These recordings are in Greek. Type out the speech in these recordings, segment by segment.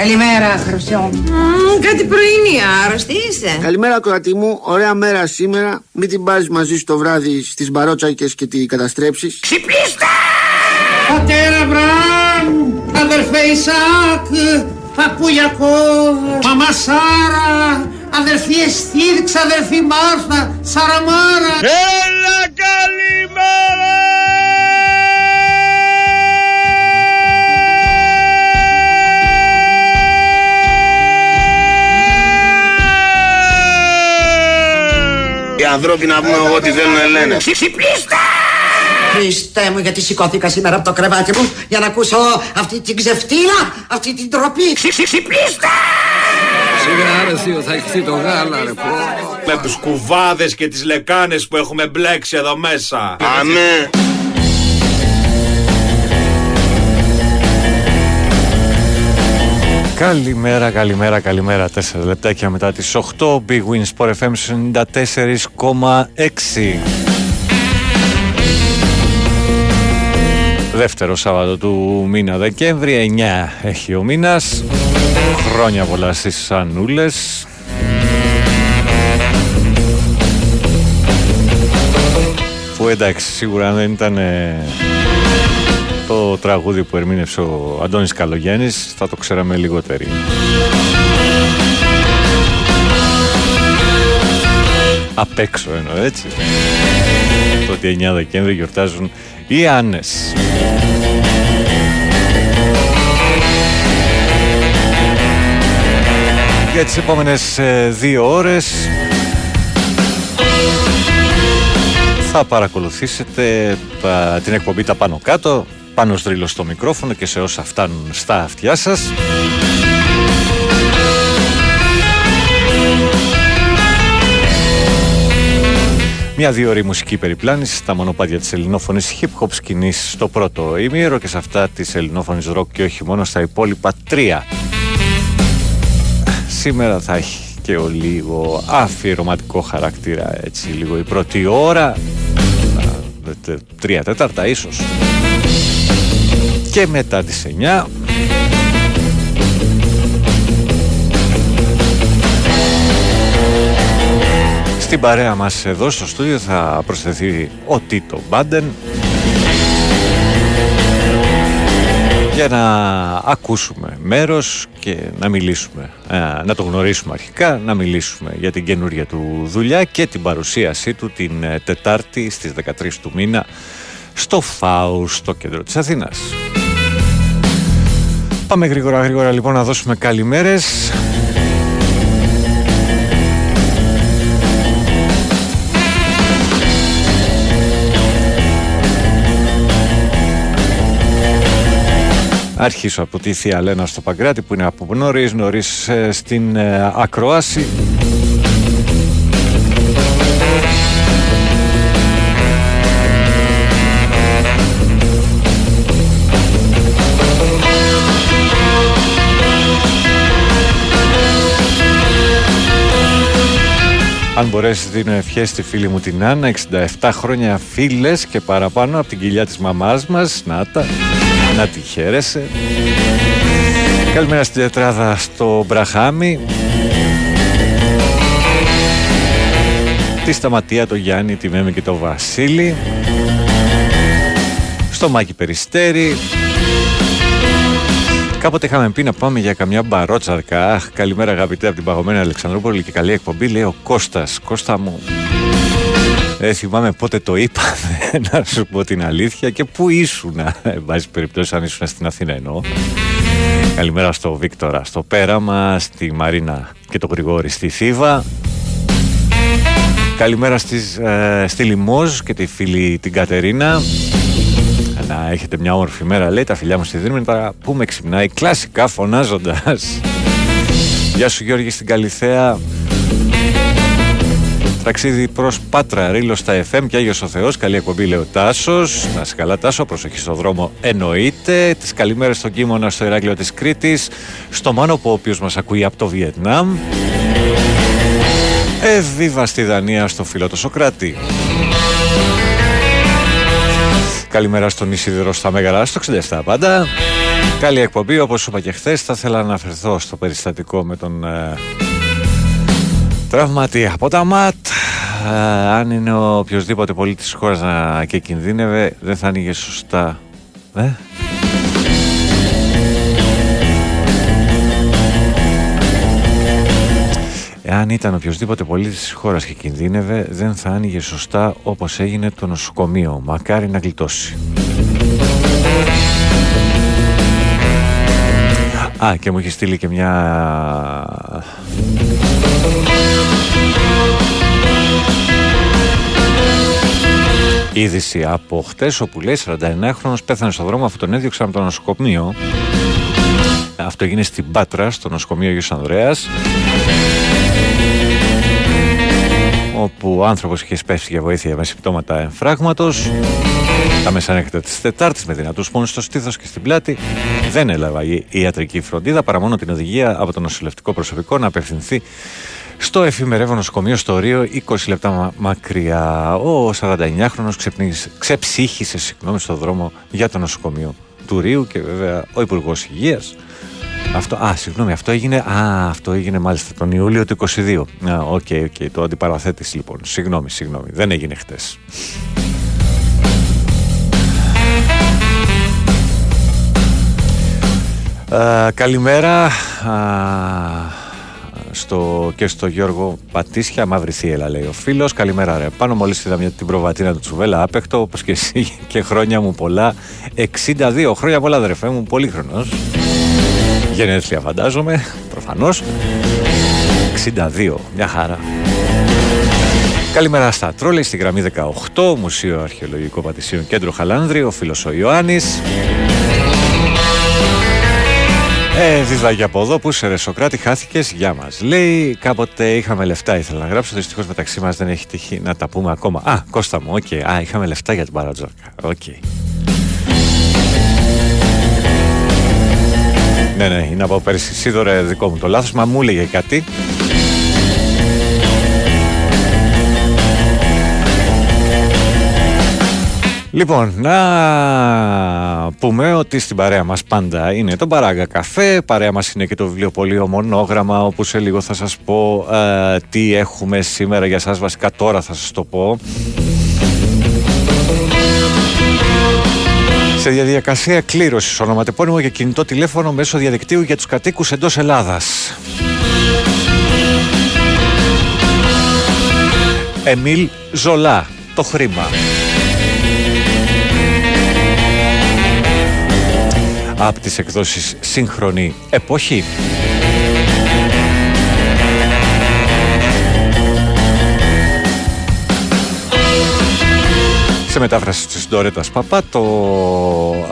Καλημέρα, Χρυσό. κάτι πρωινή, άρρωστη είσαι. Καλημέρα, κορατή μου. Ωραία μέρα σήμερα. Μην την πάρεις μαζί σου το βράδυ στις μπαρότσακες και τη καταστρέψεις. Ξυπνήστε! Πατέρα Βραμ, αδερφέ Ισάκ, παππού Ιακώβ, μαμά Σάρα, αδερφή Εστίδ, ξαδερφή Μάρθα, Σαραμάρα. Έλα καλημέρα! Οι ανθρώποι να πούμε ό,τι θέλουν να λένε. Ξυπνήστε! Χριστέ μου, γιατί σηκώθηκα σήμερα από το κρεβάτι μου για να ακούσω αυτή την ξεφτύλα, αυτή την τροπή. Ξυπνήστε! Σιγά ρε θείο, θα έχεις το γάλα ρε πω. Με τους κουβάδες και τις λεκάνες που έχουμε μπλέξει εδώ μέσα. Αμέ. Καλημέρα, καλημέρα, καλημέρα. 4 λεπτάκια μετά τις 8. Big Win Sport FM 94,6. Δεύτερο Σάββατο του μήνα Δεκέμβρη, 9 έχει ο μήνας. Χρόνια πολλά στις Ανούλες. Που εντάξει, σίγουρα αν δεν ήταν ε, το τραγούδι που ερμήνευσε ο Αντώνης Καλογέννης θα το ξέραμε λιγότεροι. Απ' έξω εννοώ έτσι. Το ότι 9 Δεκέμβρη γιορτάζουν οι Άννες. Για τις επόμενες ε, δύο ώρες θα παρακολουθήσετε τα- την εκπομπή τα πάνω κάτω πάνω στρίλο στο μικρόφωνο και σε όσα φτάνουν στα αυτιά σας. Μια δύο ώρη μουσική περιπλάνηση στα μονοπάτια της ελληνόφωνης hip hop σκηνής στο πρώτο ημίρο και σε αυτά της ελληνόφωνης rock και όχι μόνο στα υπόλοιπα τρία. Σήμερα θα έχει και ο λίγο αφιερωματικό χαρακτήρα έτσι λίγο η πρώτη ώρα. Να δείτε, τρία τέταρτα ίσως και μετά τις 9 Στην παρέα μας εδώ στο στούντιο θα προσθεθεί ο Τίτο Μπάντεν για να ακούσουμε μέρος και να μιλήσουμε, ε, να το γνωρίσουμε αρχικά, να μιλήσουμε για την καινούργια του δουλειά και την παρουσίασή του την ε, Τετάρτη στις 13 του μήνα στο ΦΑΟ στο κέντρο της Αθήνας. Πάμε γρήγορα γρήγορα λοιπόν να δώσουμε καλημέρες. Αρχίσω από τη Θεία Λένα στο Παγκράτη που είναι από νωρίς νωρίς ε, στην ε, Ακροάση. Αν μπορέσεις δίνω ευχές στη φίλη μου την Άννα 67 χρόνια φίλες και παραπάνω από την κοιλιά της μαμάς μας. Να τα, να τη χαίρεσαι. Καλημέρα στην τετράδα στο Μπραχάμι. Τη Σταματία, το Γιάννη, τη Μέμη και το Βασίλη. Στο Μάκη Περιστέρη Κάποτε είχαμε πει να πάμε για καμιά μπαρότσαρκα. Αχ, καλημέρα αγαπητέ από την παγωμένη Αλεξανδρούπολη και καλή εκπομπή. Λέει ο Κώστας, Κώστα μου. Δεν θυμάμαι πότε το είπαμε, να σου πω την αλήθεια και πού ήσουν. Εν πάση περιπτώσει, αν ήσουν στην Αθήνα εννοώ. Καλημέρα στο Βίκτορα, στο Πέραμα, στη Μαρίνα και το Γρηγόρη στη Θήβα. Καλημέρα στις, ε, στη Λιμόζ και τη φίλη την Κατερίνα. Να έχετε μια όμορφη μέρα, λέει τα φιλιά μου στη Δήμητρα που με ξυπνάει κλασικά φωνάζοντας. Γεια σου Γιώργη στην Καλυθέα. Ταξίδι προς Πάτρα, Ρήλο στα FM και Άγιος ο Θεός. Καλή εκπομπή λέει ο Τάσος. Να σε καλά Τάσο, προσοχή στο δρόμο εννοείται. Τις καλημέρες στον Κίμωνα στο Ηράκλειο της Κρήτης. Στο Μάνο που ο οποίος μας ακούει από το Βιετνάμ. Εβίβα στη Δανία στο φίλο το Σοκράτη. Καλημέρα στον Ισίδηρο στα Μέγαρα στο 67 πάντα. Καλή εκπομπή, όπως είπα και χθες, θα ήθελα να αναφερθώ στο περιστατικό με τον ε, τραυματία από τα ΜΑΤ. Ε, αν είναι ο οποιοδήποτε πολίτης της χώρας να, και κινδύνευε, δεν θα άνοιγε σωστά. Ε; Εάν ήταν οποιοδήποτε πολίτης της χώρας και κινδύνευε, δεν θα άνοιγε σωστά όπως έγινε το νοσοκομείο. Μακάρι να γλιτώσει. Α, και μου έχεις στείλει και μια είδηση από χτες όπου λέει 49χρονο πέθανε στον δρόμο αφού τον έδιωξαν από το νοσοκομείο. Αυτό έγινε στην Πάτρα, στο νοσοκομείο Αγίου Ανδρέας όπου ο άνθρωπος είχε σπέσει για βοήθεια με συμπτώματα εμφράγματος. Τα μεσάνυχτα της Τετάρτης με δυνατούς πόνους στο στήθος και στην πλάτη. Δεν έλαβα η ιατρική φροντίδα παρά μόνο την οδηγία από το νοσηλευτικό προσωπικό να απευθυνθεί στο εφημερεύον νοσοκομείο στο Ρίο 20 λεπτά μακριά. Ο 49χρονος ξεψύχησε συγγνώμη στο δρόμο για το νοσοκομείο του Ρίου και βέβαια ο Υπουργός Υγείας αυτό, α, συγγνώμη, αυτό έγινε, α, αυτό έγινε μάλιστα τον Ιούλιο του 22. Α, OK, okay, okay, το αντιπαραθέτης λοιπόν. Συγγνώμη, συγγνώμη, δεν έγινε χτες. καλημέρα στο, και στο Γιώργο Πατήσια, μαύρη θύελα λέει ο φίλος. Καλημέρα ρε, πάνω μόλις είδα μια, την προβατίνα του Τσουβέλα άπεκτο, όπως και εσύ και χρόνια μου πολλά. 62 χρόνια πολλά αδερφέ μου, πολύ χρονός. Γενέθλια φαντάζομαι, προφανώς. 62, μια χαρά. Καλημέρα στα Τρόλε, στη γραμμή 18, Μουσείο Αρχαιολογικό Πατησίων Κέντρο Χαλάνδρη, ο φίλος ο Ιωάννης. Ε, δίδαγε από εδώ που σε ρε Σοκράτη χάθηκες. Γεια μας. Λέει κάποτε είχαμε λεφτά, ήθελα να γράψω. Δυστυχώς μεταξύ μας δεν έχει τύχει να τα πούμε ακόμα. Α, Κώστα μου, οκ. Okay. Α, είχαμε λεφτά για την παρατζόρκα. Οκ. Okay. Ναι, ναι, είναι από πέρσι. Σίδωρε δικό μου το λάθος, μα μου έλεγε κάτι. Λοιπόν, να πούμε ότι στην παρέα μας πάντα είναι το Μπαράγκα Καφέ, παρέα μας είναι και το βιβλιοπωλείο Μονόγραμμα, όπου σε λίγο θα σας πω ε, τι έχουμε σήμερα για σας, βασικά τώρα θα σας το πω. Σε διαδικασία κλήρωσης ονοματεπώνυμο για κινητό τηλέφωνο μέσω διαδικτύου για τους κατοίκους εντός Ελλάδας. Εμίλ Ζολά, το χρήμα. Από τις εκδόσεις Σύγχρονη Εποχή. Σε μετάφραση της Ντορέτας Παπά το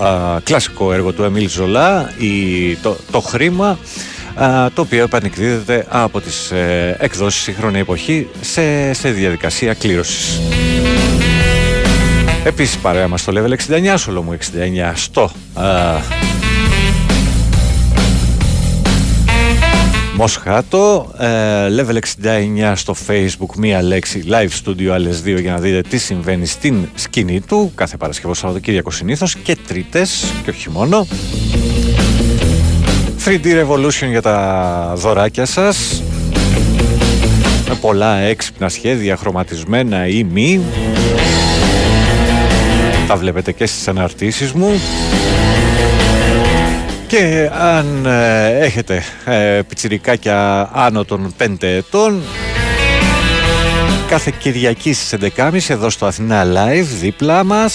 α, κλασικό έργο του Εμίλ Ζολά η, το, το χρήμα α, το οποίο επανεκδίδεται από τις ε, εκδόσεις σύγχρονη εποχή σε, σε διαδικασία κλήρωσης. Επίσης παρέα μας το Level 69, σολό μου 69 στο Μοσχάτο, ε, level 69 στο facebook, μία λέξη live studio, άλλες δύο για να δείτε τι συμβαίνει στην σκηνή του κάθε Παρασκευό Σαββατοκύριακο συνήθως και τρίτες και όχι μόνο. 3D Revolution για τα δωράκια σας. Με πολλά έξυπνα σχέδια χρωματισμένα ή μη. Τα βλέπετε και στις αναρτήσεις μου και αν ε, έχετε ε, πιτσιρικάκια άνω των 5 ετών κάθε Κυριακή στις 11.30 εδώ στο Αθηνά Live δίπλα μας,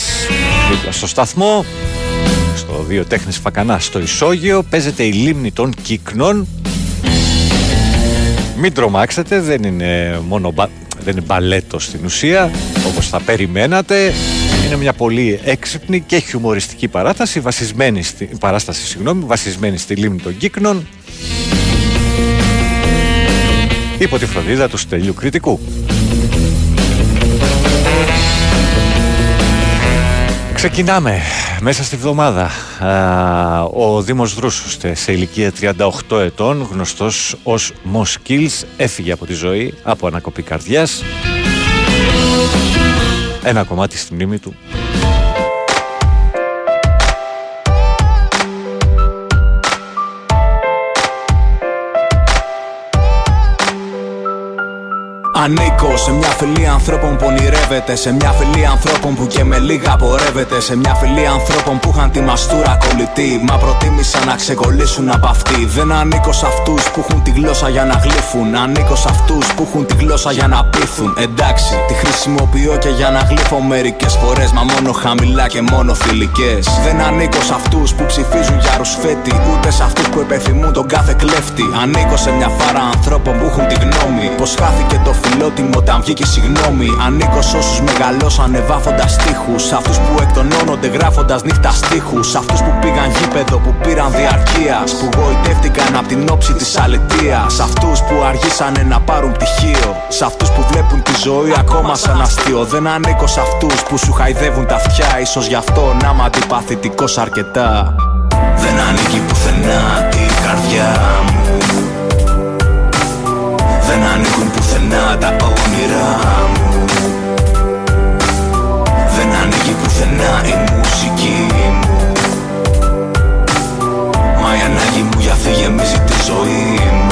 δίπλα στο σταθμό στο δύο τέχνης Φακανά στο Ισόγειο παίζεται η λίμνη των Κύκνων μην τρομάξετε δεν είναι μόνο δεν είναι μπαλέτο στην ουσία όπως θα περιμένατε είναι μια πολύ έξυπνη και χιουμοριστική παράταση, βασισμένη στη, παράσταση συγγνώμη, βασισμένη στη λίμνη των Κύκνων υπό τη φροντίδα του Στέλιου Κριτικού. Ξεκινάμε μέσα στη βδομάδα. Ο Δήμος Δρούσος σε ηλικία 38 ετών, γνωστός ως Moskills, έφυγε από τη ζωή από ανακοπή καρδιάς ένα κομμάτι στη μνήμη του Ανήκω σε μια φυλή ανθρώπων που ονειρεύεται. Σε μια φυλή ανθρώπων που και με λίγα πορεύεται. Σε μια φυλή ανθρώπων που είχαν τη μαστούρα κολλητή. Μα προτίμησαν να ξεκολλήσουν από αυτή. Δεν ανήκω σε αυτούς που έχουν τη γλώσσα για να γλύφουν. Ανήκω σε αυτούς που έχουν τη γλώσσα για να πείθουν. Εντάξει, τη χρησιμοποιώ και για να γλύφω μερικές φορές. Μα μόνο χαμηλά και μόνο φιλικές. Δεν ανήκω σε αυτούς που ψηφίζουν για ρουσφέτη. Ούτε σε αυτούς που επιθυμούν τον κάθε κλέφτη. Ανήκω σε μια φάρα ανθρώπων που έχουν τη γνώμη. Πως χάθηκε το φιλότιμο όταν βγήκε συγγνώμη. Ανήκω σε όσους μεγαλώσανε βάφοντας τείχους. Σε αυτούς που εκτονώνονται γράφοντας νύχτα στίχους. Σε αυτούς που πήγαν γήπεδο που πήραν διαρκεία. Που γοητεύτηκαν από την όψη της αλητίας. Σε αυτούς που αργήσανε να πάρουν πτυχίο. Σε αυτούς που βλέπουν τη ζωή ακόμα σαν αστείο. Δεν ανήκω σε αυτούς που σου χαϊδεύουν τα αυτιά. σω γι' αυτό να είμαι αντιπαθητικός αρκετά. Δεν ανήκει πουθενά η καρδιά μου δεν ανήκουν πουθενά τα όνειρά μου. Δεν ανήκει πουθενά η μουσική μου. Μα η ανάγκη μου για φύγε γεμίζει τη ζωή μου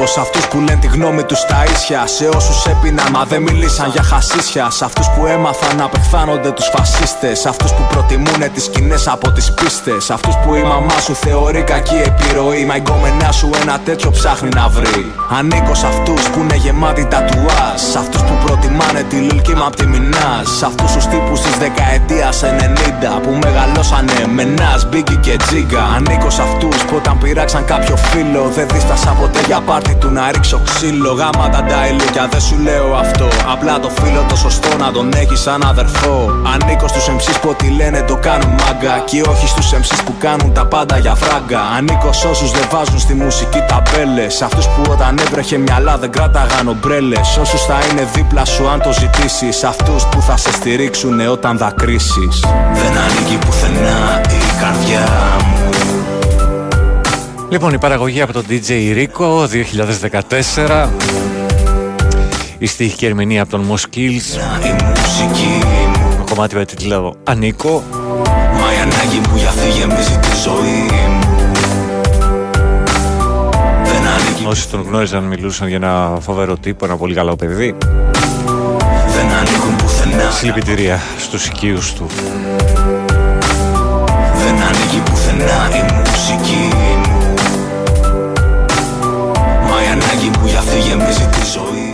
Ανήκω σε αυτούς που λένε τη γνώμη τους στα ίσια. Σε όσους έπιναν μα δεν μιλήσαν για χασίσια. Σε αυτούς που έμαθαν να απεχθάνονται τους φασίστες. Σε αυτούς που προτιμούν τις σκηνές από τις πίστες. Σε αυτούς που η μαμά σου θεωρεί κακή επιρροή. Μα η γκόμενά σου ένα τέτοιο ψάχνει να βρει. Ανήκω σε αυτούς που είναι γεμάτοι τατουά. Σε αυτούς που προτιμάνε τη λουλκή μα απ' τη μηνά. Σε αυτούς τους τύπους της δεκαετίας 90 που μεγαλώσανε με νά, μπίγκι και τζίγκα. Ανήκω σε αυτούς που όταν πειράξαν κάποιο φίλο δεν δίστασα ποτέ για πάρτι του να ρίξω ξύλο. Γάμα τα ηλίκια, δεν σου λέω αυτό. Απλά το φίλο το σωστό να τον έχει σαν αδερφό. Ανήκω στους MCs που ό,τι λένε το κάνουν μάγκα. Και όχι στους MCs που κάνουν τα πάντα για φράγκα. Ανήκω σ' όσους δεν βάζουν στη μουσική ταμπέλες. Σε αυτούς που όταν έβρεχε μυαλά δεν κράταγαν ομπρέλες. Όσους θα είναι δίπλα σου αν το ζητήσεις. Αυτούς που θα σε στηρίξουν όταν δακρύσεις. Δεν ανήκει πουθενά η καρδιά μου. Λοιπόν, η παραγωγή από τον DJ Rico 2014. Η στίχη και ερμηνεία από τον Moskills. Το κομμάτι με τίτλο Ανίκο. Μα η ανάγκη μου για φύγε τη ζωή Όσοι τον γνώριζαν μιλούσαν για ένα φοβερό τύπο, ένα πολύ καλό παιδί. Δεν ανήκουν πουθενά. Συλληπιτήρια στους οικείους του. Δεν ανήκει πουθενά η μουσική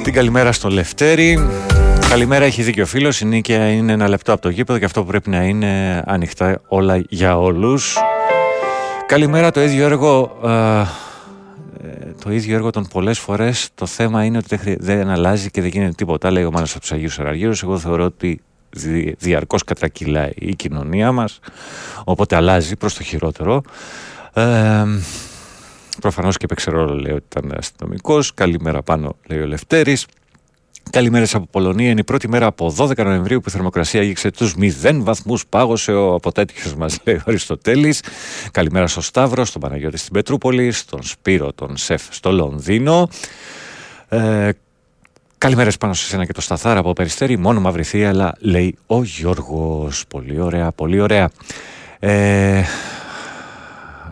Την καλημέρα στο Λευτέρη. Καλημέρα, έχει δίκιο ο φίλος. Η νίκαια είναι ένα λεπτό από το γήπεδο και αυτό πρέπει να είναι ανοιχτά όλα για όλους. Καλημέρα, το ίδιο έργο. Ε, το ίδιο έργο των πολλές φορές το θέμα είναι ότι δεν αλλάζει και δεν γίνεται τίποτα. Λέει ο Μάνος από τους Αγίους Αργύρου. Εγώ θεωρώ ότι διαρκώς κατρακυλάει η κοινωνία μας οπότε αλλάζει προς το χειρότερο ε, Προφανώς και έπαιξε ρόλο, λέει ότι ήταν αστυνομικός. Καλημέρα πάνω, λέει ο Λευτέρης. Καλημέρες από Πολωνία. Είναι η πρώτη μέρα από 12 Νοεμβρίου που η θερμοκρασία γύξε τους 0 βαθμούς. Πάγωσε ο αποτέτυχος μας, λέει ο Αριστοτέλης. Καλημέρα στο Σταύρο, στον Παναγιώτη στην Πετρούπολη, στον Σπύρο, τον Σεφ στο Λονδίνο. Ε, Καλημέρες πάνω σε σένα και το Σταθάρα από Περιστέρη. Μόνο μαυριθεί, αλλά λέει ο Γιώργος. Πολύ ωραία, πολύ ωραία. Ε,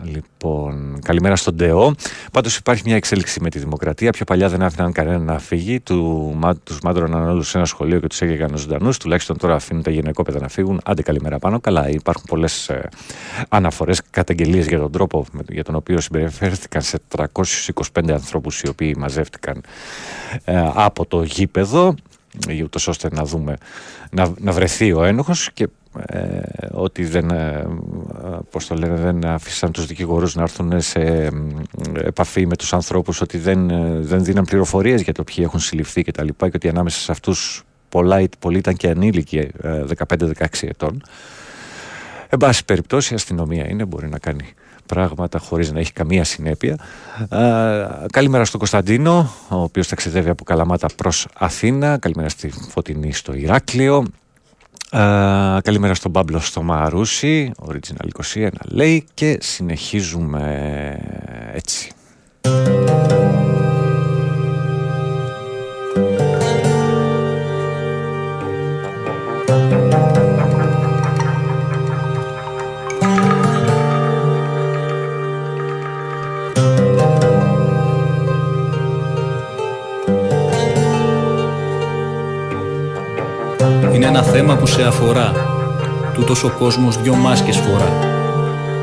Λοιπόν, καλημέρα στον ΤΕΟ. Πάντως υπάρχει μια εξέλιξη με τη δημοκρατία. Πιο παλιά δεν άφηναν κανένα να φύγει. Του μάντρωναν όλου σε ένα σχολείο και τους έγεγαν ζωντανούς. Τουλάχιστον τώρα αφήνουν τα γυναικόπαιδα να φύγουν. Άντε καλημέρα πάνω. Καλά, υπάρχουν πολλές ε, αναφορές, καταγγελίες για τον τρόπο για τον οποίο συμπεριφέρθηκαν σε 325 ανθρώπους οι οποίοι μαζεύτηκαν ε, από το γήπεδο ούτως ώστε να δούμε να, να βρεθεί ο ένοχος και ε, ότι δεν, ε, πώς το λένε, δεν αφήσαν τους δικηγορούς να έρθουν σε επαφή με τους ανθρώπους ότι δεν, ε, δεν δίναν πληροφορίες για το ποιοι έχουν συλληφθεί και τα λοιπά και ότι ανάμεσα σε αυτούς πολλά, πολλοί ήταν και ανήλικοι 15-16 ετών. Εν πάση περιπτώσει η αστυνομία είναι, μπορεί να κάνει πράγματα χωρίς να έχει καμία συνέπεια. καλημέρα στον Κωνσταντίνο, ο οποίος ταξιδεύει από Καλαμάτα προς Αθήνα. Καλημέρα στη Φωτεινή στο Ηράκλειο. Uh, καλημέρα στον Πάμπλο στο Μαρούσι, Original 21 λέει και συνεχίζουμε έτσι. Ένα θέμα που σε αφορά. Τούτος ο κόσμος δυο μάσκες φορά.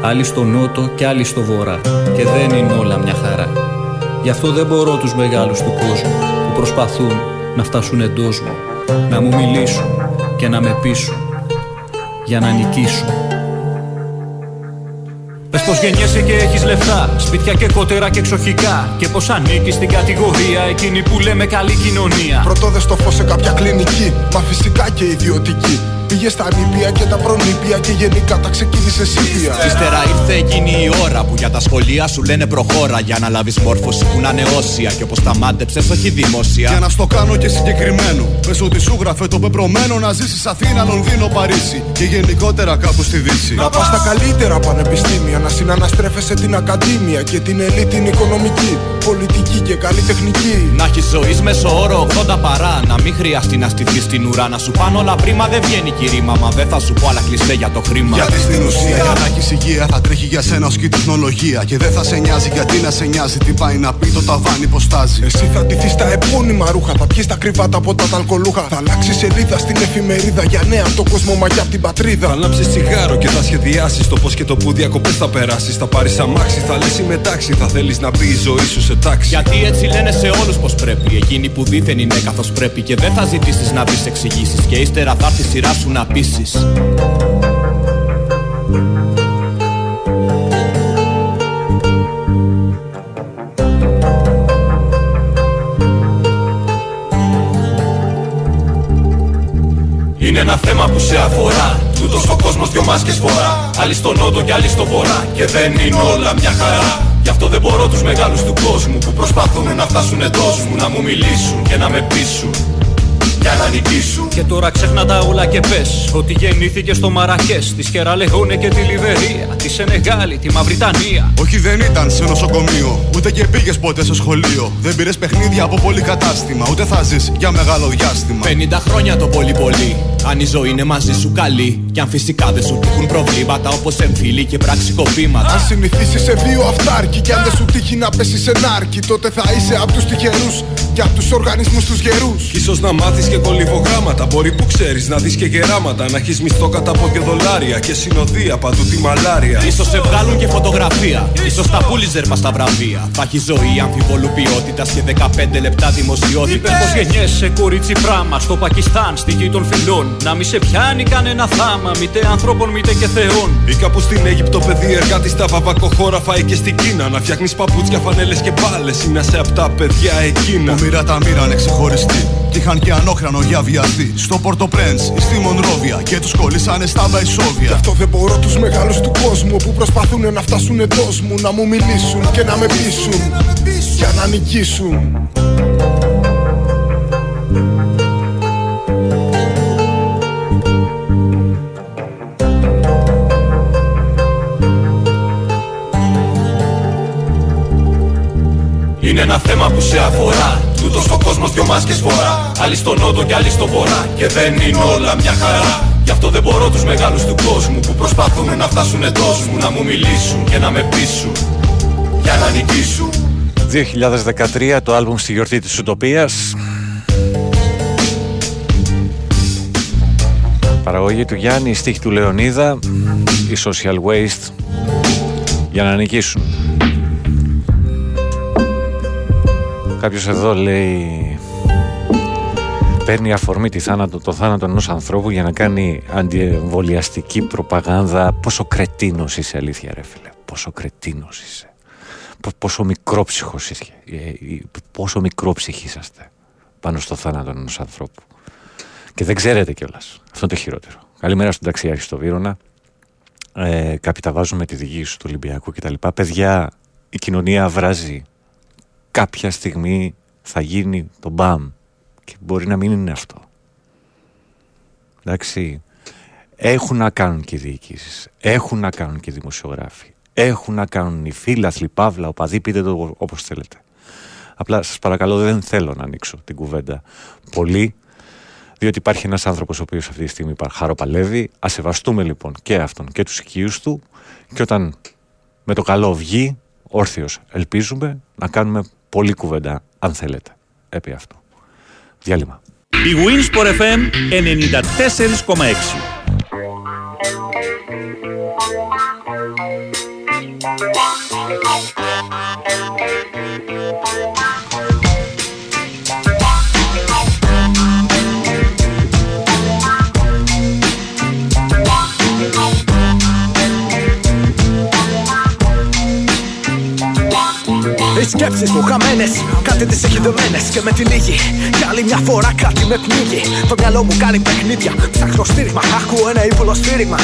Άλλοι στο νότο και άλλοι στο βορρά. Και δεν είναι όλα μια χαρά. Γι' αυτό δεν μπορώ τους μεγάλους του κόσμου που προσπαθούν να φτάσουν εντός μου. Να μου μιλήσουν και να με πείσουν. Για να νικήσουν. Πες πως γεννιέσαι και έχεις λεφτά, σπίτια και κότερα και εξοχικά. Και πως ανήκεις στην κατηγορία εκείνη που λέμε καλή κοινωνία. Πρώτο δε στο φως σε κάποια κλινική, μα φυσικά και ιδιωτική. Πήγε στα νήπια και τα προνήπια και γενικά τα ξεκίνησε σύπια. Ύστερα ήρθε εκείνη η ώρα που για τα σχολεία σου λένε προχώρα. Για να λάβεις μόρφωση που να είναι όσια. Και όπως τα μάντεψες, όχι δημόσια. Για να στο κάνω και συγκεκριμένο. Πες ότι σου γράφε το πεπρωμένο να ζήσεις Αθήνα, Λονδίνο, Παρίσι. Και γενικότερα κάπου στη Δύση. Να πας στα καλύτερα πανεπιστήμια. Να συναναστρέφεσαι την ακαδήμια και την ελίτ την οικονομική. Πολιτική και καλλιτεχνική. Να έχεις ζωής μέσω όρο 80 παρά. Να μην χρειαστεί να στηθείς στην ουρά. Να σου πάνε όλα πρίμα δεν βγαίνει κηρύμα. Μα δεν θα σου πω άλλα κλειστέ για το χρήμα. Γιατί στην ουσία για να έχεις υγεία θα τρέχει για σένα ως και η τεχνολογία. Και δεν θα σε νοιάζει γιατί να σε νοιάζει τι πάει να πει το ταβάνι πώ στάζει. Εσύ θα ντυθεί στα επώνυμα ρούχα. Θα πιεις τα κρυβάτα από τα ταλκολούχα. Θα αλλάξεις σελίδα στην εφημερίδα για νέα από το κόσμο μα από την πατρίδα. Θα λάμψει τσιγάρο και θα σχεδιάσεις το πώς και το που διακοπές θα περάσει. Θα πάρεις αμάξι, θα λε μετάξι. Θα θέλεις να μπει η ζωή σου σε τάξη. Γιατί έτσι λένε σε όλους πως πρέπει. Εκείνοι που δίθεν είναι καθώς πρέπει. Και δεν θα ζητήσεις να βρει εξηγήσεις. Και ύστερα θα έρθει η σειρά σου να πείσει. Είναι ένα θέμα που σε αφορά Τούτο ο κόσμος δυο μάσκες φορά Άλλοι στο νότο και άλλοι στο βορρά Και δεν είναι όλα μια χαρά Γι' αυτό δεν μπορώ τους μεγάλους του κόσμου Που προσπαθούν να φτάσουν εντός μου Να μου μιλήσουν και να με πείσουν για να νικήσουν. Και τώρα ξέχνα τα όλα και πες ότι γεννήθηκε στο Μαρακές, τη Σκεραλεγόνε και τη Λιβερία, τη Σενεγάλη, τη Μαυριτανία. Όχι δεν ήταν σε νοσοκομείο, ούτε και πήγες ποτέ σε σχολείο. Δεν πήρες παιχνίδια από πολύ κατάστημα, ούτε θα ζεις για μεγάλο διάστημα. 50 χρόνια το πολύ πολύ. Αν η ζωή είναι μαζί σου καλή, κι αν φυσικά δεν σου τύχουν προβλήματα όπως εμφύλοι και πραξικοπήματα. Αν συνηθίσεις σε δύο αυτάρκη, κι αν δεν σου τύχει να πέσεις σε νάρκη, τότε θα είσαι από τους τυχερούς και από τους οργανισμούς τους γερούς. σω να μάθεις και κολυβογράμματα. Μπορεί που ξέρεις να δεις και γεράματα. Να έχεις μισθό κατά από και δολάρια και συνοδεία παντού τη μαλάρια. σω σε βγάλουν και φωτογραφία. σω τα πούλιζερ μα τα βραβεία. Θα έχει ζωή αμφιβολού ποιότητας και 15 λεπτά δημοσιότητας. Είπε πω γεννιέσαι κορίτσι πράμα στο Πακιστάν, στη γη των φιλών. Να μη σε πιάνει κανένα θάμα, μήτε ανθρώπων μήτε και θεών. Ή κάπου στην Αίγυπτο παιδί εργάτη στα βαβακοχώρα φάει και στην Κίνα. Να φτιάχνεις παπούτσια, φανέλες και μπάλες. Είναι σε απ' τα παιδιά εκείνα. Που μοίρα τα μοίρανε ξεχωριστή. Κι είχαν και ανώχρανο για βιαστή. Στο Πορτοπρέντ, στη Μονρόβια και τους κολλήσανε στα Βαϊσόβια. Γι' αυτό δεν μπορώ τους μεγάλους του κόσμου που προσπαθούν να φτάσουν εντό μου να μου μιλήσουν και να με πείσουν. Για να νικήσουν. Είναι ένα θέμα που σε αφορά. Τούτος ο κόσμος δυο μάσκες φορά. Άλλοι στο νότο και άλλοι στο βορρά. Και δεν είναι όλα μια χαρά. Γι' αυτό δεν μπορώ τους μεγάλους του κόσμου Που προσπαθούν να φτάσουν εντός μου Να μου μιλήσουν και να με πείσουν Για να νικήσουν. 2013 το άλμπουμ στη γιορτή της Ουτοπίας. Παραγωγή του Γιάννη, η στίχη του Λεωνίδα Η Social Waste Για να νικήσουν Κάποιος εδώ λέει παίρνει αφορμή τη θάνατο, το θάνατο ενός ανθρώπου για να κάνει αντιεμβολιαστική προπαγάνδα. Πόσο κρετίνος είσαι αλήθεια ρε φίλε. Πόσο κρετίνος είσαι. Πόσο μικρόψυχος είσαι. Ε, ε, πόσο μικρόψυχοι είσαστε πάνω στο θάνατο ενός ανθρώπου. Και δεν ξέρετε κιόλας. αυτό είναι το χειρότερο. Καλημέρα στον ταξιάρχη στο Βύρονα. Ε, κάποιοι τα βάζουν με τη διοίκηση του Ολυμπιακού κτλ. Παιδιά η κοινωνία βράζει κάποια στιγμή θα γίνει το μπαμ και μπορεί να μην είναι αυτό. Εντάξει, έχουν να κάνουν και οι διοικήσεις, έχουν να κάνουν και οι δημοσιογράφοι, έχουν να κάνουν οι φίλαθλοι, παύλα, οπαδοί, πείτε το όπως θέλετε. Απλά σας παρακαλώ δεν θέλω να ανοίξω την κουβέντα πολύ, διότι υπάρχει ένας άνθρωπος ο οποίος αυτή τη στιγμή χαροπαλεύει. Ας σεβαστούμε λοιπόν και αυτόν και τους οικείους του και όταν με το καλό βγει, όρθιος ελπίζουμε να κάνουμε Πολύ κουβέντα, αν θέλετε, επί αυτού. Διάλειμμα. Η Winsport FM 94,6 Οι σκέψεις μου χαμένες, κάτι τις έχει δεμένε και με τη λίγη. Κι άλλη μια φορά κάτι με πνίγει. Το μυαλό μου κάνει παιχνίδια. Ψάχνω στήριγμα, ακούω ένα ύπουλο σφύριγμα.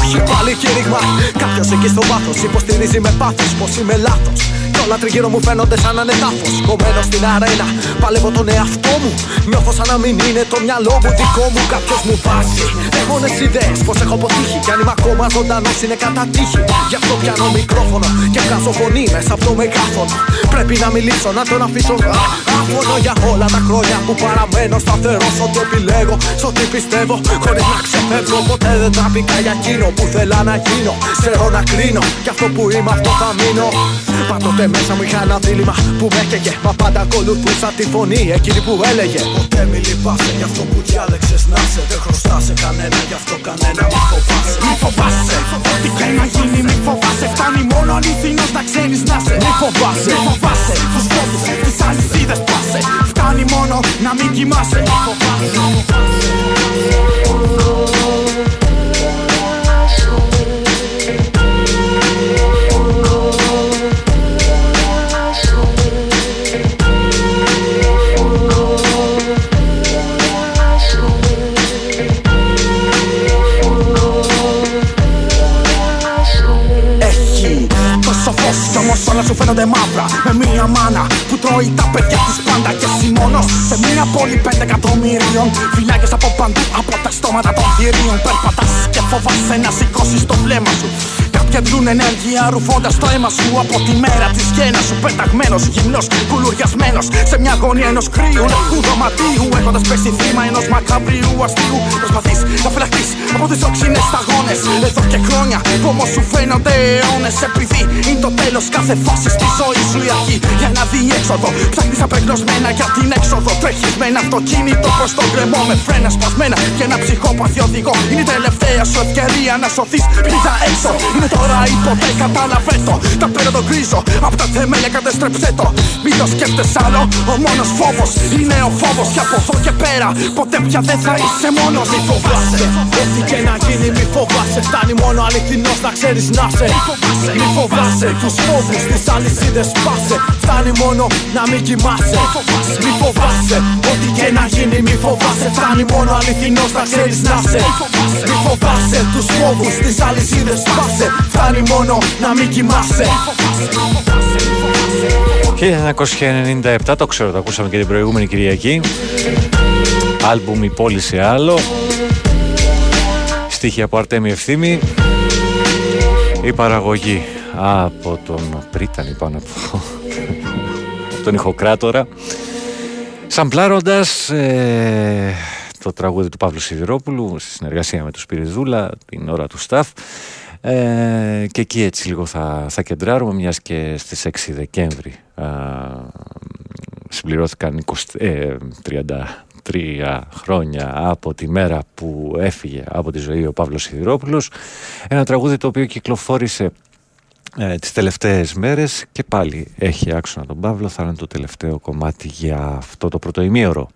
Όχι πάλι κήρυγμα. Κάποιος εκεί στο βάθος υποστηρίζει με πάθος πως είμαι λάθος. Κι όλα τριγύρω μου φαίνονται σαν να είναι τάφο. Κομμένο στην αρένα, παλεύω τον εαυτό μου. Νιώθω σαν να μην είναι το μυαλό μου δικό μου. Κάποιος μου βάζει. Έχω ιδέες πως έχω αποτύχει. Κι αν είμαι ακόμα ζωντανός είναι κατά τύχη. Γι' αυτό πιάνω μικρόφωνο και βγάζω φωνή μέσα από το μεγάφωνο. Πρέπει να μιλήσω, να τον αφήσω άφωνο για όλα τα χρόνια που παραμένω σταθερό. Ό,τι επιλέγω, σ' ό,τι πιστεύω. Χωρίς να ξεφεύγω, ποτέ δεν τραπήκα για εκείνο που θέλα να γίνω. Ξέρω να κρίνω, κι αυτό που είμαι αυτό θα μείνω. Πάντοτε μέσα μου είχα ένα δίλημα που με έκαιγε. Μα πάντα ακολουθούσα τη φωνή εκείνη που έλεγε. Ποτέ μη λυπάσαι για αυτό που διάλεξες να σε. Δεν χρωστά σε κανένα, γι' αυτό κανένα μη φοβάσαι. Μη φοβάσαι, ό,τι και να γίνει, μη φοβάσαι. Φτάνει μόνο αληθινός να ξέρεις να σε. Μη φοβάσαι, μη φοβάσαι. Του φόβου, τις αλυσίδε πάσε. Φτάνει μόνο να μην κοιμάσαι. Μη φοβάσαι. Όλα σου φαίνονται μαύρα. Με μία μάνα που τρώει τα παιδιά της πάντα και εσύ μόνος. Σε μία πόλη πέντε εκατομμύριων Φυλάκες από παντού από τα στόματα των θηρίων. Περπατάς και φοβάσαι να σηκώσεις το βλέμμα σου Κάποιοι αντλούν ενέργεια ρουφώντας το αίμα σου από τη μέρα της γέννα σου. Πεταγμένος, γυμνός, κουλουριασμένος σε μια γωνία ενός κρύου λευκού δωματίου. Έχοντας πέσει θύμα ενός μακαβρίου αστείου. Προσπαθείς να φυλαχτείς από τις όξινε σταγόνες. Εδώ και χρόνια που όμω σου φαίνονται αιώνες. Επειδή είναι το τέλος κάθε φάσης στη ζωής σου η αρχή για να δει έξοδο. Ψάχνεις απεγνωσμένα για την έξοδο. Τρέχεις με ένα αυτοκίνητο προς τον κρεμό με φρένα σπασμένα και ένα ψυχόπαθι οδηγό. Είναι η τελευταία σου ευκαιρία να σωθείς. Πήδα έξω. Είναι τώρα ή ποτέ κατάλαβε το. Τα πέρα το γκρίζω. Απ' τα θεμέλια κατέστρεψε το. Μην το σκέφτεσαι άλλο. Ο μόνος φόβος είναι ο φόβος. Και από εδώ και πέρα ποτέ πια δεν θα είσαι μόνος. Μη φοβάσαι. Ό,τι και να γίνει, μη φοβάσαι. Φτάνει μόνο αληθινός να ξέρεις να σε. Μη φοβάσαι. Τους φόβους τη αλυσίδες πάσε. Φτάνει μόνο να μην κοιμάσαι. Μη φοβάσαι. Ό,τι και να γίνει, μη φοβάσαι. Φτάνει μόνο αληθινός να ξέρεις να σε. Μη φοβάσαι. Τους φόβους τη αλυσίδες πάσε. Φτάνει μόνο να μην κοιμάσαι. 1997, το ξέρω, το ακούσαμε και την προηγούμενη Κυριακή. Άλμπουμ «Η πόλη σε άλλο». Στίχη από Αρτέμι Ευθύμη. Η παραγωγή από τον Πρίτανη πάνω από τον ηχοκράτορα. Σαμπλάροντας ε, το τραγούδι του Παύλου Σιδηρόπουλου στη συνεργασία με τον Σπυριδούλα την ώρα του Σταφ. Ε, και εκεί έτσι λίγο θα, θα κεντράρουμε μιας και στις 6 Δεκέμβρη α, συμπληρώθηκαν 20, ε, 33 χρόνια από τη μέρα που έφυγε από τη ζωή ο Παύλος Σιδηρόπουλος. Ένα τραγούδι το οποίο κυκλοφόρησε ε, τις τελευταίες μέρες και πάλι έχει άξονα τον Παύλο θα είναι το τελευταίο κομμάτι για αυτό το πρωτοημίωρο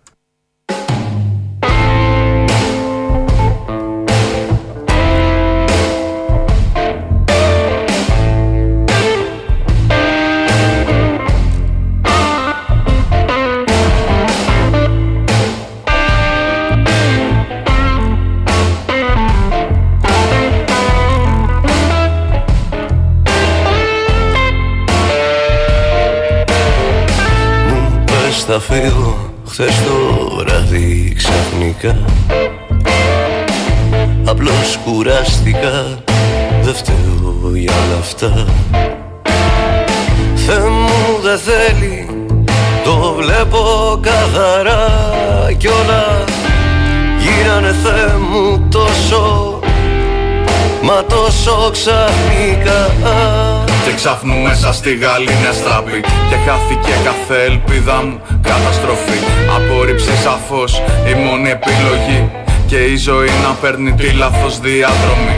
θα φύγω χθες το βράδυ ξαφνικά. Απλώς κουράστηκα δεν φταίω για όλα αυτά. Θεέ μου δεν θέλει το βλέπω καθαρά κι όλα. Γίνανε Θεέ μου τόσο Μα τόσο ξαφνικά Και ξαφνού μέσα στη γαλήνια στράπη. Και χάθηκε κάθε ελπίδα μου καταστροφή. Απορρίψεις σαφώς η μόνη επιλογή. Και η ζωή να παίρνει τη λάθος διάδρομη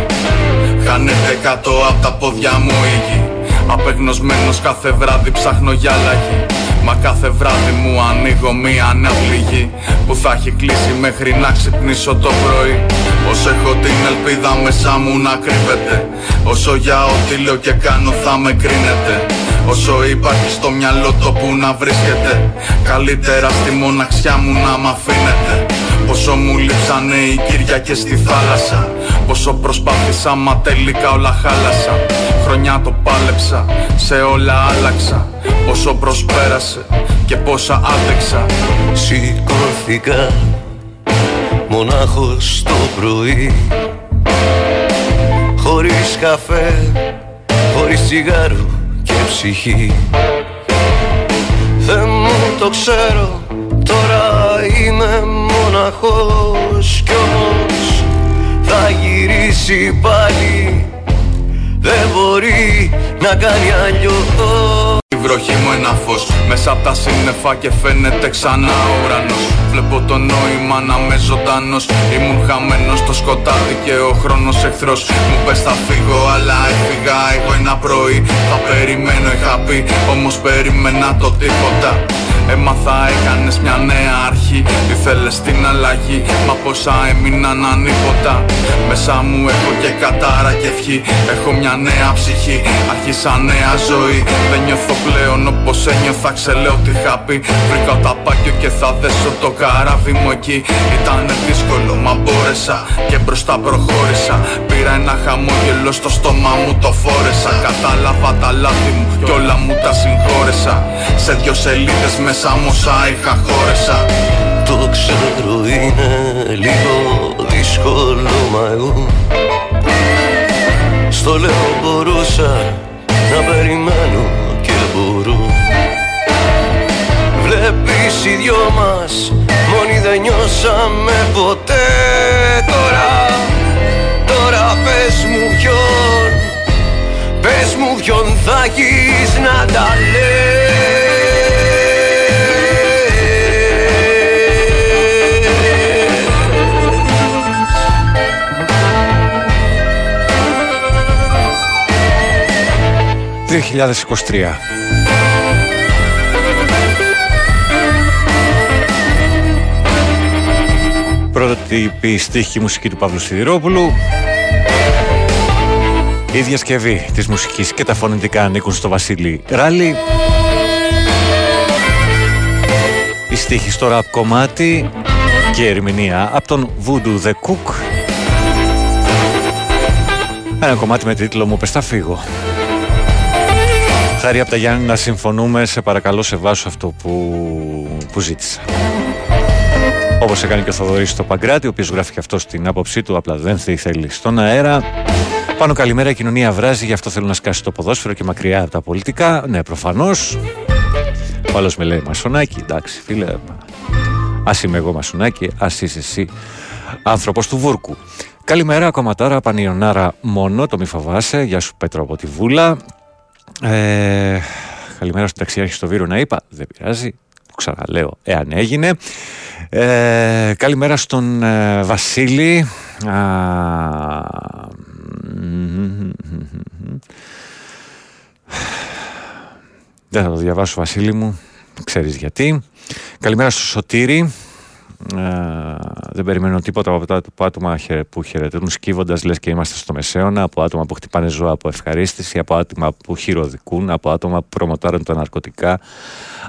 Χάνεται κάτω από τα πόδια μου η γη. Απεγνωσμένος κάθε βράδυ ψάχνω για αλλαγή Μα κάθε βράδυ μου ανοίγω μία νέα πληγή Που θα έχει κλείσει μέχρι να ξυπνήσω το πρωί. Όσο έχω την ελπίδα μέσα μου να κρύβεται Όσο για ό,τι λέω και κάνω θα με κρίνετε. Όσο υπάρχει στο μυαλό το που να βρίσκεται Καλύτερα στη μοναξιά μου να μ' αφήνετε Πόσο μου λείψανε οι και στη θάλασσα. Πόσο προσπάθησα μα τελικά όλα χάλασα Χρονιά το πάλεψα, σε όλα άλλαξα. Πόσο προσπέρασε και πόσα άντεξα. Σηκώθηκα μονάχος το πρωί. Χωρίς καφέ, χωρίς τσιγάρο και ψυχή. Δεν μου το ξέρω, τώρα είμαι μοναχός Κι όμως θα γυρίσει πάλι. Δεν μπορεί να κάνει αλλιώς. Η βροχή μου ένα φως Μέσα από τα σύννεφα και φαίνεται ξανά ο ουρανός. Βλέπω το νόημα να με ζωντανός. Ήμουν χαμένος στο σκοτάδι και ο χρόνος εχθρός. Μου πες θα φύγω αλλά έφυγα εγώ ένα πρωί. Θα περιμένω είχα πει όμως περίμενα το τίποτα Έμαθα έκανες μια νέα αρχή. Ήθελες την αλλαγή Μα πόσα έμειναν ανίποτα. Μέσα μου έχω και κατάρα και ευχή. Έχω μια νέα ψυχή Άρχισα νέα ζωή. Δεν νιώθω πλέον όπως ένιωθα Ξελέω τι είχα πει. Βρήκα τα πάκιο και θα δέσω το καράβι μου εκεί. Ήτανε δύσκολο μα μπόρεσα Και μπροστά προχώρησα. Πήρα ένα χαμόγελο στο στόμα μου το φόρεσα. Κατάλαβα τα λάθη μου κι όλα μου τα συγχώρεσα. Σε δυο σελίδες μέσα μου όσα είχα χώρεσα Το ξέρω είναι λίγο δύσκολο μα εγώ. Στο λέω μπορούσα να περιμένω και μπορώ. Βλέπεις οι δυο μας μόνοι δεν νιώσαμε ποτέ. Τώρα, τώρα πες μου ποιον Πες μου ποιον θα έχεις να τα λέει ...2023. Πρώτη στίχη μουσική του Παύλου Σιδηρόπουλου. Η διασκευή της μουσικής και τα φωνητικά ανήκουν στο Βασίλη Ράλι Η στίχη στο ραπ κομμάτι και η ερμηνεία από τον Voodoo The Cook. Ένα κομμάτι με τίτλο «Μου πες θα φύγω» Χάρη από τα Γιάννη να συμφωνούμε, σε παρακαλώ σε βάσω αυτό που, που ζήτησα. Όπως έκανε και ο Θοδωρής στο Παγκράτη, ο οποίος γράφει και αυτό στην άποψή του, απλά δεν θέλει στον αέρα. Πάνω καλημέρα, η κοινωνία βράζει, γι' αυτό θέλω να σκάσει το ποδόσφαιρο και μακριά από τα πολιτικά. Ναι, προφανώς. Ο άλλος με λέει Μασονάκι, εντάξει, φίλε. Α είμαι εγώ Μασονάκι, ας είσαι εσύ άνθρωπος του Βούρκου. Καλημέρα, κομματάρα, πανιονάρα μόνο, το μη φοβάσαι. Γεια σου Πέτρο από τη Βούλα. Ε, καλημέρα στον ταξιάρχη στο Βύρο να είπα. Δεν πειράζει. Το ξαναλέω, εάν έγινε. Ε, καλημέρα στον ε, Βασίλη. δεν θα το διαβάσω Βασίλη μου. Ξέρεις γιατί. Καλημέρα στο Σωτήρη. Ε, δεν περιμένω τίποτα από τα άτομα που χαιρετούν σκύβοντας λες και είμαστε στο μεσαίωνα, από άτομα που χτυπάνε ζώα από ευχαρίστηση, από άτομα που χειροδικούν, από άτομα που προμοτάρουν τα ναρκωτικά,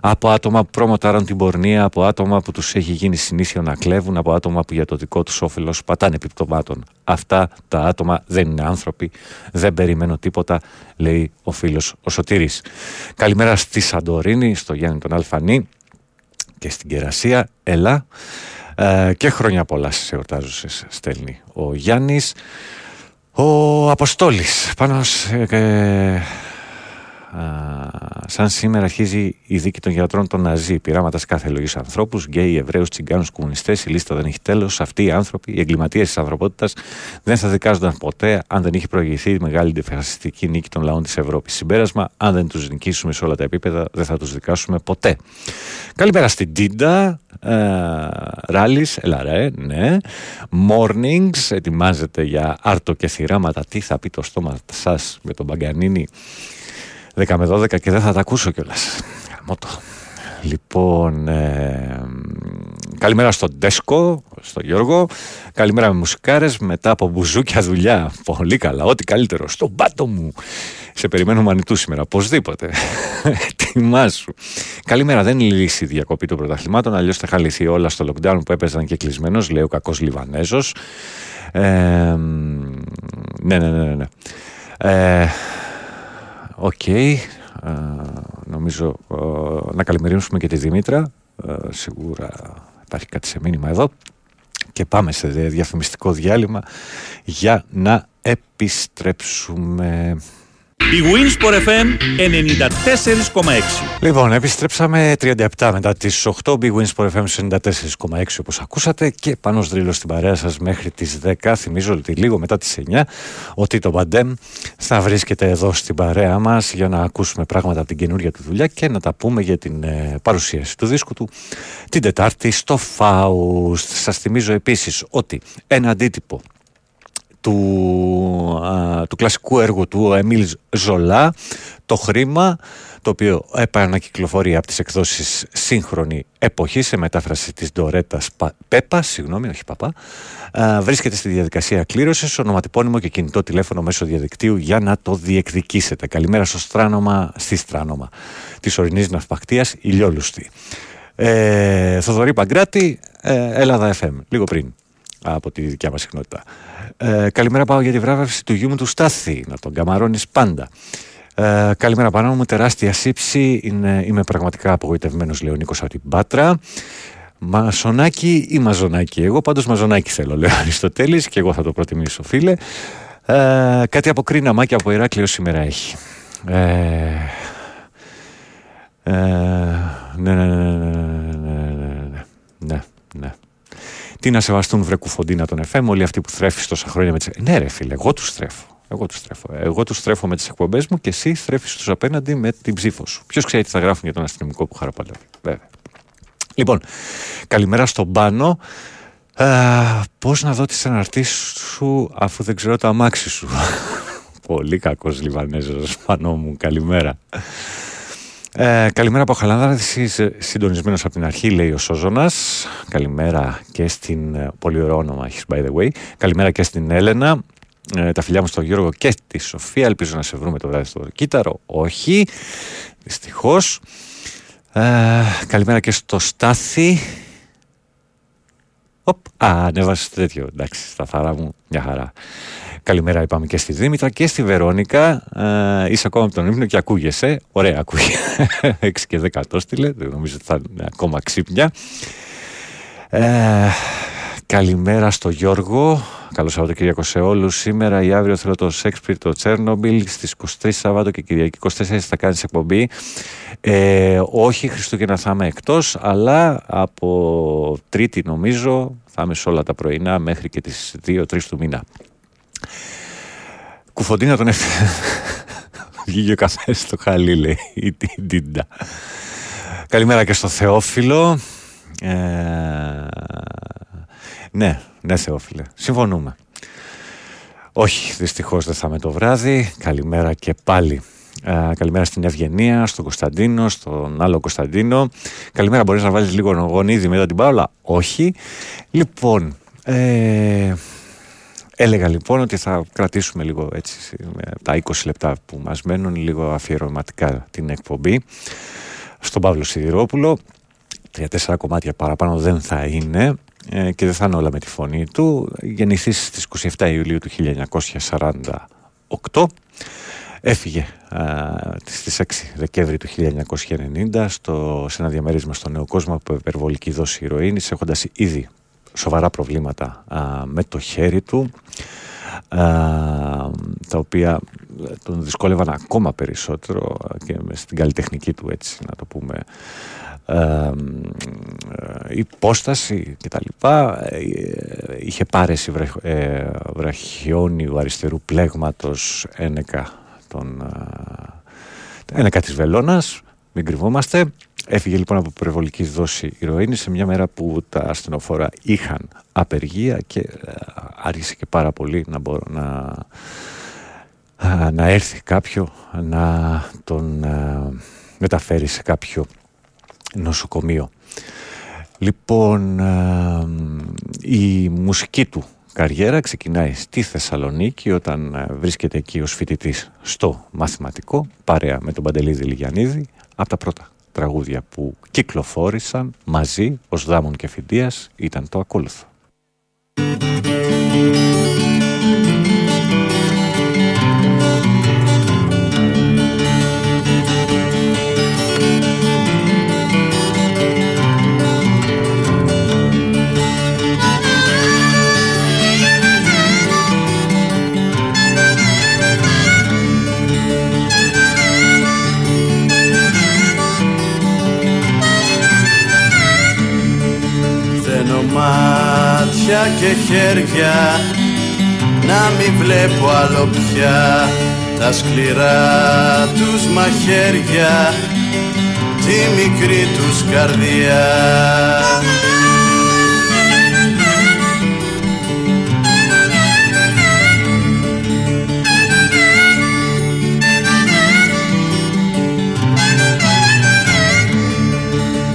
από άτομα που προμοτάρουν την πορνεία, από άτομα που τους έχει γίνει συνήθεια να κλέβουν, από άτομα που για το δικό τους όφελος πατάνε επιπτωμάτων. Αυτά τα άτομα δεν είναι άνθρωποι, δεν περιμένω τίποτα, λέει ο φίλος ο Σωτήρης. Καλημέρα στη Σαντορίνη, στο Γιάννη τον Αλφανή και στην Κερασία. Έλα. Ε, και χρόνια πολλά σε εορτάζω, στέλνει ο Γιάννης. Ο Αποστόλης, πάνω σε, ε, σαν σήμερα αρχίζει η δίκη των γιατρών των Ναζί. Πειράματα σε κάθε λογής ανθρώπους, γκέι, Εβραίους, Τσιγκάνους, κομμουνιστές. Η λίστα δεν έχει τέλος. Αυτοί οι άνθρωποι, οι εγκληματίες της ανθρωπότητας, δεν θα δικάζονταν ποτέ αν δεν είχε προηγηθεί η μεγάλη αντιφασιστική νίκη των λαών της Ευρώπης. Συμπέρασμα, αν δεν τους νικήσουμε σε όλα τα επίπεδα, δεν θα τους δικάσουμε ποτέ. Καλημέρα στην Τίντα. Ράλις, έλα ρε, ναι. Mornings, ετοιμάζεται για άρτο και θυράματα. Τι θα πει το στόμα σας με τον Μπαγκανίνη; 10 με 12 και δεν θα τα ακούσω κιόλας. Μότο. Λοιπόν, ε, καλημέρα στον Ντέσκο, στον Γιώργο. Καλημέρα με μουσικάρες, μετά από μπουζούκια δουλειά. Πολύ καλά, ό,τι καλύτερο. Στον πάτο μου. Σε περιμένω μανιτού σήμερα, οπωσδήποτε. Ετοιμάσου. Καλημέρα, δεν είναι λύση η διακοπή των πρωταθλημάτων, αλλιώς θα είχαν λυθεί όλα στο lockdown που έπαιζαν και κλεισμένοι, λέει ο κακός Λιβανέζος. Ε, ναι, ναι, ναι, ναι. Ε, OK. Okay. Ε, νομίζω ε, να καλημερίσουμε και τη Δημήτρα. Ε, σίγουρα υπάρχει κάτι σε μήνυμα εδώ. Και πάμε σε διαφημιστικό διάλειμμα για να επιστρέψουμε. Η Winsport FM 94,6 Λοιπόν, επιστρέψαμε 37 μετά τις 8 Big Wins FM 94,6 όπως ακούσατε. Και πάνω δρύλο στην παρέα σας μέχρι τις 10 θυμίζω ότι λίγο μετά τις 9 ότι το Μπαντέμ θα βρίσκεται εδώ στην παρέα μας για να ακούσουμε πράγματα από την καινούργια του δουλειά και να τα πούμε για την ε, παρουσίαση του δίσκου του την Τετάρτη στο Φάουστ σας θυμίζω επίσης ότι ένα αντίτυπο του, α, του κλασικού έργου του ο Εμίλ Ζολά το χρήμα το οποίο επανακυκλοφορεί από τις εκδόσεις σύγχρονη εποχή σε μετάφραση της Ντορέτας Πέπα, συγγνώμη, όχι Παπά, βρίσκεται στη διαδικασία κλήρωσης, ονοματεπώνυμο και κινητό τηλέφωνο μέσω διαδικτύου για να το διεκδικήσετε. Καλημέρα στο στράνομα, στη στράνομα της ορεινής ναυπακτίας Ηλιόλουστη. Ε, Θοδωρή Παγκράτη, ε, Ελλάδα FM, λίγο πριν από τη δικιά μας συχνότητα. Ε, καλημέρα πάω για τη βράβευση του γιού μου του Στάθη, να τον καμαρώνεις πάντα. Ε, καλημέρα πάνω μου, τεράστια σύψη, Είναι, είμαι πραγματικά απογοητευμένος, λέει ο Νίκος από την Πάτρα. Μασονάκι ή μαζονάκι, εγώ πάντως μαζονάκι θέλω, λέει ο Αριστοτέλης και εγώ θα το προτιμήσω φίλε. Ε, κάτι από κρίνα και από Ηράκλειο σήμερα έχει. Ε, ε, ναι, ναι, ναι, ναι, ναι, ναι, ναι, ναι, ναι. Τι να σεβαστούν βρε κουφοντίνα τον FM, όλοι αυτοί που θρέφεις τόσα χρόνια με τι. Ναι, ρε φίλε, εγώ τους στρέφω. Εγώ τους στρέφω. Εγώ τους στρέφω με τις εκπομπές μου και εσύ θρέφεις τους απέναντι με την ψήφο σου. Ποιος ξέρει τι θα γράφουν για τον αστυνομικό που χαραπαλεύει. Βέβαια. Λοιπόν, καλημέρα στον Πάνο. Πώς να δω τις αναρτήσεις σου αφού δεν ξέρω το αμάξι σου. Πολύ κακός Λιβανέζος, Πάνο μου. Καλημέρα. Ε, καλημέρα από Χαλάνδρα, εσύ συντονισμένος από την αρχή, λέει ο Σόζονα. Καλημέρα και στην. Ε, πολύ ωραίο όνομα έχεις, by the way. Καλημέρα και στην Έλενα. Ε, τα φιλιά μου στον Γιώργο και στη Σοφία. Ελπίζω να σε βρούμε το βράδυ στο κύτταρο. Όχι. Δυστυχώς. Ε, καλημέρα και στο Στάθη. Οπ, α, ανέβασες τέτοιο. Εντάξει, στα φαρά μου, μια χαρά. Καλημέρα είπαμε και στη Δήμητρα και στη Βερόνικα. Ε, είσαι ακόμα από τον ύπνο και ακούγεσαι. Ωραία, ακούγεσαι. 6 και 10 το στείλε. Δεν νομίζω ότι θα είναι ακόμα ξύπνια. Ε, καλημέρα στο Γιώργο. Καλό Σαββατοκύριακο σε όλους. Σήμερα ή αύριο θέλω το Σέξπιρ, το Τσέρνομπιλ. Στις 23 Σαββάτο και Κυριακή 24 θα κάνεις εκπομπή. Ε, όχι, Χριστούγεννα θα είμαι εκτός, αλλά από Τρίτη νομίζω θα είμαι σε όλα τα πρωινά μέχρι και τις 2-3 του μήνα. Κουφοντίνα τον έφερε. Βγήκε ο καφές στο χαλί, λέει η Τίντα. Καλημέρα και στο Θεόφιλο. Ε, ναι, ναι, Θεόφιλε. Συμφωνούμε. Όχι, δυστυχώς δεν θα είμαι το βράδυ. Καλημέρα και πάλι. Ε, καλημέρα στην Ευγενία, στον Κωνσταντίνο, στον άλλο Κωνσταντίνο. Καλημέρα, μπορείς να βάλεις λίγο γονίδι μετά την Πάολα; Όχι. Λοιπόν, ε, Έλεγα λοιπόν ότι θα κρατήσουμε λίγο έτσι τα 20 λεπτά που μας μένουν λίγο αφιερωματικά την εκπομπή στον Παύλο Σιδηρόπουλο. Τρία-τέσσερα κομμάτια παραπάνω δεν θα είναι ε, και δεν θα είναι όλα με τη φωνή του. Γεννηθείς στις 27 Ιουλίου του 1948. Έφυγε α, στις 6 Δεκέμβρη του 1990 στο, σε ένα διαμέρισμα στο Νέο Κόσμο από υπερβολική δόση ηρωίνης έχοντας ήδη σοβαρά προβλήματα με το χέρι του τα οποία τον δυσκόλευαν ακόμα περισσότερο και στην καλλιτεχνική του έτσι να το πούμε. Υπόσταση και τα λοιπά ε, είχε πάρεση ε, βραχιόνιου αριστερού πλέγματος ένεκα, τον, ένεκα της Βελώνας μην κρυβόμαστε. Έφυγε λοιπόν από περιβολική δόση ηρωίνη σε μια μέρα που τα ασθενοφόρα είχαν απεργία και ε, άρχισε και πάρα πολύ να, μπορώ, να, να έρθει κάποιο να τον μεταφέρει σε κάποιο νοσοκομείο. Λοιπόν, η μουσική του καριέρα ξεκινάει στη Θεσσαλονίκη όταν ε, βρίσκεται εκεί ως φοιτητής στο μαθηματικό παρέα με τον Παντελή Λιγιανίδη από τα πρώτα τραγούδια που κυκλοφόρησαν μαζί ως Δάμον και Φιντίας ήταν το ακόλουθο. Μάτια και χέρια να μην βλέπω άλλο πια τα σκληρά τους μαχαίρια τη μικρή τους καρδιά.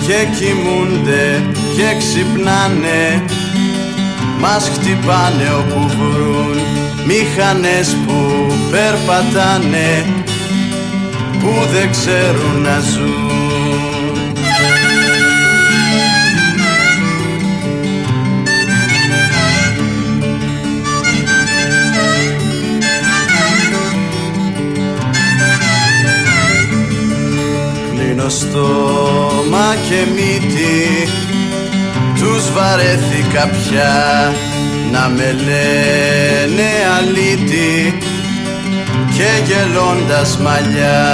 Και κοιμούνται και ξυπνάνε. Μας χτυπάνε όπου βρουν μηχανές που περπατάνε που δεν ξέρουν να ζουν. Κλείνω στόμα και μύτη τους βαρέθηκα πια να με λένε αλήτη και γελώντας μαλλιά.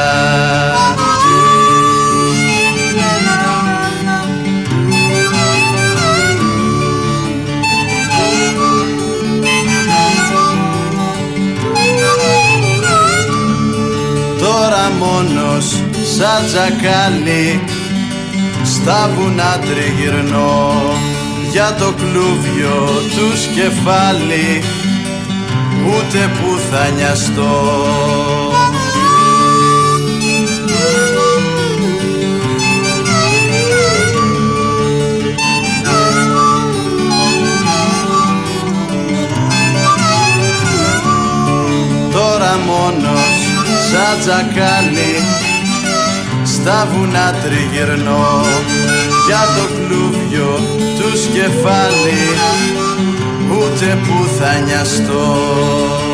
Τώρα μόνος σαν τζακάλι στα βουνά τριγυρνώ για το κλούβιο τους κεφάλι ούτε που θα νοιαστώ. Τώρα μόνος σαν τζακάλι στα βουνά τριγυρνώ για το κλούβιο τους σκεφάλι ούτε που θα νοιαστώ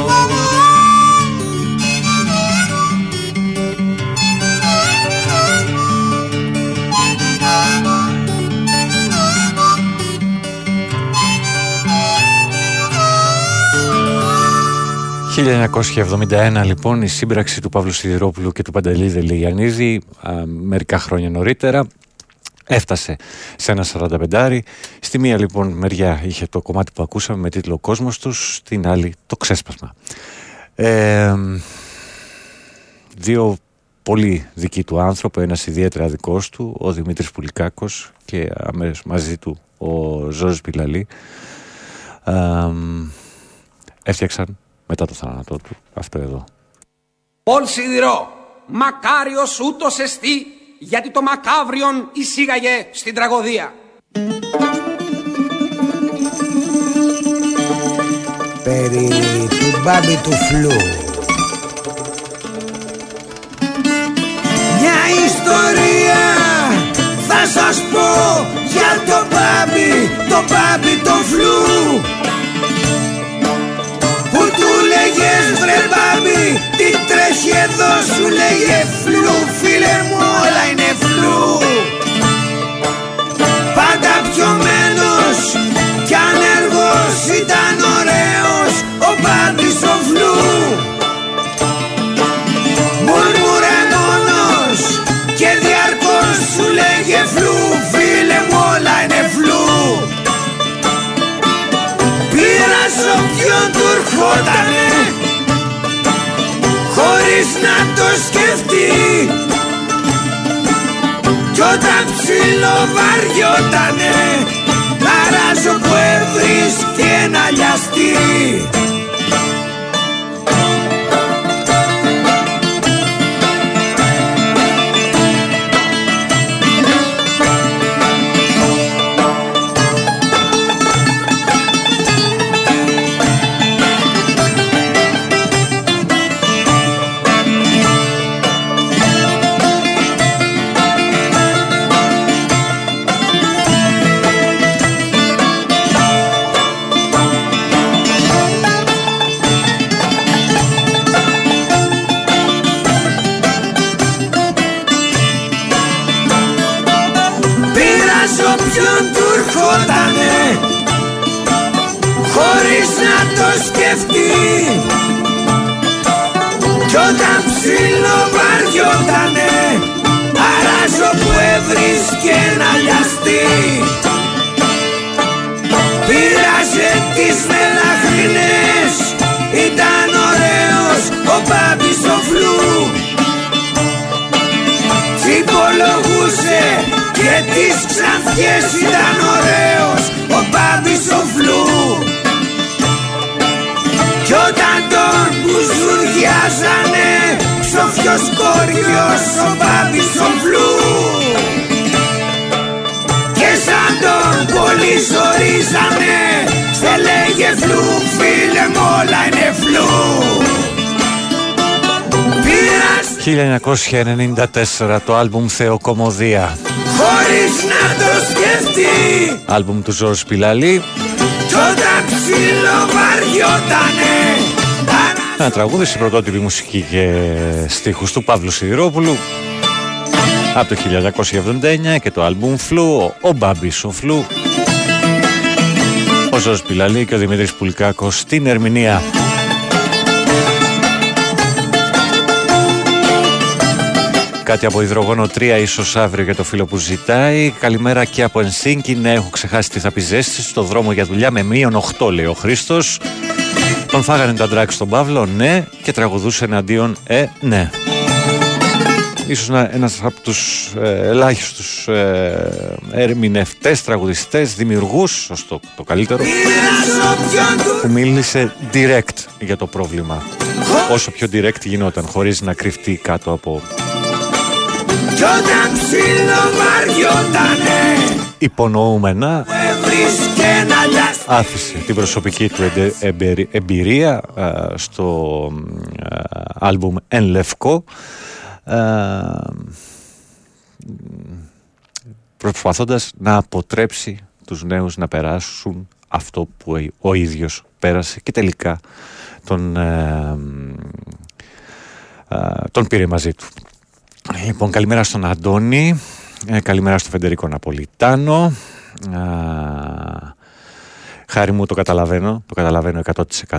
1971 λοιπόν η σύμπραξη του Παύλου Σιδηρόπουλου και του Παντελή Δελιγιαννίδη μερικά χρόνια νωρίτερα έφτασε σε ένα 45 Στη μία λοιπόν μεριά είχε το κομμάτι που ακούσαμε με τίτλο «Κόσμος τους», στην άλλη το ξέσπασμα. Ε, δύο πολύ δικοί του άνθρωποι, ένας ιδιαίτερα δικός του, ο Δημήτρης Πουλικάκος και αμέσως μαζί του ο Ζώζης Πιλαλή ε, έφτιαξαν μετά το θάνατό του. Αυτό εδώ. Πολ σιδηρό, μακάριος ούτως εστί, γιατί το μακάβριον εισήγαγε στην τραγωδία. Περί του μπάμπι του φλού Μια ιστορία θα σας πω για το μπάμπι, το μπάμπι το φλού λέγες βρε μπάμπι Τι τρέχει εδώ σου λέγε φλου Φίλε μου όλα είναι φλου Πάντα πιωμένος Κι ανεργός ήταν ωραίος Ο μπάμπης ο φλου Μουρμουρε μόνος Και διαρκώς σου λέγε φλου Φίλε μου όλα είναι φλου Πήρας σε όποιον του ερχότανε χωρίς να το σκεφτεί. Κι όταν ψιλοβαριότανε Ταράζω που έβρισκε ένα λιαστήρι Κι όταν ψιλοβαριότανε Αράζω που έβρισκε να λιαστεί Πήραζε τις μελαχρινές Ήταν ωραίος ο Μπάμπης ο Φλου. Τσιπολογούσε και τις ξανθιές ήταν ωραίος ο Μπάμπης ο Φλου μπουζουριάζανε ψοφιος κόριος ο Μπάμπης ο Φλου Και σαν τον πολύ ζορίζανε σε λέγε φλου φίλε μ' όλα είναι φλου. Πήρας 1994 το άλμπουμ Θεοκομωδία χωρίς να το σκεφτεί. Άλμπουμ του Ζόρς Σπιλαλή Κι όταν ψιλοβαριότανε Ένα τραγούδι στην πρωτότυπη μουσική και στίχους του Παύλου Σιδηρόπουλου από το 1979 και το άλμπουμ Φλου, ο Μπάμπης ο Φλου ο Ζόρς Πιλαλή και ο Δημήτρης Πουλικάκος στην ερμηνεία Κάτι από υδρογόνο 3 ίσως αύριο για το φίλο που ζητάει. Καλημέρα και από Ενσίνκι. Ναι, έχω ξεχάσει τι θα πει ζέστη. Στο δρόμο για δουλειά με μείον 8 λέει ο Χρήστος. Τον φάγανε τα ντράκ στον Παύλο, ναι, και τραγουδούσε εναντίον, ε, ναι. Ίσως να, ένας από τους ε, ελάχιστους ε, ερμηνευτές, τραγουδιστές, δημιουργούς, σωστό, το καλύτερο, που μίλησε direct για το πρόβλημα. Όσο πιο direct γινόταν, χωρίς να κρυφτεί κάτω από Κι όταν ψιλοβαριότανε υπονοούμενα Έβρισκε να λιαστεί άφησε την προσωπική του εντε- εμπειρι- εμπειρία α, στο α, άλμπουμ «Εν Λευκό» α, προσπαθώντας να αποτρέψει τους νέους να περάσουν αυτό που ο- ο ίδιος πέρασε και τελικά τον, ε, α, τον πήρε μαζί του. Λοιπόν, καλημέρα στον Αντώνη, ε, καλημέρα στον Φεντερικό Ναπολιτάνο. Α, χάρη μου το καταλαβαίνω, το καταλαβαίνω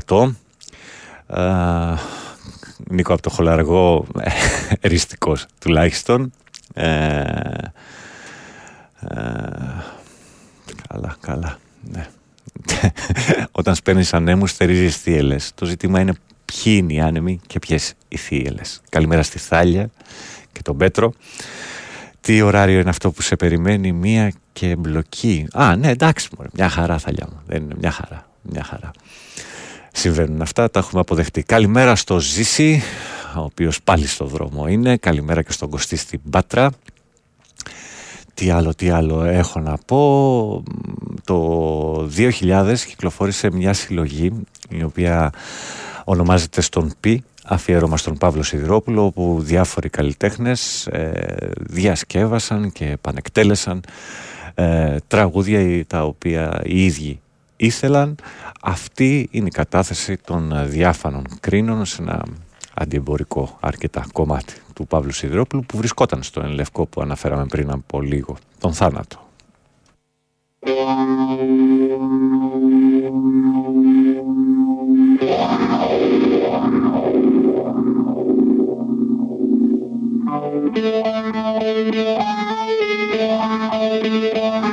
100%. Α, Νίκο από το Χολαργό, ε, εριστικός τουλάχιστον. Ε, ε, καλά, καλά, ναι. Όταν σπέρνεις ανέμους θερίζεις θύελες. Το ζήτημα είναι ποιοι είναι οι άνεμοι και ποιες οι θύελες. Καλημέρα στη Θάλια και τον Πέτρο. Τι ωράριο είναι αυτό που σε περιμένει, μία και μπλοκή. Α, ναι, εντάξει, μωρέ, μια χαρά Θαλιά μου. Δεν είναι μια χαρά, μια χαρά. Συμβαίνουν αυτά, τα έχουμε αποδεχτεί. Καλημέρα στο Ζήση, ο οποίος πάλι στο δρόμο είναι. Καλημέρα και στον Κωστή στην Πάτρα. Τι άλλο, τι άλλο έχω να πω. Το 2000 κυκλοφόρησε μια συλλογή η οποία ονομάζεται «Στον Πι», αφιέρωμα στον Παύλο Σιδηρόπουλο, όπου διάφοροι καλλιτέχνες ε, διασκεύασαν και επανεκτέλεσαν ε, τραγούδια τα οποία οι ίδιοι ήθελαν. Αυτή είναι η κατάθεση των διάφανων κρίνων σε ένα αντιεμπορικό αρκετά κομμάτι του Παύλου Σιδηρόπουλου που βρισκόταν στο Ενλευκό που αναφέραμε πριν από λίγο, τον θάνατο. Thank you.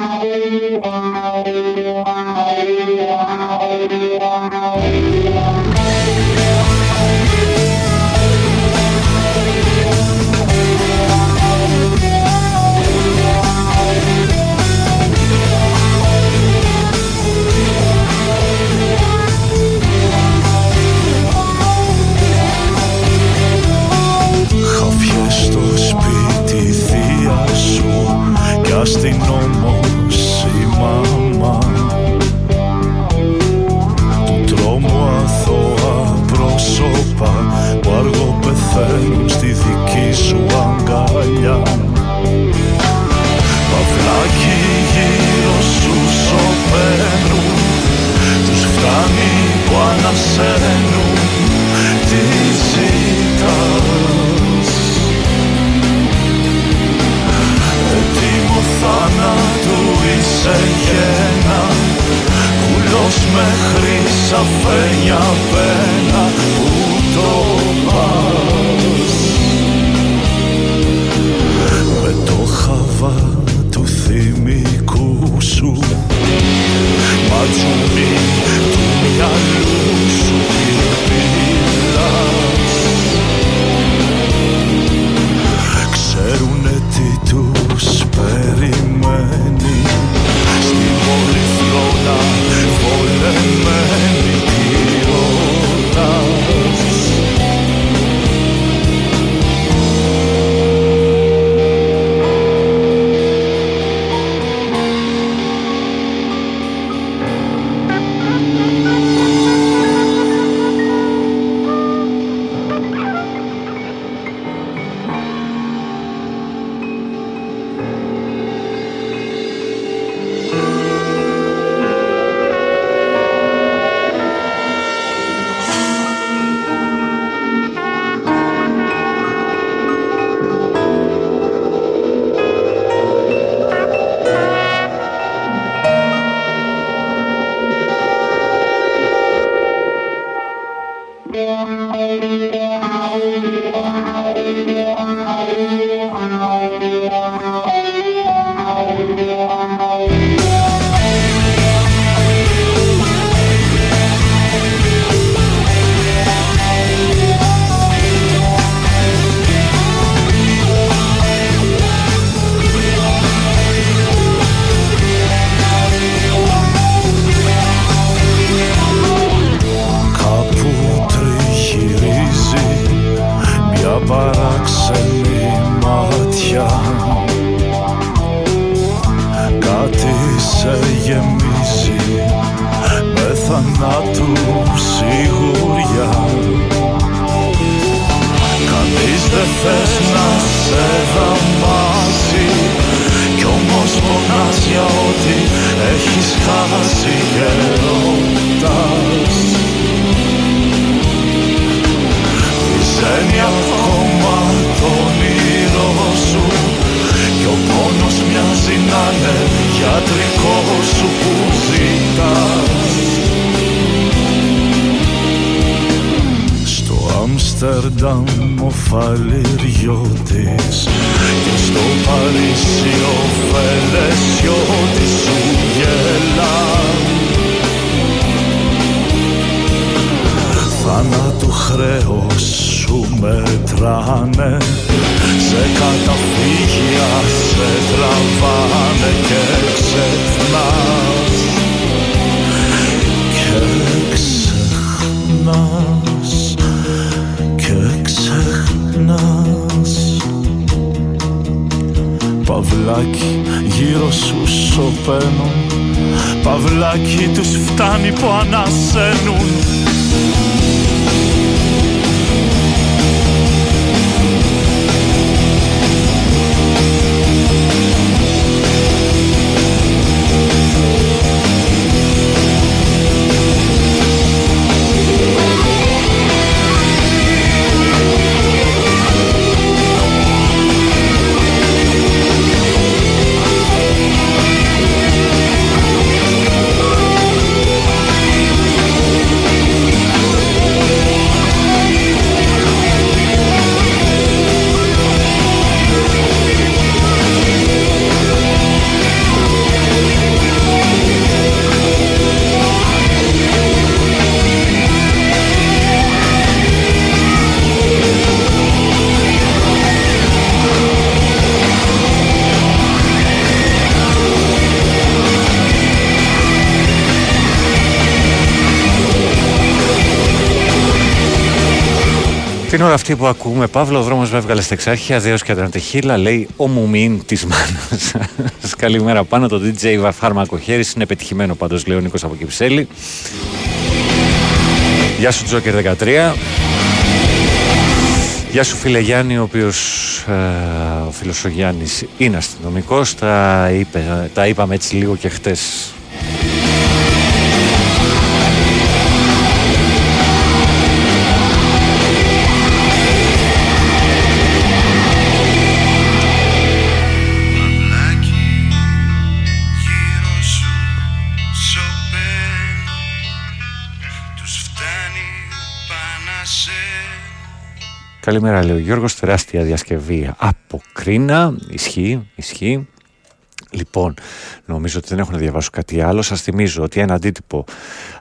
Έχεις χάσει και ρωτάς Βυζένει ακόμα το όνειρό σου. Κι ο πόνος μοιάζει να είναι Άμστερνταμ ο Φαληριώτης Και στο Παρίσι ο Βελεσιώτης σου γελάν θάνατου χρέος σου μετράνε. Σε καταφύγια σε τραβάνε και ξεχνάς. Και ξεχνάς Παυλάκι γύρω σου σωπαίνουν. Παυλάκι τους φτάνει που ανασένουν Την ώρα αυτή που ακούμε, Παύλο, ο δρόμος με έβγαλε στα εξάρχεια, δέος και αντρατεχίλα, λέει ο Μουμίν της μάνας. Σας καλημέρα πάνω, το DJ Φάρμακο Χέρις είναι πετυχημένο πάντως, λέει ο Νίκος από Κυψέλη. Γεια σου Τζόκερ 13. Γεια σου φίλε Γιάννη, ο οποίος, ε, ο φίλος ο Γιάννης είναι αστυνομικός, τα, είπε, τα είπαμε έτσι λίγο και χτες Καλημέρα, λέει ο Γιώργος. Τεράστια διασκευή από Κρίνα. Ισχύει, ισχύει. Λοιπόν, νομίζω ότι δεν έχω να διαβάσω κάτι άλλο. Σας θυμίζω ότι ένα αντίτυπο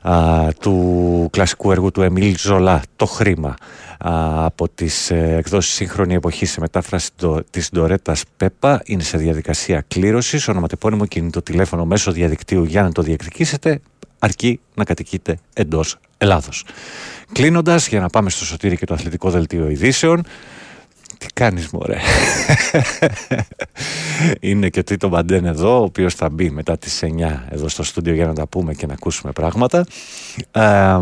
α, του κλασικού έργου του Εμίλ Ζολά, το χρήμα, α, από τις ε, εκδόσεις σύγχρονη εποχή σε μετάφραση το, της Ντορέτας Πέπα είναι σε διαδικασία κλήρωσης, ονοματεπώνυμο κινητό τηλέφωνο μέσω διαδικτύου για να το διεκδικήσετε, αρκεί να κατοικείτε εντός Ελλάδος. Κλείνοντας, για να πάμε στο σωτήρι και το αθλητικό δελτίο ειδήσεων, τι κάνεις μωρέ; Είναι και ο Τίτο Μπαντέν εδώ Ο οποίος θα μπει μετά τις 9 Εδώ στο στούντιο για να τα πούμε και να ακούσουμε πράγματα ε,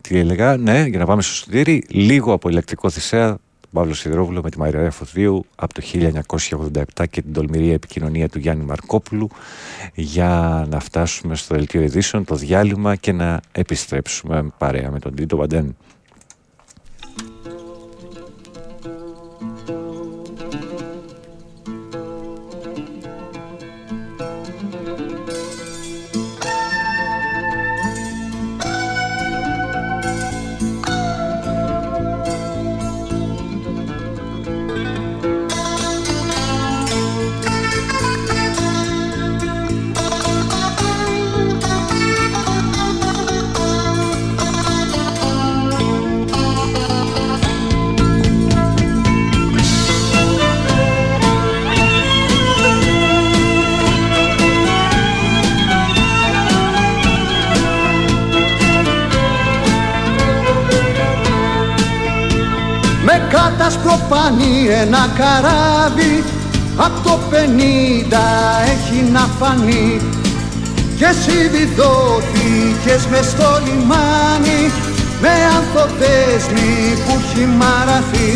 Τι έλεγα; Ναι για να πάμε στο στούντιο Λίγο από ηλεκτρικό θυσέα Παύλο Σιδρόβουλο με τη Μαρία Φωτβίου από το 1987 και την τολμηρή επικοινωνία του Γιάννη Μαρκόπουλου για να φτάσουμε στο δελτίο ειδήσεων, το διάλειμμα και να επιστρέψουμε παρέα με τον Τίτο Μπαντέν. Πενήντα έχει να φανεί Και εσύ βιδώθηκες μες στο λιμάνι Με ανθοδέσμη που έχει μαραθεί.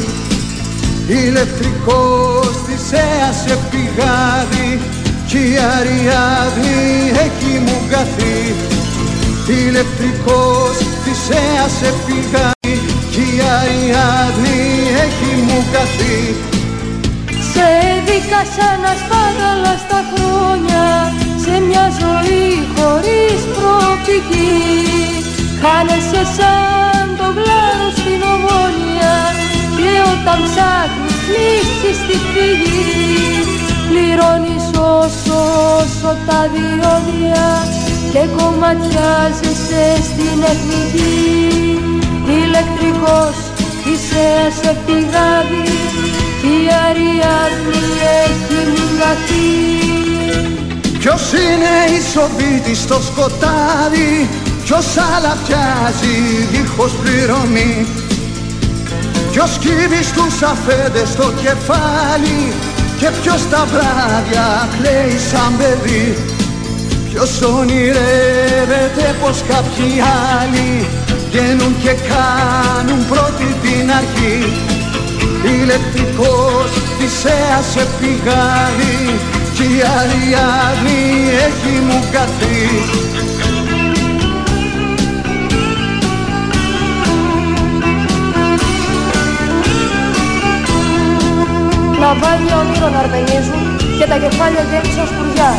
Ηλεκτρικός της σε πηγάδι Κι η Αριάδνη έχει μου καθεί Ηλεκτρικός της σε πηγάδι Κι η Αριάδνη έχει μου καθεί Σε έδικα να σπάταλα στα χρόνια Σε μια ζωή χωρίς προοπτική. Χάνεσαι σαν το γλάρο στην ομόνια Και όταν ψάχνεις λύση στη φυγή Πληρώνεις όσο όσο τα διόδια Και κομματιάζεσαι στην εθνική. Ηλεκτρικός Είσαι σε πηγάδι κι η Αριάδνη έχει μηνγαθεί Ποιος είναι ισοβήτης στο σκοτάδι; Ποιος αλαφιάζει δίχως πληρωμή Ποιος κύβει στους αφέντες στο κεφάλι; Και ποιος τα βράδια κλαίει σαν παιδί; Ποιος ονειρεύεται πως κάποιοι άλλοι Βγαίνουν και κάνουν πρώτη την αρχή; Ηλεκτρικός θυσέας σε πηγάδι Κι η Αριάδνη έχει μου καθεί Ναυάγια ονείρων αρμενίζουν και τα κεφάλια γέμισαν σκουριά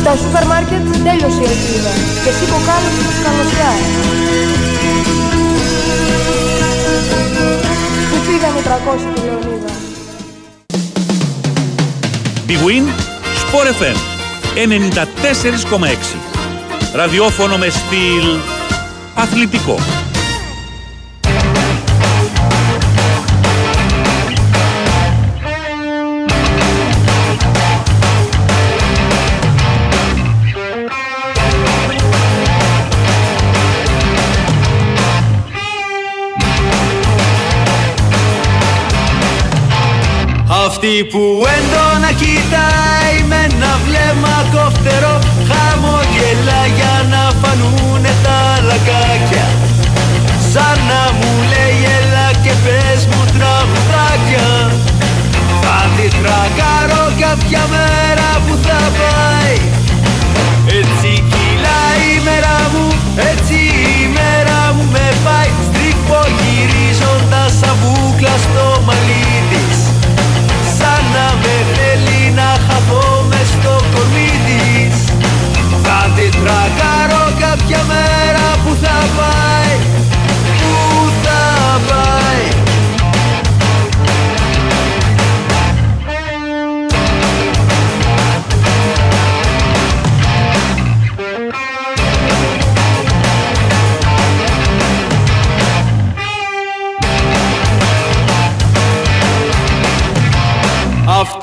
Στα σούπερ μάρκετ τέλειωσε η ελπίδα και εσύ κοκάλες τους καλωσιά. Που πήγαν οι 300 του Λεωνίδα. Big Win, Sport FM 94,6 Ραδιόφωνο με στυλ αθλητικό. Αυτή που έντονα κοιτάει με ένα βλέμμα κοφτερό Χαμογελά για να φανούνε τα λακάκια Σαν να μου λέει έλα και πες μου τραγουδάκια Θα τη τρακάρω κάποια μέρα που θα πάει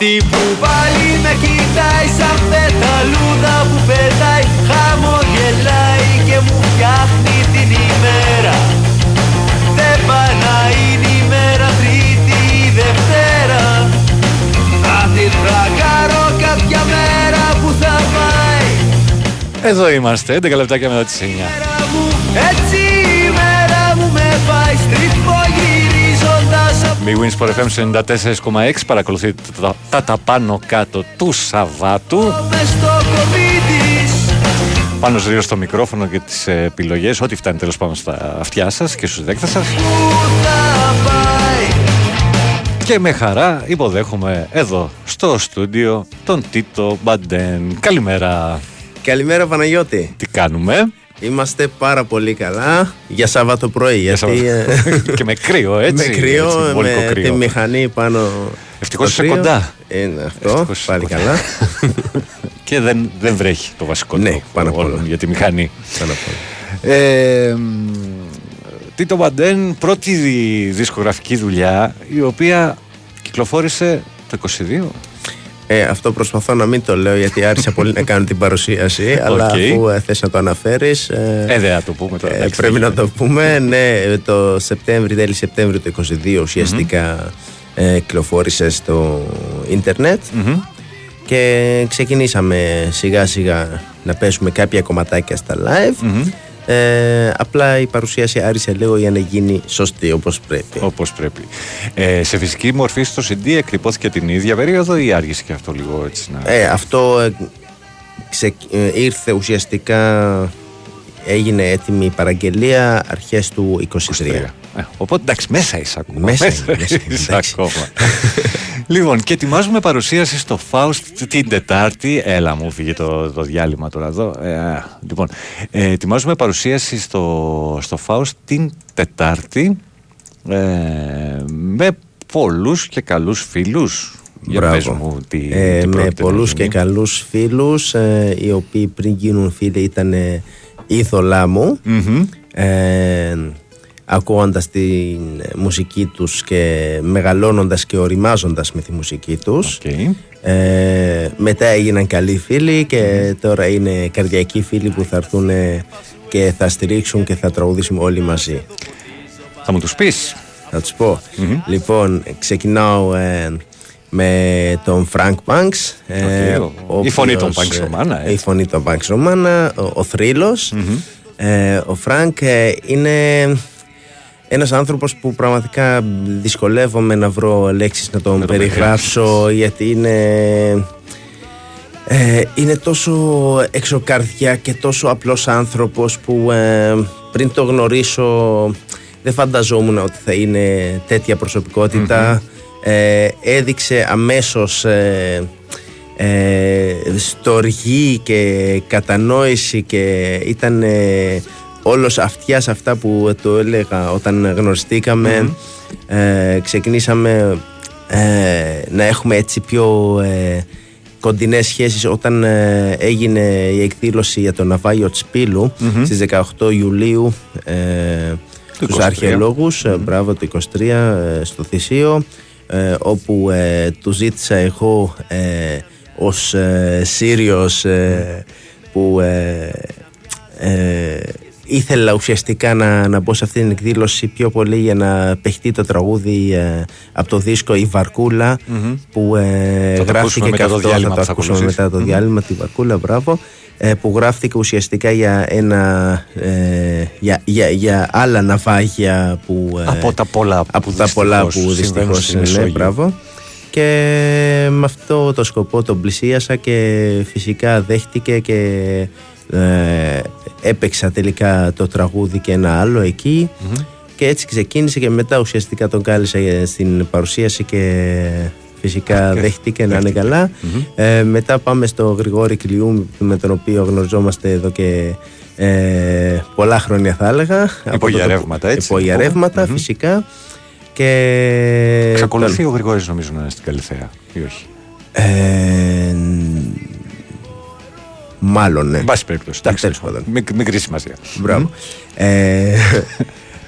Αυτή που πάλι με κοιτάει σαν πεταλούδα που πετάει Χαμογελάει και μου φτιάχνει την ημέρα. Δεν πάει να είναι ημέρα τρίτη ή δευτέρα. Θα την τρακάρω κάποια μέρα που θα πάει. Εδώ είμαστε, 11 λεπτάκια μετά τις 9. Έτσι γυρίζοντας από Big Wins for FM 94,6 παρακολουθείτε τα, τα, τα πάνω κάτω του Σαββάτου. μες στο κομίτι Πάνω ζρίο στο μικρόφωνο και τις ε, επιλογές, ό,τι φτάνει τέλος πάνω στα αυτιά σας και στους δέκτες σας. Και με χαρά υποδέχομαι εδώ στο στούντιο τον Τίτο Μπαντέν. Καλημέρα. Καλημέρα Παναγιώτη. Τι κάνουμε; Είμαστε πάρα πολύ καλά για Σάββατο πρωί. Γιατί, ε, και με κρύο, έτσι. με κρύο, έτσι, με βολικό τη κρύο. μηχανή πάνω. Ευτυχώς στο είσαι κρύο. κοντά. Είναι αυτό, Ευτυχώς πάλι είσαι καλά. και δεν, δεν βρέχει το βασικό Ναι, του πάνω απ' όλα. όλων για τη μηχανή. Πάνω απ' όλα. Ε, μ, Τίτο Μπαντέν, πρώτη δι- δισκογραφική δουλειά η οποία κυκλοφόρησε το 22. Ε, αυτό προσπαθώ να μην το λέω γιατί άρχισα πολύ να κάνω την παρουσίαση. Αλλά Οκ. αφού ε, θες να το αναφέρεις ε, Ε, δεν θα το πούμε τώρα. ε, εντάξει, πρέπει δεν να το πούμε. Ναι, το Σεπτέμβρη, τέλη Σεπτέμβρη του 22 ουσιαστικά ε, κυκλοφόρησε στο ίντερνετ. Και ξεκινήσαμε σιγά σιγά να παίζουμε κάποια κομματάκια στα live. Ε, απλά η παρουσίαση άρχισε λίγο για να γίνει σωστή όπως πρέπει. Όπως πρέπει. Ε, σε φυσική μορφή στο CD εκτυπώθηκε την ίδια περίοδο ή άργησε και αυτό λίγο έτσι να... Ε, αυτό ε, ξε- ε, ήρθε ουσιαστικά, έγινε έτοιμη η παραγγελία αρχές του 23. Ε, οπότε εντάξει, μέσα είσαι ακόμα. Μέσα είμαι, μέσα είμαι, είσαι εντάξει. ακόμα. λοιπόν, και ετοιμάζουμε παρουσίαση στο Faust την Τετάρτη. Έλα, μου φύγε το, το διάλειμμα τώρα εδώ. Ε, α, λοιπόν, ε, ετοιμάζουμε παρουσίαση στο, στο Faust την Τετάρτη ε, με πολλούς και καλούς φίλους. Για Μπράβο. πες μου τι, Ε, τι με πρόκειται να πολλούς και γίνει. καλούς φίλους ε, οι οποίοι πριν γίνουν φίλοι ήταν ε, είδωλά μου ε, ακούγοντας τη μουσική τους και μεγαλώνοντας και ωριμάζοντας με τη μουσική τους. Ε, μετά έγιναν καλοί φίλοι και τώρα είναι καρδιακοί φίλοι που θα έρθουν ε, και θα στηρίξουν και θα τραγουδήσουμε όλοι μαζί. Θα μου τους πεις. Θα τους πω. Λοιπόν ξεκινάω ε, με τον Frank Banks ε, Οκ, ο- ο η φωνή των οποίος, Banks ε, Romana, έτσι. Η φωνή των Banks Romana Ο, ο θρύλος. Ε, Ο Frank ε, είναι ένας άνθρωπος που πραγματικά δυσκολεύομαι να βρω λέξεις να τον Να τον περιγράψω γιατί είναι ε, είναι τόσο εξωκαρδιά και τόσο απλός άνθρωπος που ε, πριν το γνωρίσω δεν φανταζόμουν ότι θα είναι τέτοια προσωπικότητα. Ε, έδειξε αμέσως ε, ε, στοργή και κατανόηση και ήταν ε, όλος αυτιάς σε αυτά που το έλεγα όταν γνωριστηκαμε Ε, ξεκινήσαμε ε, να έχουμε έτσι πιο ε, κοντινές σχέσεις όταν ε, έγινε η εκδήλωση για το ναυάγιο Τσπίλου Μμμ. στις 18 Ιουλίου ε, στους 23. αρχαιολόγους ε, μπράβο το 23 ε, στο Θησίο ε, όπου ε, του ζήτησα εγώ ε, ως ε, Σύριος ε, που ε, ε, ήθελα ουσιαστικά να, να μπω σε αυτή την εκδήλωση πιο πολύ για να παιχτεί το τραγούδι ε, από το δίσκο «Η Βαρκούλα» Μμμ. που ε, Θα το ακούσουμε γράφτηκε μετά και το αυτό, διάλειμμα θα που το θα ακούσουμε ακολουθήσει. μετά το Μμμ. διάλειμμα τη Βαρκούλα, μπράβο ε, που γράφτηκε ουσιαστικά για, ένα, ε, για, για, για άλλα ναυάγια που, ε, Από τα πολλά από που τα πολλά δυστυχώς που συμβαίνουν δυστυχώς στην είναι, Μεσόγειο. μπράβο και με αυτό το σκοπό τον πλησίασα και φυσικά δέχτηκε και ε, έπαιξα τελικά το τραγούδι και ένα άλλο εκεί και έτσι ξεκίνησε και μετά ουσιαστικά τον κάλεσα για- στην παρουσίαση και φυσικά δέχτηκε να είναι καλά. Ε, μετά πάμε στο Γρηγόρη Κλειού με τον οποίο γνωριζόμαστε εδώ και ε, πολλά χρόνια θα έλεγα. Από Υπό το- για ρεύματα, έτσι, Υπό για λοιπόν. ρεύματα, Μμμ. φυσικά. Και Εξακολουθεί τον- ο Γρηγόρης νομίζω να είναι στην Καλυθέα ή όχι; Ε, μάλλον ναι. Εν πάση περιπτώσει. Εντάξει, Τέλος πάντων. Μικ- Μικρή σημασία. Μπράβο. Ε,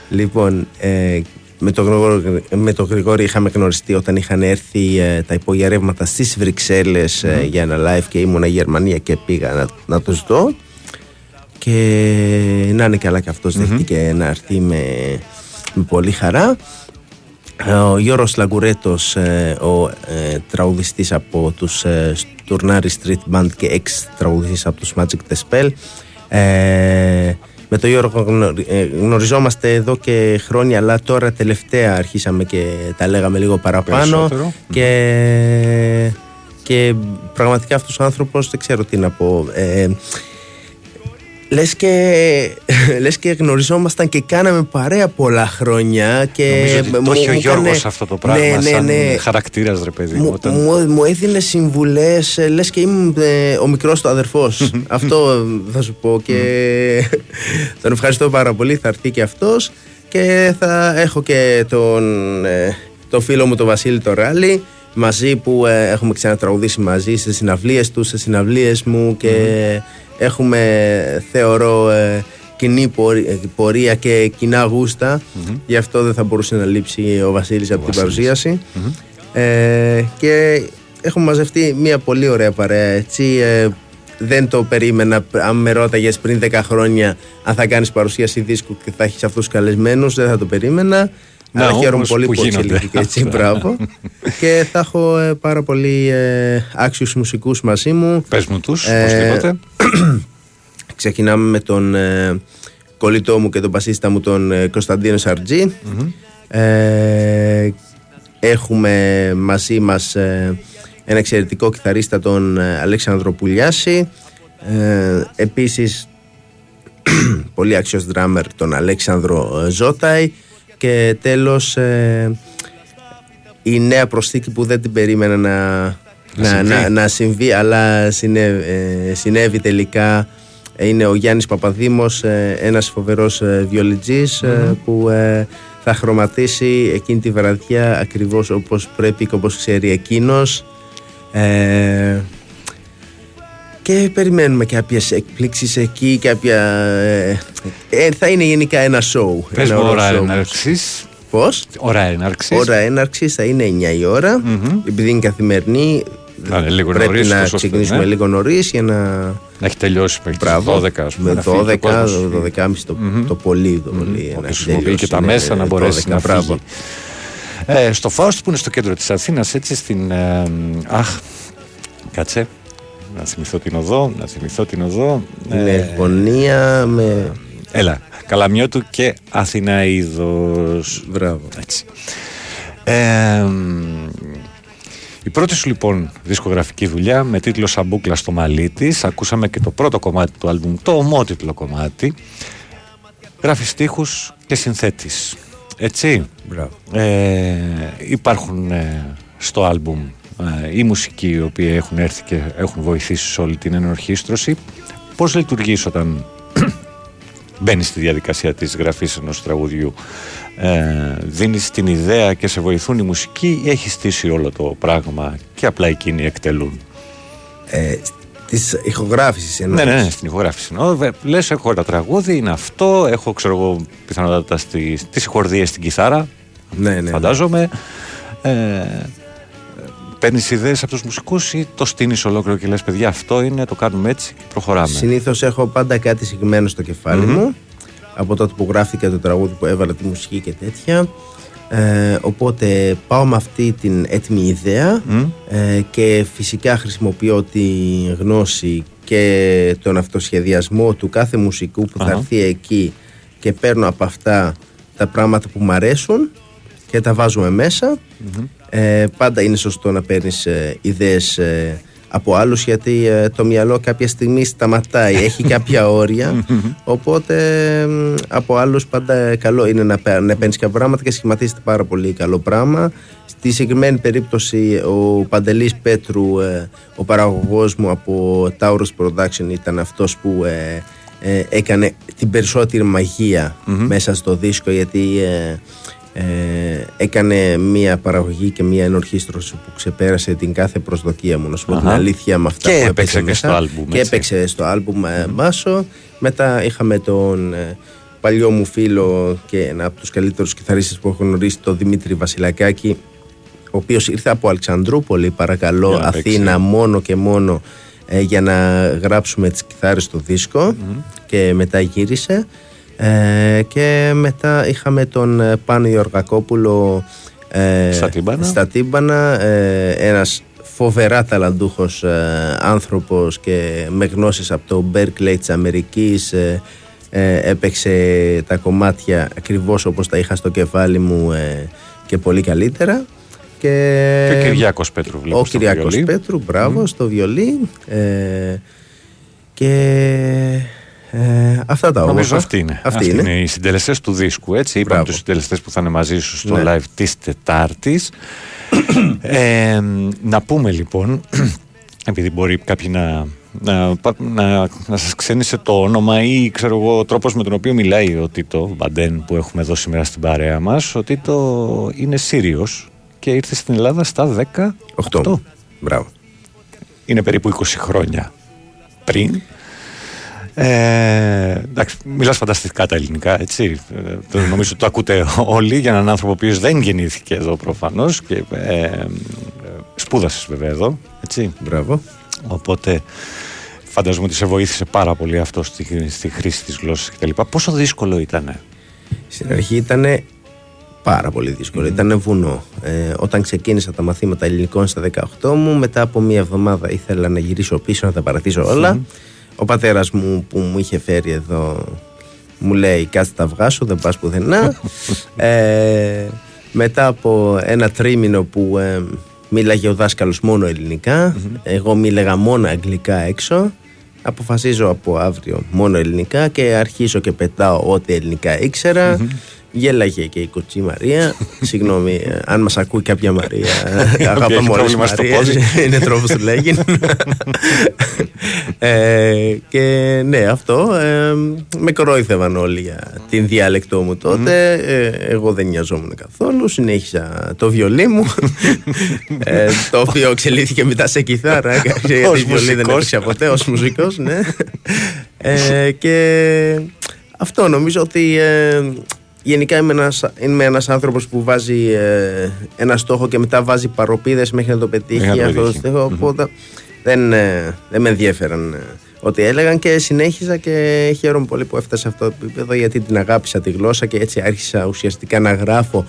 λοιπόν, ε, με τον, Γρηγόρη, με τον Γρηγόρη είχαμε γνωριστεί όταν είχαν έρθει ε, τα υπογερεύματα στις Βρυξέλλες ε, για ένα live και ήμουνα Γερμανία και πήγα να, να τους δω και να είναι καλά και αυτος δέχτηκε να έρθει με, με πολύ χαρά ο Γιώργος Λαγκουρέτος ε, ο ε, τραγουδιστής από τους ε, Στουρνάρι Street Band και εξ τραγουδιστής από τους Magic the Spell ε, με τον Γιώργο γνω- ε, γνωριζόμαστε εδώ και χρόνια αλλά τώρα τελευταία αρχίσαμε και τα λέγαμε λίγο παραπάνω Περισσότερο. και, και πραγματικά αυτός ο άνθρωπος δεν ξέρω τι να πω ε, Λες και, λες και γνωριζόμασταν και κάναμε παρέα πολλά χρόνια και Νομίζω ότι μου- το έχει ο μου Γιώργος έκανε- αυτό το πράγμα ναι, ναι, σαν ναι. χαρακτήρας ρε παιδί μου. Μου, Όταν... μου, μου έδινε συμβουλές ε, λες και ήμουν ε, ο μικρός του αδερφός αυτό θα σου πω και τον ευχαριστώ πάρα πολύ θα έρθει και αυτός και θα έχω και τον, ε, τον φίλο μου τον Βασίλη το Ράλι μαζί που ε, έχουμε ξανατραγουδήσει μαζί σε συναυλίες του, σε συναυλίες μου και έχουμε θεωρώ ε, κοινή πορεία, πορεία και κοινά γούστα. Γι' αυτό δεν θα μπορούσε να λείψει ο Βασίλης από την παρουσίαση. Ε, και έχουμε μαζευτεί μια πολύ ωραία παρέα έτσι. Ε, δεν το περίμενα. Αν με ρώταγες πριν 10 χρόνια αν θα κάνεις παρουσίαση δίσκου και θα έχεις αυτούς τους καλεσμένους δεν θα το περίμενα Να, αλλά χαίρομαι όμως πολύ που που γίνονται εξελίχθηκε έτσι αυτά. μπράβο και θα έχω ε, πάρα πολύ ε, άξιους μουσικούς μαζί μου Πες μου τους, Ε, οπωσδήποτε. Ξεκινάμε με τον ε, κολλητό μου και τον μπασίστα μου τον ε, Κωνσταντίνο Σαρτζή. Ε, έχουμε μαζί μας ε, ένα εξαιρετικό κιθαρίστα τον ε, Αλέξανδρο Πουλιάση. Ε, επίσης πολύ άξιος δράμερ τον Αλέξανδρο ε, Ζώταη και τέλος ε, η νέα προσθήκη που δεν την περίμενα να, να, συμβεί. να, να συμβεί αλλά συνέβη, ε, συνέβη τελικά. Ε, είναι ο Γιάννης Παπαδήμος ε, ένας φοβερός ε, βιολιτζής, ε, που ε, θα χρωματίσει εκείνη τη βραδιά ακριβώς όπως πρέπει και όπως ξέρει εκείνος. Ε, και περιμένουμε κάποιες εκπλήξεις εκεί κάποια, ε, ε, θα είναι γενικά ένα show Πες ένα μου ωραίο ώρα show. έναρξης. Πώς; Ώρα έναρξης. Ώρα έναρξης θα είναι 9 η ώρα. Επειδή είναι καθημερινή, Να είναι λίγο πρέπει νωρίς, να τόσο ώστε, ξεκινήσουμε ναι. λίγο νωρίς για να. Να έχει τελειώσει μέχρι τις Μπράβο. 12 ας πούμε. Με να φύγει 12, ο κόσμος. 12.30 το, το πολύ. Το πολύ να Όποιος έχει χρησιμοποιεί τελειώσει, και τα ναι, μέσα να 12, μπορέσει να μπράβο. φύγει. Ε, στο Φάουστ που είναι στο κέντρο της Αθήνας έτσι στην... ε, αχ, κάτσε. Να θυμηθώ την οδό, να θυμηθώ την οδό. Ε, Είναι γωνία με. Έλα, Καλαμιώτου και Αθηναίδος. Μπράβο. Έτσι. Ε, η πρώτη σου λοιπόν δισκογραφική δουλειά με τίτλο Σαμπούκλα στο μαλλί της Ακούσαμε και το πρώτο κομμάτι του άλμπουμ, το ομότιτλο κομμάτι Γράφεις στίχους και συνθέτης Έτσι Μπράβο. ε, Υπάρχουν ε, στο άλμπουμ ε, οι μουσικοί οι οποίοι έχουν έρθει και έχουν βοηθήσει σε όλη την ενορχίστρωση Πώς λειτουργείς όταν μπαίνεις στη διαδικασία της γραφής ενός τραγουδιού; Ε, δίνεις την ιδέα και σε βοηθούν οι μουσικοί ή έχει στήσει όλο το πράγμα και απλά εκείνοι εκτελούν; Ε, Της ηχογράφησης ναι, ναι, ναι, στην ηχογράφηση. εννοώ. Βε- Λες έχω ένα τραγούδι, είναι αυτό, έχω ξέρω εγώ πιθανότατα στι, τις συγχορδίες στην κιθάρα, Ναι, ναι. φαντάζομαι. Ε, Παίρνεις ιδέες από τους μουσικούς ή το στείνεις ολόκληρο και λες: Παιδιά, αυτό είναι, το κάνουμε έτσι και προχωράμε. Συνήθως έχω πάντα κάτι συγκεκριμένο στο κεφάλι Μμμ. μου από τότε που γράφτηκε το τραγούδι που έβαλα τη μουσική και τέτοια. Ε, οπότε πάω με αυτή την έτοιμη ιδέα ε, και φυσικά χρησιμοποιώ τη γνώση και τον αυτοσχεδιασμό του κάθε μουσικού που θα Αχα. έρθει εκεί και παίρνω από αυτά τα πράγματα που μου αρέσουν και τα βάζουμε μέσα. Ε, πάντα είναι σωστό να παίρνεις ε, ιδέες ε, από άλλους γιατί ε, το μυαλό κάποια στιγμή σταματάει, έχει κάποια όρια. Οπότε μ, από άλλους πάντα καλό είναι να, παίρ- να παίρνεις κάποια πράγματα και σχηματίζεται πάρα πολύ καλό πράγμα. Στη συγκεκριμένη περίπτωση ο Παντελής Πέτρου ε, ο παραγωγός μου από Taurus Production ήταν αυτός που ε, ε, έκανε την περισσότερη μαγεία μέσα στο δίσκο γιατί ε, ε, έκανε μία παραγωγή και μία ενορχίστρωση που ξεπέρασε την κάθε προσδοκία μου να σου πω την Αχα. αλήθεια με αυτά Και που έπαιξε και μέσα. στο άλμπουμ, και έτσι. έπαιξε στο άλμπουμ ε, Μπάσο μετά είχαμε τον, ε, παλιό μου φίλο και ένα από τους καλύτερους κιθαρίστες που έχω γνωρίσει, τον Δημήτρη Βασιλακάκη, ο οποίος ήρθε από Αλεξανδρούπολη, παρακαλώ, Για να παίξει. Αθήνα, μόνο και μόνο ε, για να γράψουμε τις κιθάρες στο δισκο και μετά γύρισε. Ε, και μετά είχαμε τον ε, Πάνο Ιωργακόπουλο ε, Στα τύμπανα. στα τύμπανα, ε, ένας φοβερά ταλαντούχος ε, άνθρωπος και με γνώσεις από το Berkeley της Αμερικής ε, ε, έπαιξε τα κομμάτια ακριβώς όπως τα είχα στο κεφάλι μου ε, και πολύ καλύτερα και, Και ο Κυριάκος Πέτρου βλέπω ο στο Κυριάκος βιολί. Πέτρου, μπράβο, στο βιολί ε, και ε, αυτά τα Νομίζω όμορφα. αυτή είναι. Αυτή Αυτοί είναι. είναι οι συντελεστές του δίσκου. Έτσι. Είπαμε Μπράβο. τους συντελεστές που θα είναι μαζί σου στο Ναι. live της Τετάρτης. ε, να πούμε λοιπόν, επειδή μπορεί κάποιοι να, να, πα- να, να σας ξένησε το όνομα ή ξέρω εγώ ο τρόπος με τον οποίο μιλάει ο Τίτο Μπαντέν που έχουμε εδώ σήμερα στην παρέα μας ο Τίτο είναι Σύριος και ήρθε στην Ελλάδα στα 18 Μπράβο. είναι περίπου 20 χρόνια πριν ε, εντάξει, μιλάς φανταστικά τα ελληνικά, έτσι. Ε, το, νομίζω ότι το ακούτε όλοι για έναν άνθρωπο ο οποίος δεν γεννήθηκε εδώ προφανώς και ε, ε, σπούδασες βέβαια εδώ, έτσι. Μπράβο. Οπότε φανταζομαι ότι σε βοήθησε πάρα πολύ αυτό στη, στη χρήση της γλώσσας κτλ. Πόσο δύσκολο ήταν. Στην αρχή ήταν πάρα πολύ δύσκολο. Ήταν βουνό. Ε, όταν ξεκίνησα τα μαθήματα ελληνικών στα 18 μου, μετά από μία εβδομάδα ήθελα να γυρίσω πίσω, να τα παρατήσω όλα. Ο πατέρας μου που μου είχε φέρει εδώ μου λέει κάτσε τα αυγά σου, δεν πας πουθενά. ε, μετά από ένα τρίμηνο που ε, μίλαγε ο δάσκαλος μόνο ελληνικά, εγώ μίλαγα μόνο αγγλικά έξω, αποφασίζω από αύριο μόνο ελληνικά και αρχίζω και πετάω ό,τι ελληνικά ήξερα. Γέλαγε και η κοτσή Μαρία. Συγγνώμη, ε, αν μας ακούει κάποια Μαρία. ε, Αγαπάμε έχει όλες πρόβλημα στο Μαρίες. πόδι. Είναι τρόπος του λέγει. ε, και ναι, αυτό. Ε, με κορόιδευαν όλοι για την διάλεκτό μου τότε. Ε, εγώ δεν νοιαζόμουν καθόλου. Συνέχισα το βιολί μου. ε, το οποίο εξελίχθηκε μετά σε κιθάρα. γιατί Ως βιολί δεν μουσικός. έπαιξα ποτέ ως μουσικός. Ναι. ε, και αυτό νομίζω ότι. Ε, Γενικά είμαι ένας, είμαι ένας άνθρωπος που βάζει ε, ένα στόχο και μετά βάζει παροπίδες μέχρι να το πετύχει Μέχρι να το αυτό το πετύχει. στόχο. Οπότε δεν, ε, δεν με ενδιαφέραν ε, ό,τι έλεγαν και συνέχιζα και χαίρομαι πολύ που έφτασα σε αυτό το επίπεδο γιατί την αγάπησα τη γλώσσα και έτσι άρχισα ουσιαστικά να γράφω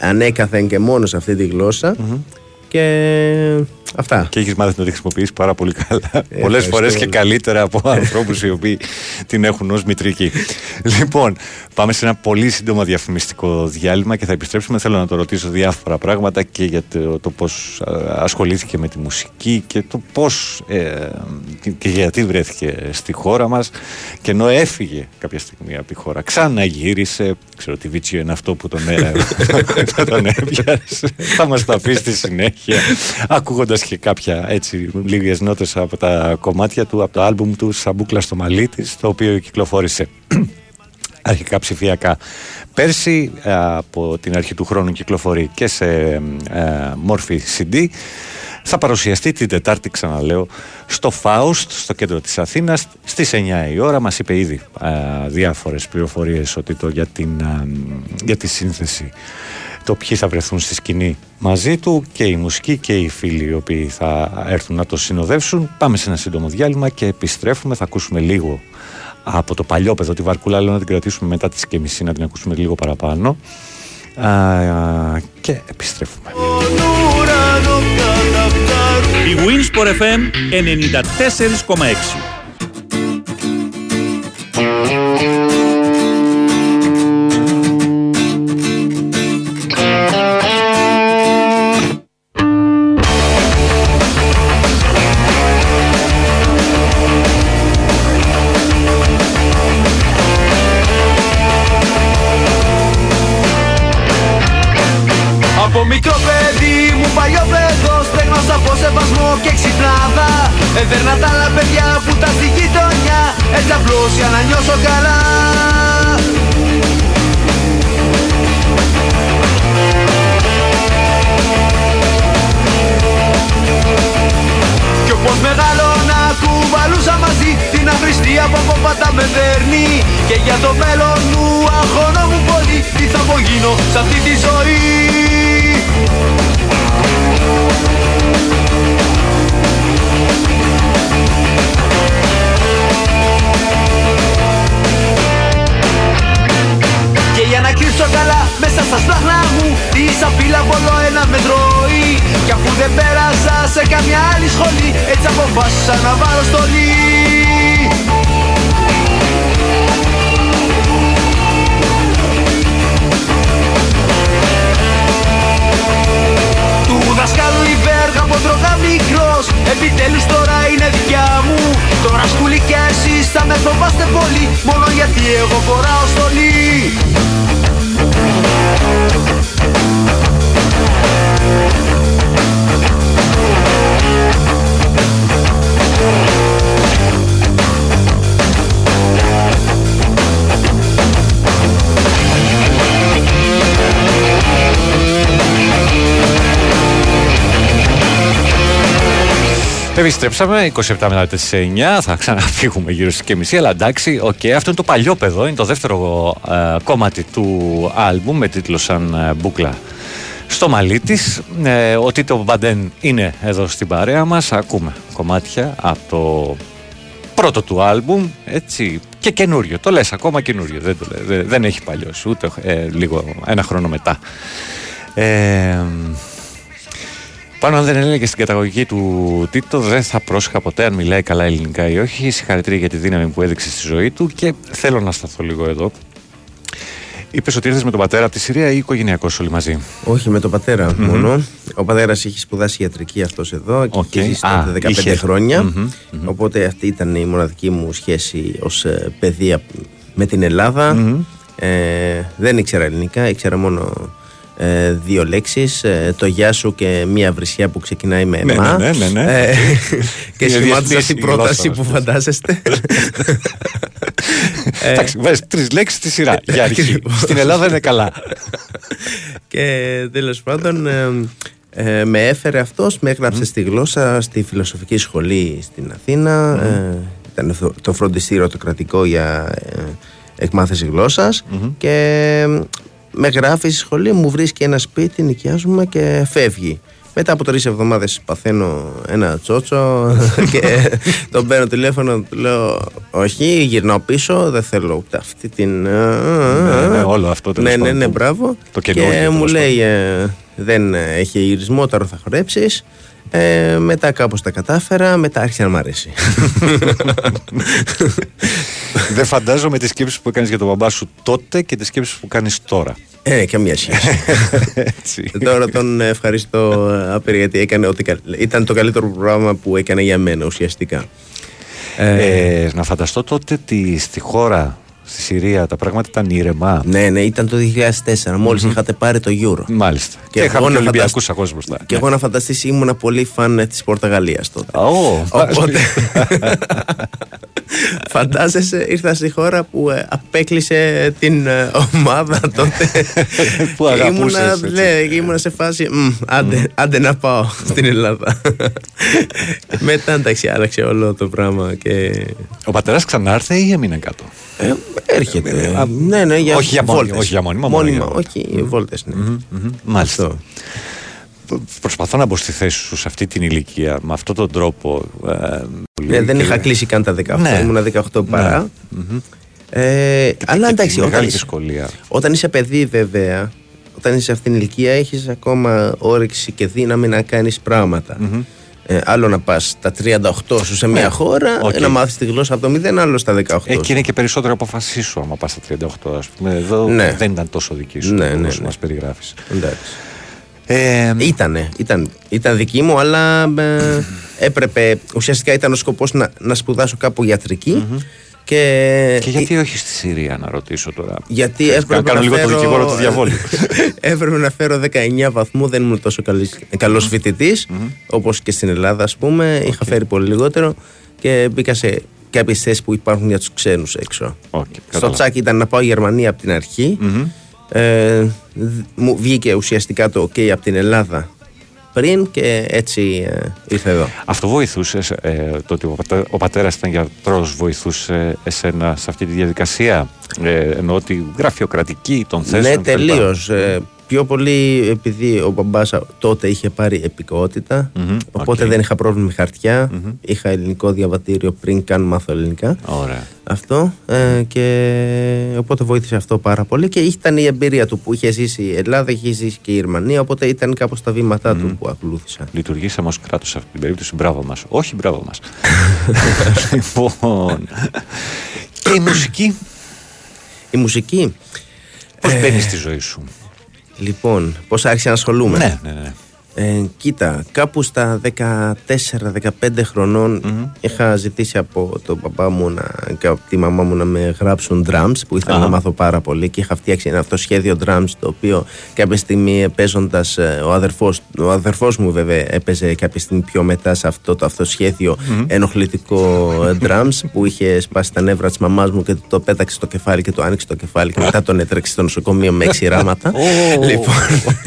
ανέκαθεν και μόνος σε αυτή τη γλώσσα και αυτά. Και έχεις μάθει να τη χρησιμοποιήσει πάρα πολύ καλά. Πολλές ευχαριστώ φορές και πολύ. καλύτερα από ανθρώπους οι οποίοι την έχουν ως μητρική. λοιπόν, πάμε σε ένα πολύ σύντομο διαφημιστικό διάλειμμα και θα επιστρέψουμε. Θέλω να το ρωτήσω διάφορα πράγματα και για το, το πώς ασχολήθηκε με τη μουσική και το πώς και γιατί βρέθηκε στη χώρα μας. Και ενώ έφυγε κάποια στιγμή από τη χώρα, ξαναγύρισε. Ξέρω ότι βίτσιο είναι αυτό που τον, ε, θα τον έπιασε. θα μας τα πει στη συνέχεια. Ακούγοντας και κάποια έτσι λίγες νότες από τα κομμάτια του, από το άλμπουμ του Σαμπούκλα στο μαλλί της, το οποίο κυκλοφόρησε αρχικά ψηφιακά. Πέρσι ε, από την αρχή του χρόνου κυκλοφορεί και σε ε, μόρφη CD. Θα παρουσιαστεί την Τετάρτη, ξαναλέω, στο Φάουστ, στο κέντρο της Αθήνας, στις 9 η ώρα. Μας είπε ήδη ε, διάφορες πληροφορίες ότι το για, την, ε, για τη σύνθεση το ποιοι θα βρεθούν στη σκηνή μαζί του και η μουσική και οι φίλοι οι οποίοι θα έρθουν να το συνοδεύσουν. Πάμε σε ένα σύντομο διάλειμμα και επιστρέφουμε. Θα ακούσουμε λίγο από το παλιό παιδό τη Βαρκούλα. Λέω να την κρατήσουμε μετά τις και μισή, να την ακούσουμε λίγο παραπάνω. Α, και επιστρέφουμε. Η Winsport FM 94,6 Έδερνα τα άλλα παιδιά που τα στη γειτονιά Έτσι απλώς για να νιώσω καλά. Κι όπως μεγάλωνα κουβαλούσα μαζί Την αχρηστία που από πάντα με δέρνει Και για το μέλλον μου αγχώνομαι πολύ Τι θα απογίνω σε αυτή τη ζωή για να κρύψω καλά μέσα στα σπλάχνα μου. Τη σαπίλα πολλό ένα με τρώει. Κι αφού δεν πέρασα σε καμιά άλλη σχολή Έτσι αποφάσισα να βάλω στολή Του δασκάλου η βέργα από τρώγα μικρός. Επιτέλους τώρα είναι δικιά μου. Τώρα σκούλη και εσείς θα με φοβάστε πολύ. Μόνο γιατί εγώ φοράω στολή Επιστρέψαμε 27 μετά τις 9, θα ξαναφύγουμε γύρω στις και μισή, αλλά εντάξει, οκ, αυτό είναι το παλιόπαιδο, είναι το δεύτερο ε, κομμάτι του άλμπουμ με τίτλο σαν ε, μπούκλα στο μαλλί της. Ε, ο Τίτο Μπαντέν είναι εδώ στην παρέα μας, ακούμε κομμάτια από το πρώτο του άλμπουμ, έτσι, και καινούριο, το λες ακόμα καινούριο, δεν, το λες, δεν, δεν έχει παλιώσει, ούτε ε, λίγο ένα χρόνο μετά. Ε, πάνω αν δεν έλεγε στην καταγωγή του Τίτο, δεν θα πρόσεχα ποτέ αν μιλάει καλά ελληνικά ή όχι. Συγχαρητήρια για τη δύναμη που έδειξε στη ζωή του και θέλω να σταθώ λίγο εδώ. Είπες ότι ήρθες με τον πατέρα από τη Συρία ή οικογενειακώς όλοι μαζί; Όχι, με τον πατέρα Μμμ. μόνο. Ο πατέρας είχε σπουδάσει ιατρική αυτός εδώ και Οκ. είχε ζήσει Α, τότε 15 είχε. χρόνια. Μμμ, Οπότε αυτή ήταν η μοναδική μου σχέση ως παιδεία με την Ελλάδα. Μμμ. Ε, δεν ήξερα ελληνικά, ήξερα μόνο ε, δύο λέξεις ε, το γεια σου και μία βρισιά που ξεκινάει με Ναι, μα ναι, ναι, ναι, ναι. Ε, και Είναι σχημάτισα διεθνής την η πρόταση γλώσσα που φαντάζεστε Ε, Εντάξει, βάζεις τρεις λέξεις στη σειρά. Για αρχή. Ακριβώς. Στην Ελλάδα είναι καλά. Και τέλος πάντων ε, ε, με έφερε αυτός, με έγραψε στη γλώσσα στη φιλοσοφική σχολή στην Αθήνα. Ε, ήταν το- το φροντιστήριο το κρατικό για ε, εκμάθηση γλώσσας και ε, με γράφει στη σχολή, μου βρίσκει ένα σπίτι, νοικιάζουμε και φεύγει. Μετά από τρεις εβδομάδες παθαίνω ένα τσότσο και τον παίρνω τηλέφωνο, του λέω Όχι, γυρνάω πίσω, δεν θέλω ούτε αυτή την. Ναι, ναι, όλο αυτό τέλος Ναι, ναι, πάντων ναι, που- μπράβο. το και καινούργιο, μου τέλος λέει ε, δεν έχει γυρισμό, τώρα θα χορέψεις ε, μετά κάπως τα κατάφερα, μετά άρχισε να μ' αρέσει. Δεν φαντάζομαι τις σκέψεις που έκανες για τον μπαμπά σου τότε και τις σκέψεις που κάνεις τώρα. Ε, καμία σχέση. Έτσι. Τώρα τον ευχαριστώ άπειρα γιατί έκανε ό,τι κα- ήταν το καλύτερο πράγμα που έκανε για μένα ουσιαστικά. Ε, να φανταστώ τότε ότι στη χώρα, στη Συρία, τα πράγματα ήταν ήρεμα. Ναι, ναι, ήταν το 2004, μολις είχατε πάρει το Euro. Μάλιστα. Και, εγώ είχαμε και να Ολυμπιακούς φαντασ- ακόμα μπροστά. Και εγώ να φανταστείς ήμουνα πολύ φαν της Πορτογαλίας τότε. Ω, Οπότε φαντάζεσαι ήρθα στη χώρα που ε, απέκλεισε την ε, ομάδα τότε. Που αγαπούσες, ήμουνα, έτσι. ναι, και ήμουνα σε φάση «Μμ, άντε, άντε να πάω στην Ελλάδα. Μετά εντάξει άλλαξε όλο το πράγμα και Ο πατέρας ξανάρθε ή έμεινε κάτω; ε, έρχεται. ναι, ναι, για όχι για μόνιμα, βόλτες. όχι για μόνιμα, μόνο Μόνιμα, για- όχι, βόλτες, ναι. Μμμ, Μάλιστα. Προσπαθώ να μπω στη θέση σου σε αυτή την ηλικία, με αυτόν τον τρόπο. ε, Ναι, δεν και- είχα κλείσει καν τα 18, Ναι. ήμουνα 18 παρά. Ναι. Μμμ. Ε, αλλά και εντάξει, τη όταν μεγάλη είσαι, δυσκολία. όταν είσαι παιδί βέβαια, όταν είσαι σε αυτήν την ηλικία έχεις ακόμα όρεξη και δύναμη να κάνεις πράγματα. Ε, άλλο να πας στα 38 σου σε μια Ναι. χώρα, Οκ. να μάθεις τη γλώσσα από το 0, άλλο στα 18 Ε, και σου. είναι και περισσότερο απόφασή σου άμα πας στα 38, ας πούμε. Εδώ Ναι. δεν ήταν τόσο δική σου Ναι, ναι, ναι, όσο ναι. μας περιγράφεις. Εντάξει. Ε, Ήτανε, ήταν, ήταν δική μου, αλλά ε, έπρεπε, ουσιαστικά ήταν ο σκοπός να, να σπουδάσω κάπου ιατρική και, και γιατί όχι στη Συρία, να ρωτήσω τώρα; Γιατί Θες έπρεπε να κάνω να λίγο φέρω... το δικηγόρο του διαβόλου. έπρεπε να φέρω 19 βαθμού, δεν ήμουν τόσο καλής, καλός φοιτητής, όπως και στην Ελλάδα ας πούμε, είχα φέρει πολύ λιγότερο και μπήκα σε κάποιες θέσεις που υπάρχουν για τους ξένους έξω. Στο κατάλαβα. τσάκι ήταν να πάω Γερμανία από την αρχη Ε, δ- μου βγήκε ουσιαστικά το OK από την Ελλάδα πριν και έτσι ε, ήρθε εδώ. Αυτό βοηθούσε, ε, το ότι ο, πατέ, ο πατέρας ήταν γιατρός, βοηθούσε εσένα σε αυτή τη διαδικασία, ε, ενώ ότι γραφειοκρατική των θέσεων. Ναι, κτλ. τελείως. Πιο πολύ επειδή ο μπαμπάς τότε είχε πάρει υπηκοότητα, Μμμ, οπότε οκ. δεν είχα πρόβλημα με χαρτιά. Είχα ελληνικό διαβατήριο πριν καν μάθω ελληνικά. Ωραία. Αυτό. Ε, και οπότε βοήθησε αυτό πάρα πολύ. Και ήταν η εμπειρία του που είχε ζήσει η Ελλάδα, είχε ζήσει και η Γερμανία. Οπότε ήταν κάπως τα βήματά του που ακολούθησα. Λειτουργήσαμε ως κράτος σε αυτή την περίπτωση. Μπράβο μας. Όχι, μπράβο μας. λοιπόν. και η μουσική; Η μουσική. Πώς Ε, μπαίνεις στη ζωή σου; Λοιπόν, πώς άρχισα να ασχολούμαι; Ναι, ναι, ναι. Ε, κοίτα, κάπου στα 14-15 χρονων είχα ζητήσει από τον παπά μου να, και από τη μαμά μου να με γράψουν drums που ήθελα Αχα. να μάθω πάρα πολύ και είχα φτιάξει ένα αυτοσχέδιο drums το οποίο κάποια στιγμή παίζοντας ο αδερφός, ο αδερφός μου βέβαια έπαιζε κάποια στιγμή πιο μετά σε αυτό το αυτοσχέδιο Μμμ. ενοχλητικό ε, drums που είχε σπάσει τα νεύρα της μαμάς μου και το πέταξε στο κεφάλι και το άνοιξε το κεφάλι και μετά τον έτρεξε στο νοσοκομείο με έξι ράματα. Ω, λοιπόν,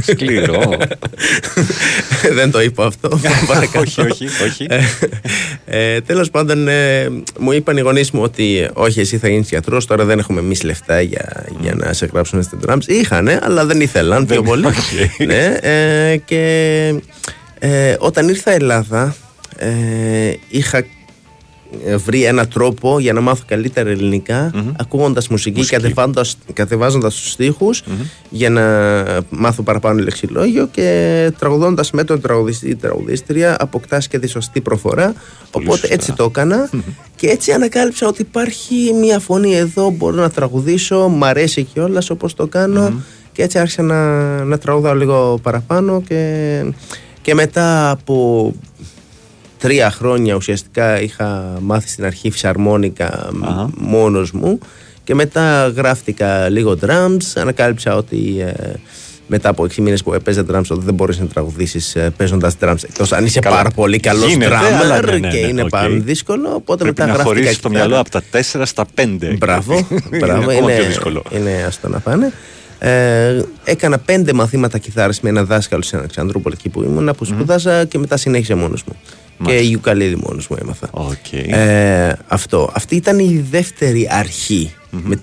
Σκληρό. δεν το είπα αυτό. παρακαλώ. όχι, όχι, όχι. Ε, Τέλος πάντων, ε, μου είπαν οι γονείς μου ότι όχι, εσύ θα γίνεις γιατρός. Τώρα δεν έχουμε εμείς λεφτά για, για να σε γράψουν στην drums. Είχανε, αλλά δεν ήθελαν πιο Δεν- πολύ. οκ. ναι, ε, και ε, όταν ήρθα Ελλάδα, ε, είχα ε, βρει ένα τρόπο για να μάθω καλύτερα ελληνικά, ακούγοντας μουσική, κατεβάζοντας, κατεβάζοντας τους στιχους για να μάθω παραπάνω λεξιλόγιο και τραγουδώντας με τον τραγουδιστή ή τραγουδίστρια αποκτάς και τη σωστή προφορά οπότε έτσι το έκανα και έτσι ανακάλυψα ότι υπάρχει μια φωνή εδώ μπορώ να τραγουδήσω, μ' αρέσει κιόλας όπως το κάνω και έτσι άρχισα να, να τραγουδάω λίγο παραπάνω και, και μετά από τρία χρόνια ουσιαστικά είχα μάθει στην αρχή φυσαρμόνικα μ- μόνος μου και μετά γράφτηκα λίγο drums ανακάλυψα ότι ε, μετά από 6 μήνες που έπαιζε drums ότι δεν μπορείς να τραγουδήσεις ε, παίζοντας drums εκτός αν είσαι Καλά. πάρα πολύ καλός Γίνεται, drummer αλλά ναι, ναι, και ναι, είναι οκ. πάρα δύσκολο οπότε Πρέπει μετά να γράφτηκα χωρίσεις το κιθάρα. μυαλό από τα 4 στα 5. Μπράβο, μπράβο είναι, είναι, ακόμα πιο δύσκολο. είναι άστο να πάνε. Ε, έκανα πέντε μαθήματα κιθάρας με ένα δάσκαλο στην Αλεξανδρούπολη εκεί που ήμουν που σπούδαζα και μετά συνέχισα μόνος μου. Και ιουκαλίδι μόνος μου έμαθα. Ε, αυτό. Αυτή ήταν η δεύτερη αρχή με,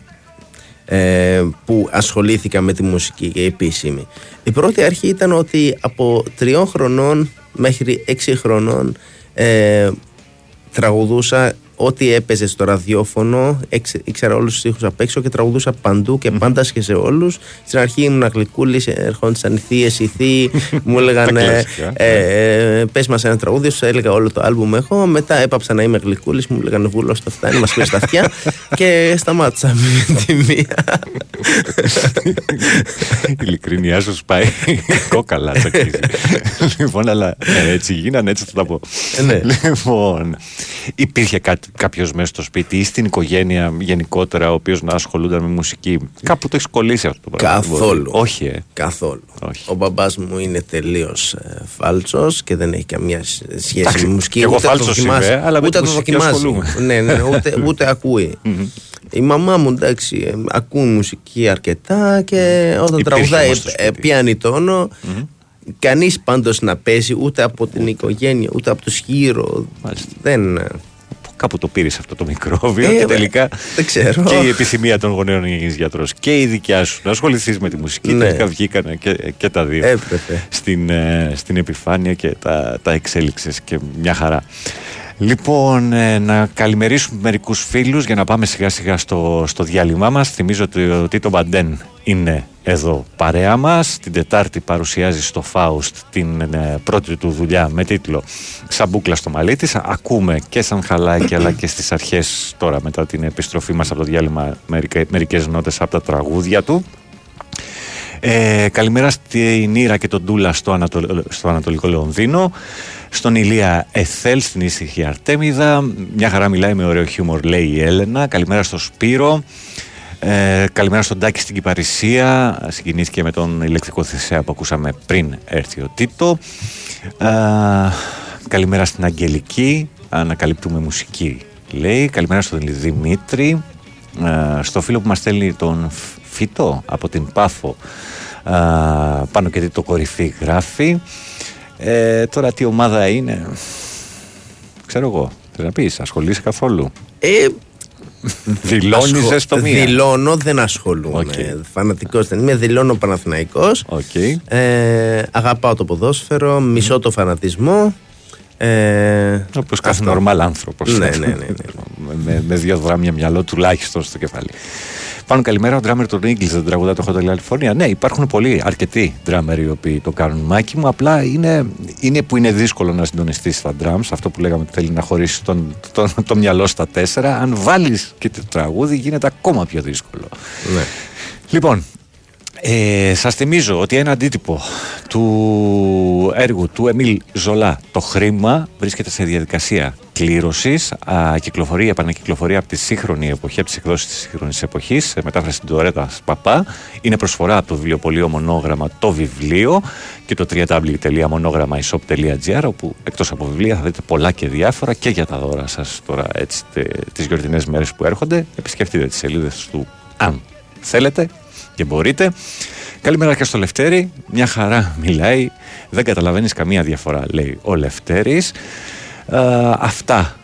ε, που ασχολήθηκα με τη μουσική και η επίσημη. Η πρώτη αρχή ήταν ότι από τριών χρονών μέχρι έξι χρονών ε, τραγουδούσα ό,τι έπαιζε στο ραδιόφωνο, έξε- ήξερα όλους τους στίχους απ' έξω και τραγουδούσα παντού και πάντα και σε όλους. Στην αρχή ήμουν γλυκούλη, ερχόντουσαν οι θείε, οι θείοι, μου έλεγαν Τα ε, κλασικά. ε, ε, πες μας ένα τραγούδι, σου έλεγα όλο το άλμπουμ έχω. Μετά έπαψα να είμαι γλυκούλη, μου έλεγαν βούλος το φτάνει, μας πήρε στα αυτιά και σταμάτησα με τη μία. Η ειλικρίνειά σου σπάει κόκαλα. τσακίζει. λοιπόν, αλλά ναι, έτσι γίνανε, έτσι θα τα πω. ναι. Λοιπόν, υπήρχε κάποιος μέσα στο σπίτι ή στην οικογένεια γενικότερα ο οποίος να ασχολούνταν με μουσική. Κάπου το έχεις κολλήσει αυτό το πράγμα. Καθόλου. Όχι, ε. Καθόλου. Ο μπαμπάς μου είναι τελείως ε, φάλτσος και δεν έχει καμία σ- σχέση Εντάξει, με μουσική. κι εγώ ούτε το φάλτσος δοκιμάζει. είμαι, αλλά με ούτε τη το μουσική δοκιμάζει. ασχολούμαι. ναι, ναι, ούτε, ούτε ακούει. Η μαμά μου εντάξει, ε, ακούει μουσική αρκετά και όταν Υπήρχε τραγουδάει όμως στο ε, πιάνει τόνο. Κανείς πάντως να παίζει ούτε από την οικογένεια ούτε από το σχήρο. Δεν. Ε, Κάπου το πήρες αυτό το μικρόβιο Ε, και βε- τελικά. δεν ξέρω. Και η επιθυμία των γονέων να γίνει γιατρός και η δικιά σου να ασχοληθείς με τη μουσική. Ναι. Τελικά βγήκαν και, και τα δύο. Έπρεπε. Στην, ε, στην επιφάνεια και τα, τα εξέλιξες και μια χαρά. Λοιπόν, ε, να καλημερίσουμε μερικούς φίλους για να πάμε σιγά σιγά στο, στο διάλειμμά μας. Θυμίζω ότι ο Τίτο Μπαντέν είναι εδώ παρέα μας. Την Τετάρτη παρουσιάζει στο Φάουστ την ε, πρώτη του δουλειά με τίτλο Σαμπούκλα στο μαλλί της. Ακούμε και σαν χαλάκι αλλά και στις αρχές τώρα μετά την επιστροφή μας από το διάλειμμα μερικές νότες από τα τραγούδια του. Ε, καλημέρα στην Ήρα και τον Ντούλα στο, Ανατολ- στο Ανατολικό Λονδίνο. Στον Ηλία Εθέλ, στην ήσυχη Αρτέμιδα. Μια χαρά μιλάει με ωραίο χιούμορ, λέει η Έλενα. Καλημέρα στο Σπύρο. Ε, καλημέρα στον Τάκη στην Κυπαρισία. Συγκινήθηκε με τον ηλεκτρικό Θησέα που ακούσαμε πριν έρθει ο Τίτο. Ε, καλημέρα στην Αγγελική. Ανακαλύπτουμε μουσική, λέει. Καλημέρα στον Δημήτρη. Ε, στο φίλο που μας στέλνει τον Φ- Φίτο από την Πάφο. Ε, Πάνο και Τίτο κορυφή γράφει. Ε, τώρα τι ομάδα είναι. Ξέρω εγώ. Θες να πεις, ασχολείσαι καθόλου; Ε, Δηλώνεις ασχο- ζεστομία. Δηλώνω, δεν ασχολούμαι. Οκ. Φανατικός δεν είμαι, δηλώνω Παναθηναϊκός. Οκ. Ε, αγαπάω το ποδόσφαιρο, μισώ το φανατισμό. Ε, Όπως κάθε νορμάλ άνθρωπος. Ναι, ναι, ναι, ναι. με, με δύο δράμια μυαλό τουλάχιστον στο κεφάλι. Πάνω καλημέρα, ο drummer των Eagles δεν τραγουδά το Hotel California. Ναι, υπάρχουν πολλοί, αρκετοί drummer οι οποίοι το κάνουν μάκι μου. Απλά είναι, είναι που είναι δύσκολο να συντονιστείς στα drums. Αυτό που λέγαμε ότι θέλει να χωρίσεις τον, τον, το μυαλό στα τέσσερα. Αν βάλεις και το τραγούδι, γίνεται ακόμα πιο δύσκολο. Ναι. Λοιπόν, ε, σας θυμίζω ότι ένα αντίτυπο του έργου του Εμίλ Ζολά το χρήμα βρίσκεται σε διαδικασία κλήρωσης α, κυκλοφορεί, επανακυκλοφορεί από τη σύγχρονη εποχή, από τις εκδόσεις της σύγχρονης εποχής σε μετάφραση του Ωρέτα Παπά. Είναι προσφορά από το βιβλιοπωλείο μονόγραμμα το βιβλίο και το www.monogrammaishop.gr όπου εκτός από βιβλία θα δείτε πολλά και διάφορα και για τα δώρα σας τώρα έτσι τε, τις γιορτινές μέρες που έρχονται. Επισκεφτείτε τις σελίδες του αν θέλετε και μπορείτε. Καλημέρα και στο Λευτέρη. Μια χαρά μιλάει. Δεν καταλαβαίνεις καμία διαφορά, λέει ο Λευτέρης. Ε, αυτά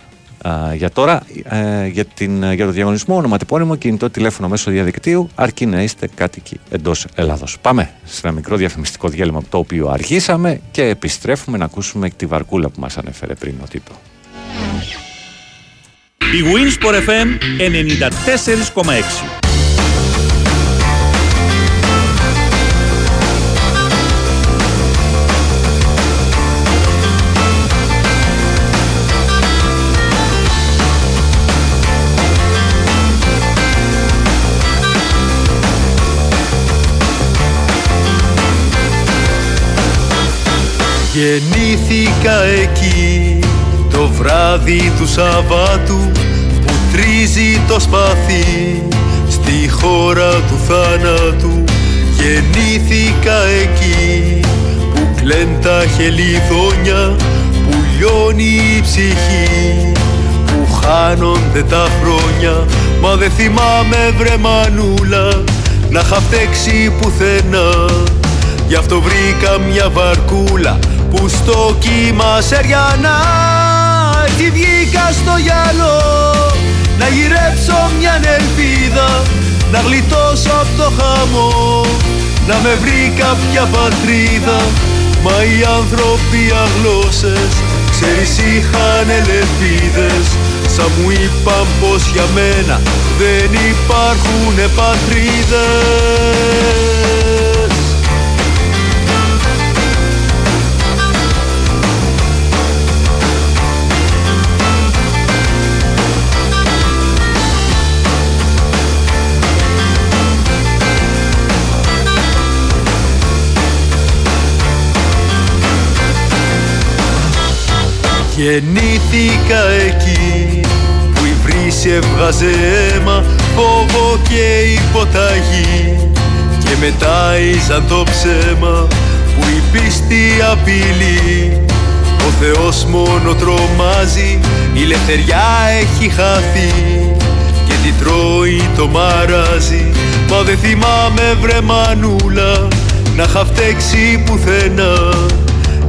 ε, για τώρα. Ε, για, την, για το διαγωνισμό, ονοματεπώνυμο, κινητό τηλέφωνο μέσω διαδικτύου, αρκεί να είστε κάτοικοι εντός Ελλάδος. Πάμε σε ένα μικρό διαφημιστικό διάλειμμα από το οποίο αργήσαμε και επιστρέφουμε να ακούσουμε τη βαρκούλα που μας ανέφερε πριν ο Τίτο. Η Winsport FM 94,6 Γεννήθηκα εκεί το βράδυ του Σαββάτου που τρίζει το σπαθί. Στη χώρα του θάνατου Γεννήθηκα εκεί που κλαίν τα χελιδόνια που λιώνει η ψυχή. Που χάνονται τα χρόνια μα δεν θυμάμαι βρε μανούλα να είχα φταίξει πουθενά. Γι' αυτό βρήκα μια βαρκούλα που στο κύμα σεριανά Έτσι βγήκα στο γυαλό να γυρέψω μια ελπίδα Να γλιτώσω από το χαμό να με βρει κάποια πατρίδα. Μα οι άνθρωποι αγλώσσες ξέρεις είχαν ελπίδες Σαν μου είπαν πως για μένα δεν υπάρχουν πατρίδες Γεννήθηκα εκεί που η βρύση έβγαζε αίμα, φόβο και υποταγή. Και μετά ίζαν το ψέμα που η πίστη απειλεί. Ο Θεός μόνο τρομάζει, η ελευθεριά έχει χαθεί. Και την τρώει το μαράζι μα δεν θυμάμαι βρε μανούλα να είχα φταίξει πουθενά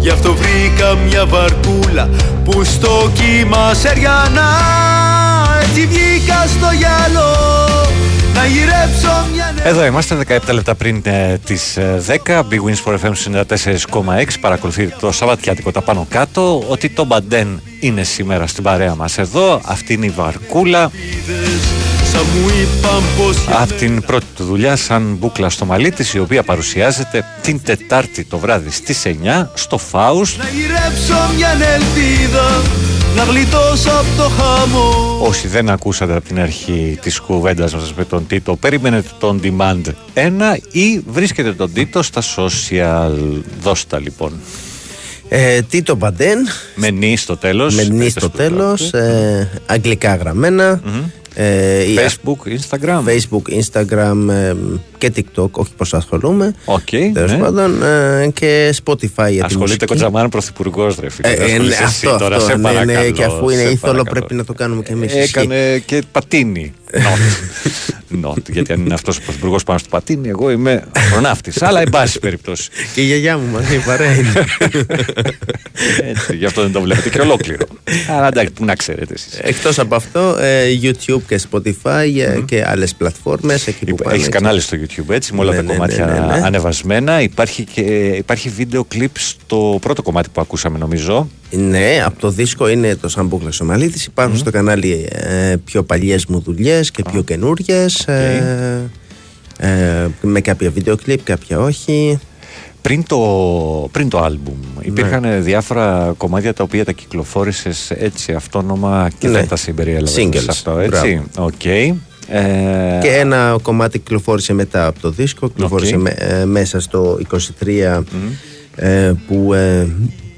Γι' αυτό βρήκα μια βαρκούλα που στο κύμα σεριανά. Έτσι βγήκα στο γυαλό να γυρέψω μια Εδώ είμαστε 17 λεπτά πριν ε, τις ε, 10 Big Wins for FM 94,6 Παρακολουθείτε το Σαββατιάτικο τα πάνω κάτω. Ότι το Μπαντέν είναι σήμερα στην παρέα μας εδώ. Αυτή είναι η Βαρκούλα. Σαν μου είπαν πως για Από την πρώτη του δουλειά σαν μπούκλα στο μαλλί της Η οποία παρουσιάζεται την Τετάρτη το βράδυ στις 9 Στο Φάους να γυρέψω μια ελπίδα να γλιτώσω από το χαμό Όσοι δεν ακούσατε από την αρχή της κουβέντας μας με τον Τίτο Περιμένετε το on demand 1 Ή βρίσκετε τον Τίτο στα social Δώστα λοιπόν Ε, Τίτο Μπαντέν. Με νι στο τέλος Με νι Πείτε στο στο τέλος. Ε, αγγλικά γραμμένα. Ε, η- Facebook, Instagram Facebook, Instagram, και TikTok, όχι πως ασχολούμαι. Οκ. Τέλος ναι. πάντων, ε, και Spotify για τη Ασχολείται μουσική. κοντζαμάν πρωθυπουργός, ρε φίλε. Ε, Δεν ε, ναι, ασχολείσαι εσύ αυτό, τώρα, αυτό, σε ναι, ναι, παρακαλώ, και αφού είναι σε ήθολο παρακαλώ. πρέπει να το κάνουμε και εμείς. Έκανε και πατίνι. Not. Not. Γιατί αν είναι αυτός ο πρωθυπουργός πάνω στο πατίνι, εγώ είμαι χρονάφτης. Αλλά εν πάση περιπτώσει. Και η γιαγιά μου μαζί παρέα είναι. Έτσι, γι' αυτό δεν το βλέπετε και ολόκληρο. Αλλά εντάξει, πού να ξέρετε εσείς. Εκτός από αυτό, ε, YouTube και Spotify ε, και άλλες πλατφόρμες εκεί που πάνε. Έχεις κανάλι στο YouTube έτσι, με όλα Ναι, τα ναι, κομμάτια ναι, ναι, ναι. ανεβασμένα. Υπάρχει, και, υπάρχει βίντεο κλιπ στο πρώτο κομμάτι που ακούσαμε, νομίζω. Ναι, από το δίσκο είναι το Σαν μπούκλα στο μαλλί της. Υπάρχουν στο κανάλι ε, πιο παλιές μου δουλειές και πιο καινούριες. ε, ε, με κάποια βίντεο κλιπ, κάποια όχι. Πριν το, πριν το άλμπουμ υπήρχαν Ναι. διάφορα κομμάτια τα οποία τα κυκλοφόρησες έτσι αυτόνομα και Ναι. δεν τα συμπεριέλαβες Singles, σε αυτό, έτσι; Οκ. Ε, Και ένα κομμάτι κυκλοφόρησε μετά από το δίσκο, κυκλοφόρησε Οκ. με- ε, μέσα στο 23 ε, που ε,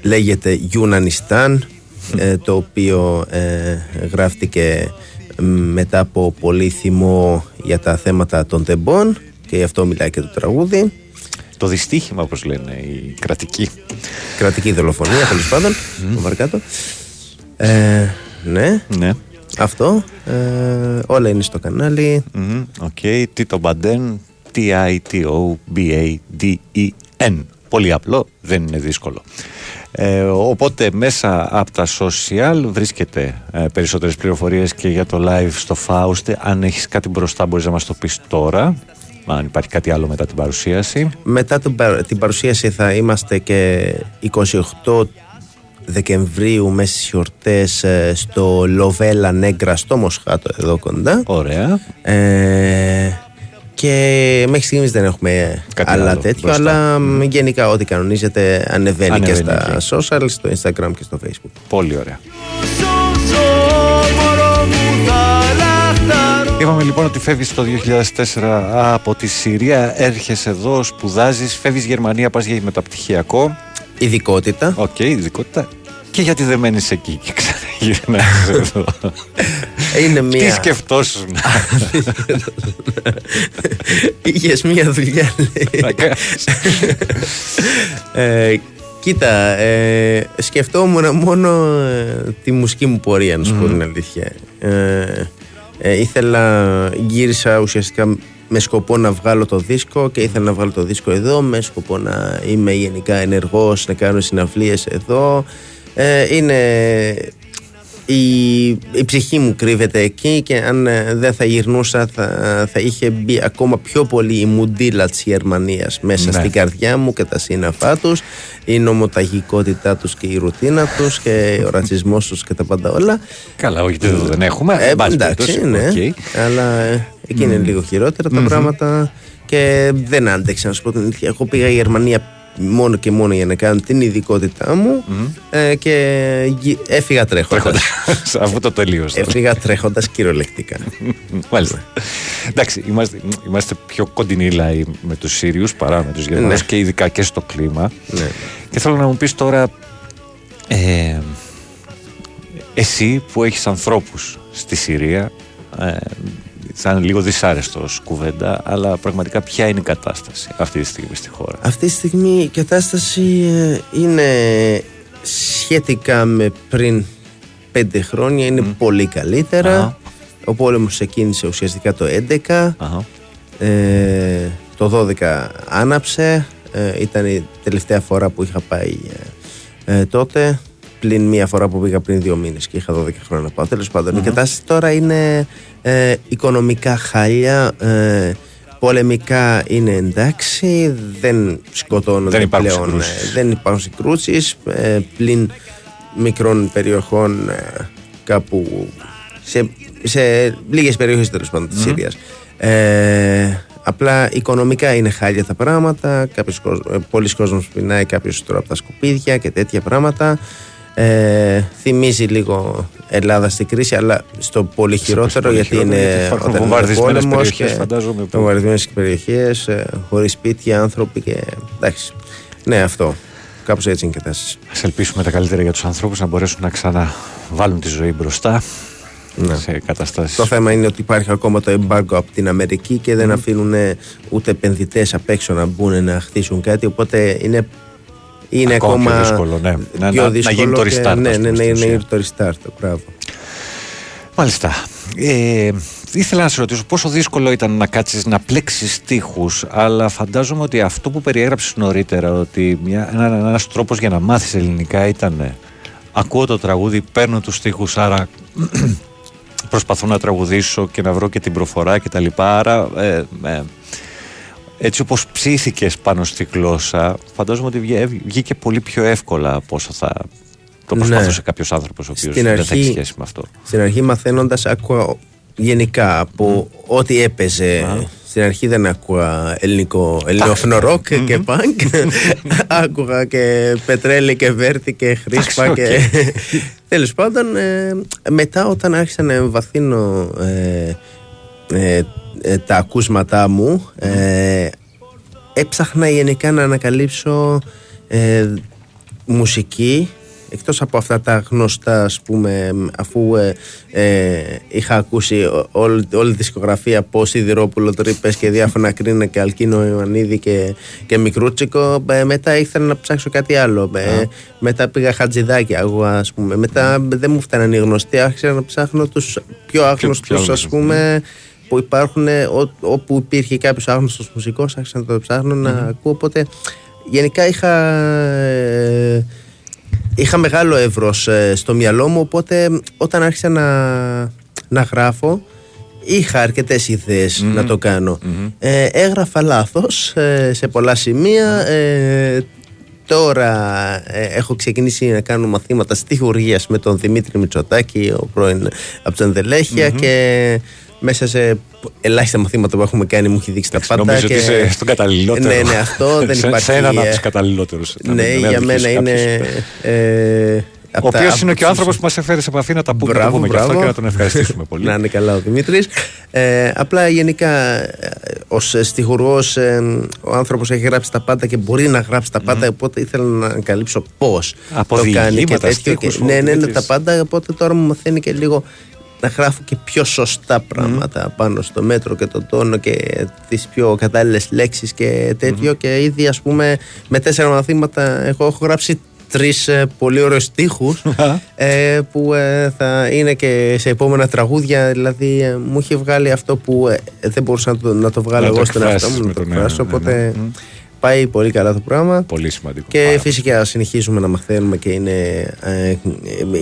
λέγεται Γιουνανιστάν ε, το οποίο ε, γράφτηκε ε, μετά από πολύ θυμό για τα θέματα των Τεμπών και γι' αυτό μιλάει και το τραγούδι. Το δυστύχημα όπως λένε οι κρατικοί. Κρατική δολοφονία τέλος πάντων. Το Βαρκάτο. Ε, ναι. Ναι. Αυτό. Ε, όλα είναι στο κανάλι. Μμμ, Οκ. Τίτο Μπαντέν. T-I-T-O-B-A-D-E-N. Πολύ απλό, δεν είναι δύσκολο. Ε, οπότε μέσα από τα social βρίσκεται ε, περισσότερες πληροφορίες και για το live στο Faust. Αν έχεις κάτι μπροστά μπορείς να μας το πεις τώρα. Αν υπάρχει κάτι άλλο μετά την παρουσίαση. Μετά την, παρ- την παρουσίαση θα είμαστε και 28 Δεκεμβρίου μέσα στις γιορτές ε, στο Λοβέλα Νέγκρα στο Μοσχάτο εδώ κοντά. Ωραία. Ε, και μέχρι στιγμής δεν έχουμε Κάτι άλλα άλλο τέτοιο, μπροστά. αλλά μ, γενικά ό,τι κανονίζεται ανεβαίνει, Ανεβαίνει και στα εκεί. social, στο Instagram και στο Facebook. Πολύ ωραία. Είπαμε λοιπόν ότι φεύγεις το 2004 από τη Συρία, έρχεσαι εδώ, σπουδάζεις, φεύγεις Γερμανία, πας για μεταπτυχιακό. Ειδικότητα. Οκ, ειδικότητα. Και γιατί δεν μένεις εκεί και ξαναγυρνάς εδώ. Είναι Τι μία... σκεφτόσουν; Είχες μία δουλειά, λέει. ε, κοίτα, ε, σκεφτόμουν μόνο ε, τη μουσική μου πορεία, να σου πω Μμμ. την αλήθεια. Ε, ε, ήθελα, γύρισα ουσιαστικά με σκοπό να βγάλω το δίσκο και ήθελα να βγάλω το δίσκο εδώ με σκοπό να είμαι γενικά ενεργός, να κάνω συναυλίες εδώ. Ε, είναι η, η ψυχή μου κρύβεται εκεί και αν ε, δεν θα γυρνούσα θα, θα είχε μπει ακόμα πιο πολύ η μουντίλα της Γερμανίας μέσα Ναι. στην καρδιά μου και τα σύννεφά τους η νομοταγικότητά τους και η ρουτίνα τους και ο ρατσισμός τους και τα πάντα όλα Καλά, όχι, δεν- δεν έχουμε. ε, εν πάση εντάξει, περιπτώσει, ναι. οκ. Αλλά ε, εκεί είναι Μμμ. λίγο χειρότερα τα Μμμ. πράγματα και δεν άντεξα να σου πω την αλήθεια. Εγώ πήγα η Γερμανία μόνο και μόνο για να κάνω την ειδικότητά μου ε, και γυ- έφυγα τρέχοντας. Αφού το τελείωσε. Έφυγα τρέχοντας κυριολεκτικά. Μάλιστα. Εντάξει, είμαστε, είμαστε πιο κοντινοί λαοί με τους Σύριους παρά με τους Γερμανούς Ναι. και ειδικά και στο κλίμα. Ναι. Και θέλω να μου πεις τώρα, ε, εσύ που έχεις ανθρώπους στη Συρία, ε, θα είναι λίγο δυσάρεστος κουβέντα, αλλά πραγματικά ποια είναι η κατάσταση αυτή τη στιγμή στη χώρα; Αυτή τη στιγμή η κατάσταση ε, είναι σχετικά με πριν πέντε χρόνια, είναι πολύ καλύτερα. Αχα. Ο πόλεμος ξεκίνησε ουσιαστικά το 11. Ε, το 12 άναψε. Ε, ήταν η τελευταία φορά που είχα πάει ε, ε, τότε. Πλην μία φορά που πήγα πριν δύο μήνες και είχα 12 χρόνια να πάω. Τέλος πάντων, η Μμμ. κατάσταση τώρα είναι ε, οικονομικά χάλια. Ε, πολεμικά είναι εντάξει. Δεν σκοτώνονται Δεν υπάρχουν πλέον. συγκρούσεις. ε, δεν υπάρχουν συγκρούσεις. Ε, πλην μικρών περιοχών ε, κάπου σε, σε λίγες περιοχές τέλος πάντων της Μμμ. Συρίας. Ε, απλά οικονομικά είναι χάλια τα πράγματα, κάποιος, κόσμος- ε, πολλοί κόσμος πεινάει κάποιος τώρα από τα σκουπίδια και τέτοια πράγματα. Ε, θυμίζει λίγο Ελλάδα στην κρίση, αλλά στο πολύ χειρότερο πολύ γιατί χειρότερο, είναι γιατί υπάρχουν όταν είναι βομβαρδισμένες πόλεμος περιοχές, και φαντάζομαι, που- βομβαρδισμένες περιοχές, ε, χωρίς σπίτια, άνθρωποι και εντάξει. Ναι, αυτό. Κάπως έτσι είναι η κατάσταση. Ας ελπίσουμε τα καλύτερα για τους ανθρώπους να μπορέσουν να ξαναβάλουν τη ζωή μπροστά Ναι. σε καταστάσεις. Το θέμα είναι ότι υπάρχει ακόμα το embargo από την Αμερική και δεν αφήνουν ούτε επενδυτές απ' έξω να μπουν να χτίσουν κάτι. Οπότε είναι, είναι Ακόμα ακόμα, πιο δύσκολο, ναι. Να- πιο να- να δύσκολο γίνει το και- restart, Ναι, ας ναι, πούμε, ναι, στην να ουσία. γίνει το restart. Μπράβο. Μάλιστα. Ε, ήθελα να σε ρωτήσω πόσο δύσκολο ήταν να κάτσεις να πλέξεις στίχους αλλά φαντάζομαι ότι αυτό που περιέγραψες νωρίτερα ότι μια, ένα, ένας τρόπος για να μάθεις ελληνικά ήταν ε, ακούω το τραγούδι, παίρνω τους στίχους άρα προσπαθώ να τραγουδήσω και να βρω και την προφορά και τα λοιπά άρα ε, ε, έτσι όπως ψήθηκες πάνω στη γλώσσα φαντάζομαι ότι βγε- βγήκε πολύ πιο εύκολα από όσο θα το Ναι. προσπαθούσε κάποιος άνθρωπος ο οποίος Στην δεν θα έχει αρχή- σχέση με αυτό. Στην αρχή μαθαίνοντας, άκουγα γενικά από ό,τι έπαιζε. Στην αρχή δεν άκουγα ελληνικό, ελληνόφωνο ροκ και πανκ. άκουγα και πετρέλη και βέρτη και χρήσπα Εντάξει, και. Τέλος πάντων, ε, μετά όταν άρχισα να εμβαθύνω ε, ε, ε, τα ακούσματά μου, ε, έψαχνα γενικά να ανακαλύψω ε, μουσική εκτός από αυτά τα γνωστά ας πούμε αφού ε, ε, είχα ακούσει ό- όλη, όλη τη δισκογραφία από Σιδηρόπουλο, Τρύπες και διάφορα κρίνα και Αλκίνο Ιωαννίδη και, και Μικρούτσικο ε, μετά ήθελα να ψάξω κάτι άλλο. Ε, μετά πήγα Χατζηδάκι άκουγα, ας πούμε. Μετά δεν μου φτάναν οι γνωστοί άρχισα να ψάχνω τους πιο άγνωστους ας άγνωστους, πούμε που υπάρχουν ε, ό- όπου υπήρχε κάποιος άγνωστος μουσικός άρχισα να το ψάχνω να ακούω οπότε γενικά είχα ε, είχα μεγάλο εύρος ε, στο μυαλό μου οπότε όταν άρχισα να, να γράφω είχα αρκετές ιδέες να το κάνω. Ε, έγραφα λάθος ε, σε πολλά σημεία ε, Τώρα ε, έχω ξεκινήσει να κάνω μαθήματα στιχουργίας με τον Δημήτρη Μητσοτάκη, ο πρώην από τα ενδελεχεια και μέσα σε ελάχιστα μαθήματα που έχουμε κάνει μου έχει δείξει τα πάντα. Νομίζω και... ότι είσαι στον καταλληλότερο. Ναι, ναι, αυτό δεν σε, υπάρχει. Σε έναν από ε, τους καταλληλότερους. Ναι, για μένα είναι. Ε, Ο απ' τα- οποίος απ' είναι και ο τους- άνθρωπος που μας έφερε σε επαφή να τα πούμε, να το Μπράβο, πούμε γι' αυτό μπράβο. και να τον ευχαριστήσουμε πολύ. να είναι καλά ο Δημήτρης ε, Απλά γενικά ε, ως στιχουργός ε, ο άνθρωπος έχει γράψει τα πάντα και μπορεί να γράψει τα πάντα οπότε ήθελα να ανακαλύψω πώς Από το κάνει και διηγήματα, τέτοιο και, στίχους, Ναι, ναι, ναι, τέτοιες. τα πάντα οπότε τώρα μου μαθαίνει και λίγο να γράφω και πιο σωστά πράγματα πάνω στο μέτρο και τον τόνο και τις πιο κατάλληλες λέξεις και τέτοιο. Και ήδη ας πούμε με τέσσερα μαθήματα εγώ έχω γράψει τρεις ε, πολύ ωραίους στίχους ε, που ε, θα είναι και σε επόμενα τραγούδια. Δηλαδή ε, μου είχε βγάλει αυτό που ε, δεν μπορούσα να το, να το βγάλω Να το εγώ στον εαυτό εκφράσεις μου να με το τον εκφράσω. ένα, ναι, οπότε ναι. Πάει πολύ καλά το πράγμα Πολύ σημαντικό. και Πάρα φυσικά συνεχίζουμε να μαθαίνουμε και είναι, ε,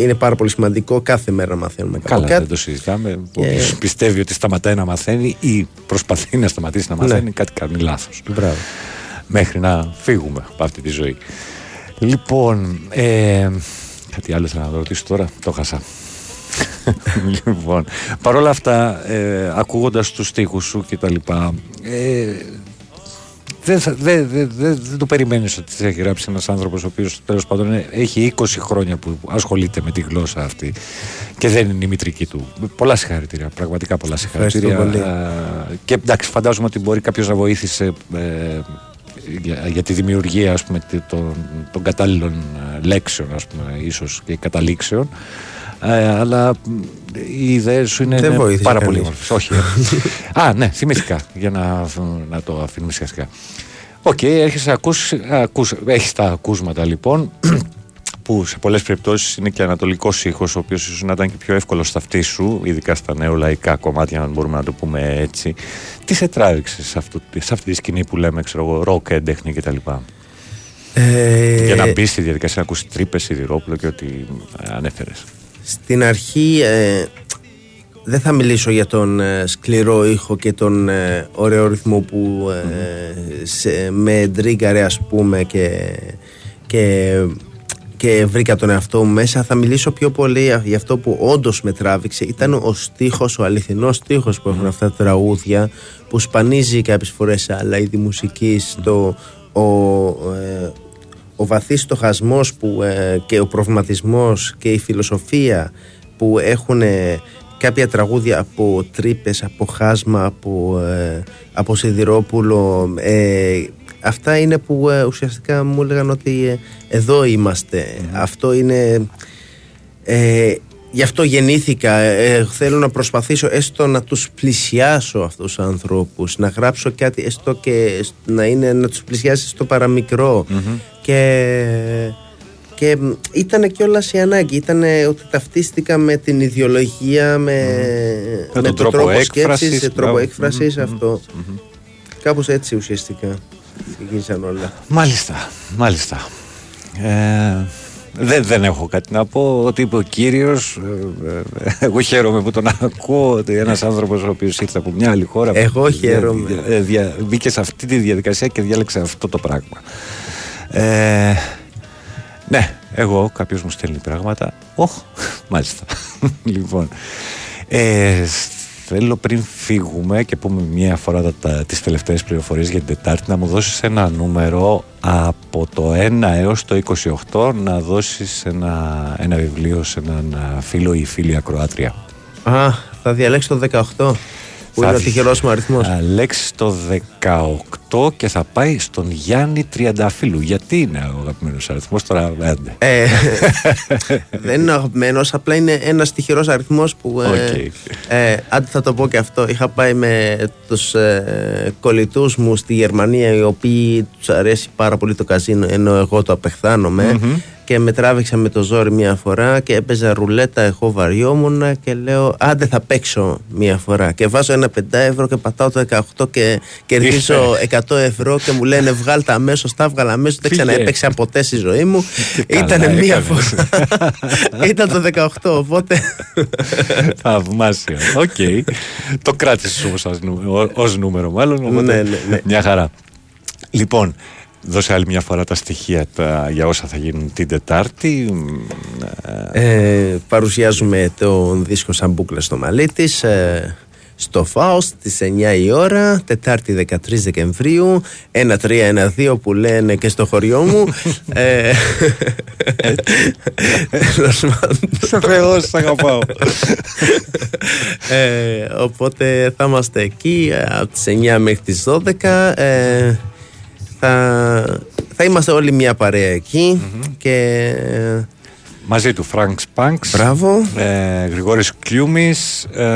είναι πάρα πολύ σημαντικό κάθε μέρα να μαθαίνουμε κάπου Καλά, κάτι. δεν το συζητάμε. Και- Όποιος πιστεύει ότι σταματάει να μαθαίνει ή προσπαθεί να σταματήσει να μαθαίνει, Ναι. κάτι κάνει λάθος. Μπράβο. Μέχρι να φύγουμε από αυτή τη ζωή. Λοιπόν, ε, κάτι άλλο θέλω να το ρωτήσω τώρα, το χάσα. λοιπόν, παρόλα αυτά, ε, ακούγοντας τους στίχους σου και τα λοιπά, ε, δεν, θα- δεν, δεν, δεν, δεν το περιμένεις ότι τις έχει γράψει ένας άνθρωπος ο οποίος τέλος πάντων ε, έχει 20 χρόνια που ασχολείται με τη γλώσσα αυτή και δεν είναι η μητρική του. Πολλά συγχαρητήρια, πραγματικά πολλά συγχαρητήρια. πολύ. Α, και εντάξει, φαντάζομαι ότι μπορεί κάποιος να βοήθησε ε, για, για τη δημιουργία ας πούμε, τε- των, των κατάλληλων ε, λέξεων ας πούμε, ίσως και καταλήξεων. Ε, αλλά μ, οι ιδέες σου είναι, Δεν είναι βοήθησε πάρα κανείς. πολύ όμορφε. Όχι. ε. Α, ναι, θυμήθηκα για να, να το αφήνουμε σιγά Οκ, έρχεσαι, ακούς, ακούς, έχεις τα ακούσματα λοιπόν που σε πολλές περιπτώσεις είναι και ανατολικός ήχος ο οποίος ίσως να ήταν και πιο εύκολος στα αυτή σου ειδικά στα νεολαϊκά κομμάτια αν μπορούμε να το πούμε έτσι τι σε τράβηξε σε, αυτό, σε αυτή τη σκηνή που λέμε ξέρω εγώ ροκ, έντεχνη κτλ Ε, για να μπεις στη διαδικασία να ακούσεις τρύπες, σιδηρόπουλο και ό,τι ε, ανέφερες Στην αρχή ε, δεν θα μιλήσω για τον ε, σκληρό ήχο και τον ε, ωραίο ρυθμό που ε, σε, με τρίγκαρε ας πούμε και, και, και βρήκα τον εαυτό μου μέσα. Θα μιλήσω πιο πολύ για αυτό που όντως με τράβηξε. Ήταν ο στίχος, ο αληθινός στίχος που έχουν αυτά τα τραγούδια που σπανίζει κάποιες φορές σε άλλα είδη μουσικής το, ο, ε, ο βαθύς στοχασμός που, ε, και ο προβληματισμός και η φιλοσοφία που έχουν ε, κάποια τραγούδια από τρύπες, από χάσμα, από, ε, από σιδηρόπουλο ε, αυτά είναι που ε, ουσιαστικά μου έλεγαν ότι ε, εδώ είμαστε. Αυτό είναι ε, γι' αυτό γεννήθηκα. Ε, θέλω να προσπαθήσω έστω να τους πλησιάσω αυτούς τους ανθρώπους, να γράψω κάτι έστω και σ- να, είναι, να τους πλησιάσει στο παραμικρο Και, και ήταν κιόλας η ανάγκη. Ήταν ότι ταυτίστηκα με την ιδεολογία, με, Με με τον τρόπο τρόπο έκφρασης, σκέψης, σε τρόπο μπράβο. έκφρασης, Μμμ, αυτό. Κάπως έτσι ουσιαστικά ξεκίνησαν όλα. Μάλιστα, μάλιστα. Ε, δεν, δεν έχω κάτι να πω. Ότι είπε ο κύριος. εγώ χαίρομαι που τον ακούω. Ότι ένας άνθρωπος ο οποίος ήρθε από μια άλλη χώρα. Εγώ δια- χαίρομαι. δια- ε, δια- μπήκε σε αυτή τη διαδικασία και διάλεξε αυτό το πράγμα. Ε, ναι, εγώ κάποιος μου στέλνει πράγματα. Όχ, μάλιστα. λοιπόν. Ε, θέλω πριν φύγουμε και πούμε μία φορά τα, τα, τις τελευταίες πληροφορίες για την Τετάρτη να μου δώσεις ένα νούμερο από το 1 έως το 28 να δώσεις ένα, ένα βιβλίο σε έναν α, φίλο ή φίλη ακροάτρια. Α, θα διαλέξω το 18 που είναι ο τυχερός μου αριθμός. Θα λέξει το 18 και θα πάει στον Γιάννη Τριανταφύλου. Γιατί είναι ο αγαπημένος αριθμός τώρα, έντε. Ε, δεν είναι αγαπημένος, απλά είναι ένας τυχερός αριθμός που. Ε, Οκ. ε, άντε θα το πω και αυτό. Είχα πάει με τους ε, κολλητούς μου στη Γερμανία, οι οποίοι τους αρέσει πάρα πολύ το καζίνο, ενώ εγώ το απεχθάνομαι. Μμμ. Και με τράβηξαν με το ζόρι μία φορά και έπαιζα ρουλέτα. Εγώ βαριόμουν και λέω: Άντε θα παίξω μία φορά. Και βάζω ένα 5 ευρώ και πατάω το 18 και κερδίζω 100 ευρώ και μου λένε: Βγάλ τα αμέσως. Τα έβγαλα αμέσως. Δεν Πήγε. ξαναέπαιξα ποτέ στη ζωή μου. καλά Ήταν μία έκανες. φορά. Ήταν το 18, οπότε. Θαυμάσια. Οκ. το κράτησε όμως ως νούμερο, μάλλον. Οπότε Ναι, ναι, ναι. Μια χαρά. Λοιπόν, δώσε άλλη μια φορά τα στοιχεία τα, για όσα θα γίνουν την Τετάρτη. Ε, παρουσιάζουμε τον δίσκο σαν μπούκλα στο μαλλί της, ε, στο ΦΑΟΣ στις 9 η ώρα, Τετάρτη 13 Δεκεμβρίου, 1-3-1-2 που λένε και στο χωριό μου. ε, τέλος πάντων. Σε Θεός, σ' αγαπάω. ε, οπότε θα είμαστε εκεί ε, από τις 9 μέχρι τις 12. Ε, θα, θα είμαστε όλοι μια παρέα εκεί και Μαζί του Φρανκ Σπάνξ. Μπράβο. Ε, Γρηγόρης Κλιούμης. Ε,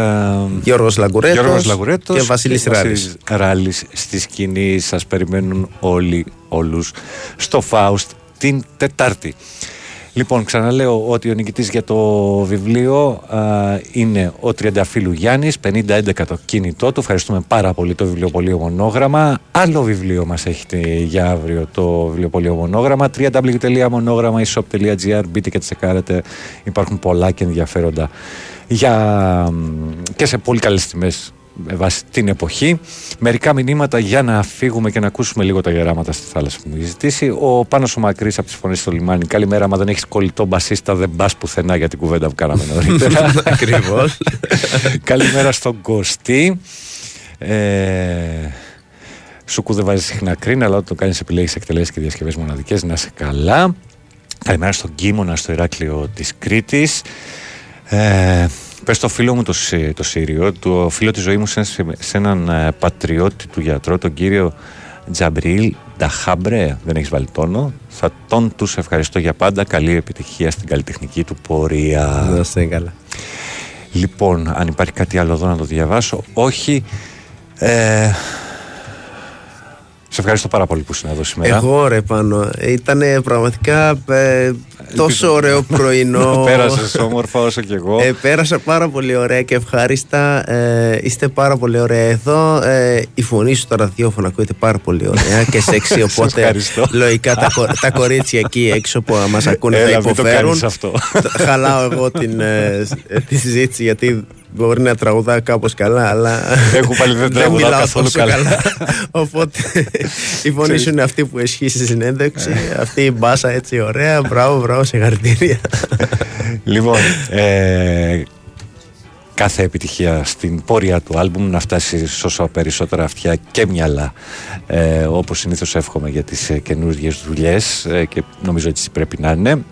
Γιώργος Λαγκουρέτος Γιώργος Λαγκουρέτος και Βασίλης Ράλης. Ράλης στη σκηνή. Σας περιμένουν όλοι όλους στο Φάουστ την Τετάρτη. Λοιπόν, ξαναλέω ότι ο νικητής για το βιβλίο α, είναι ο Τριανταφύλου Γιάννης, 50-11 το κινητό του. Ευχαριστούμε πάρα πολύ το βιβλιοπωλείο Μονόγραμμα. Άλλο βιβλίο μας έχετε για αύριο το βιβλιοπωλείο Μονόγραμμα. www.monogrammaishop.gr Μπείτε και τσεκάρετε. Υπάρχουν πολλά και ενδιαφέροντα για, μ, και σε πολύ καλές τιμές με βάση την εποχή. Μερικά μηνύματα για να φύγουμε και να ακούσουμε λίγο τα γεράματα στη θάλασσα που μου έχει ζητήσει. Ο Πάνος ο Μακρύς από τις φωνές στο λιμάνι. Καλημέρα, μα δεν έχεις κολλητό μπασίστα, δεν πας πουθενά για την κουβέντα που κάναμε νωρίτερα. Ακριβώς. Καλημέρα στον Κωστή. Ε, σου δεν βάζει συχνά κρίνα, αλλά όταν το κάνεις επιλέγεις εκτελέσεις και διασκευές μοναδικές, να είσαι καλά. Καλημέρα στον Κίμωνα στο Ηράκλειο της Κρήτης. Ε, πες στο φίλο μου το, Σι- το Σύριο, το φίλο της ζωής μου σε, σε έναν ε, πατριώτη του γιατρό, τον κύριο Τζαμπρίλ Νταχάμπρε, δεν έχεις βάλει τόνο. Θα τον τους ευχαριστώ για πάντα. Καλή επιτυχία στην καλλιτεχνική του πορεία. Να είστε καλά. Λοιπόν, αν υπάρχει κάτι άλλο εδώ να το διαβάσω. Όχι. Ε, σε ευχαριστώ πάρα πολύ που ήσουν εδώ σήμερα. Εγώ ρε πάνω. Ήταν πραγματικά ε, τόσο ωραίο πρωινό. Πέρασες όμορφα όσο και εγώ. Ε, πέρασα πάρα πολύ ωραία και ευχάριστα. Ε, είστε πάρα πολύ ωραία εδώ. Ε, η φωνή σου στο ραδιόφωνο ακούγεται πάρα πολύ ωραία και σεξι. Σε Οπότε ευχαριστώ. λογικά τα, κο- τα κορίτσια εκεί έξω που μα ακούνε Έλα, θα μην το υποφέρουν. κάνεις αυτό. Χαλάω εγώ την, ε, τη συζήτηση γιατί μπορεί να τραγουδάω κάπως καλά, αλλά Εγώ πάλι δεν τραγουδάω μιλάω καθόλου τόσο καλά. Οπότε η φωνή σου είναι αυτή που ισχύει στη συνέντευξη. αυτή η μπάσα έτσι ωραία. Μπράβο, μπράβο, συγχαρητήρια. Λοιπόν, ε, κάθε επιτυχία στην πορεία του άλμπουμ να φτάσει σε όσο περισσότερα αυτιά και μυαλά ε, όπως συνήθως εύχομαι για τις ε, καινούργιες δουλειές ε, και νομίζω έτσι πρέπει να είναι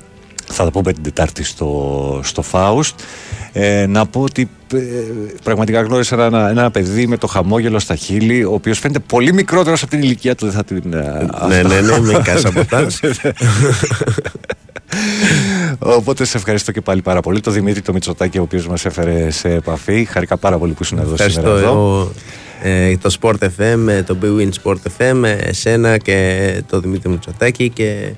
θα τα πούμε την Τετάρτη στο, στο Φάουστ ε, να πω ότι ε, πραγματικά γνώρισα ένα, ένα παιδί με το χαμόγελο στα χείλη ο οποίος φαίνεται πολύ μικρότερος από την ηλικία του δεν θα την, ε, ναι, ναι, ναι, με κάσσα ποτά. Οπότε σε ευχαριστώ και πάλι πάρα πολύ. Το Δημήτρη το Μητσοτάκη, ο οποίος μας έφερε σε επαφή. Χαρικά πάρα πολύ που ήσουν εδώ Ευχαριστώ σήμερα. Εδώ. εγώ, ε, το Sport FM, ε, το Big Win Sport FM, ε, εσένα και το Δημήτρη Μητσοτάκη και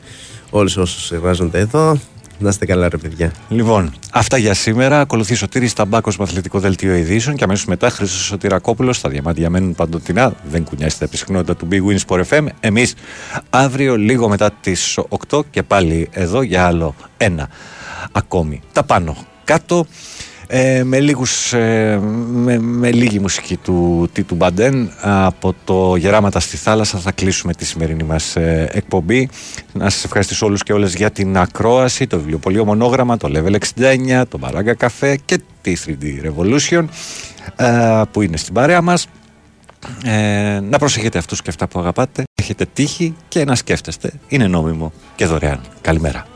όλους όσους εργάζονται εδώ. Να είστε καλά ρε παιδιά. Λοιπόν, αυτά για σήμερα. Ακολουθείς Σωτήρη Ταμπάκος με αθλητικό δελτίο ειδήσεων και αμέσως μετά Χρήστος Σωτηρακόπουλος. Τα διαμάντια μένουν παντοτινά. Δεν κουνιάστε τα συχνότητα του Big Win Sport FM. Εμείς αύριο, λίγο μετά τις 8 και πάλι εδώ για άλλο ένα ακόμη. Τα πάνω κάτω. Ε, με, λίγους, ε, με, με λίγη μουσική του Τίτου Μπαντέν από το Γεράματα στη θάλασσα θα κλείσουμε τη σημερινή μας ε, εκπομπή. Να σας ευχαριστήσω όλους και όλες για την ακρόαση το βιβλιοπωλείο Μονόγραμμα, το Level 69 το Μπαράγκα Καφέ και τη 3D Revolution ε, που είναι στην παρέα μας. Ε, να προσέχετε αυτούς και αυτά που αγαπάτε. Έχετε τύχη και να σκέφτεστε. Είναι νόμιμο και δωρεάν. Καλημέρα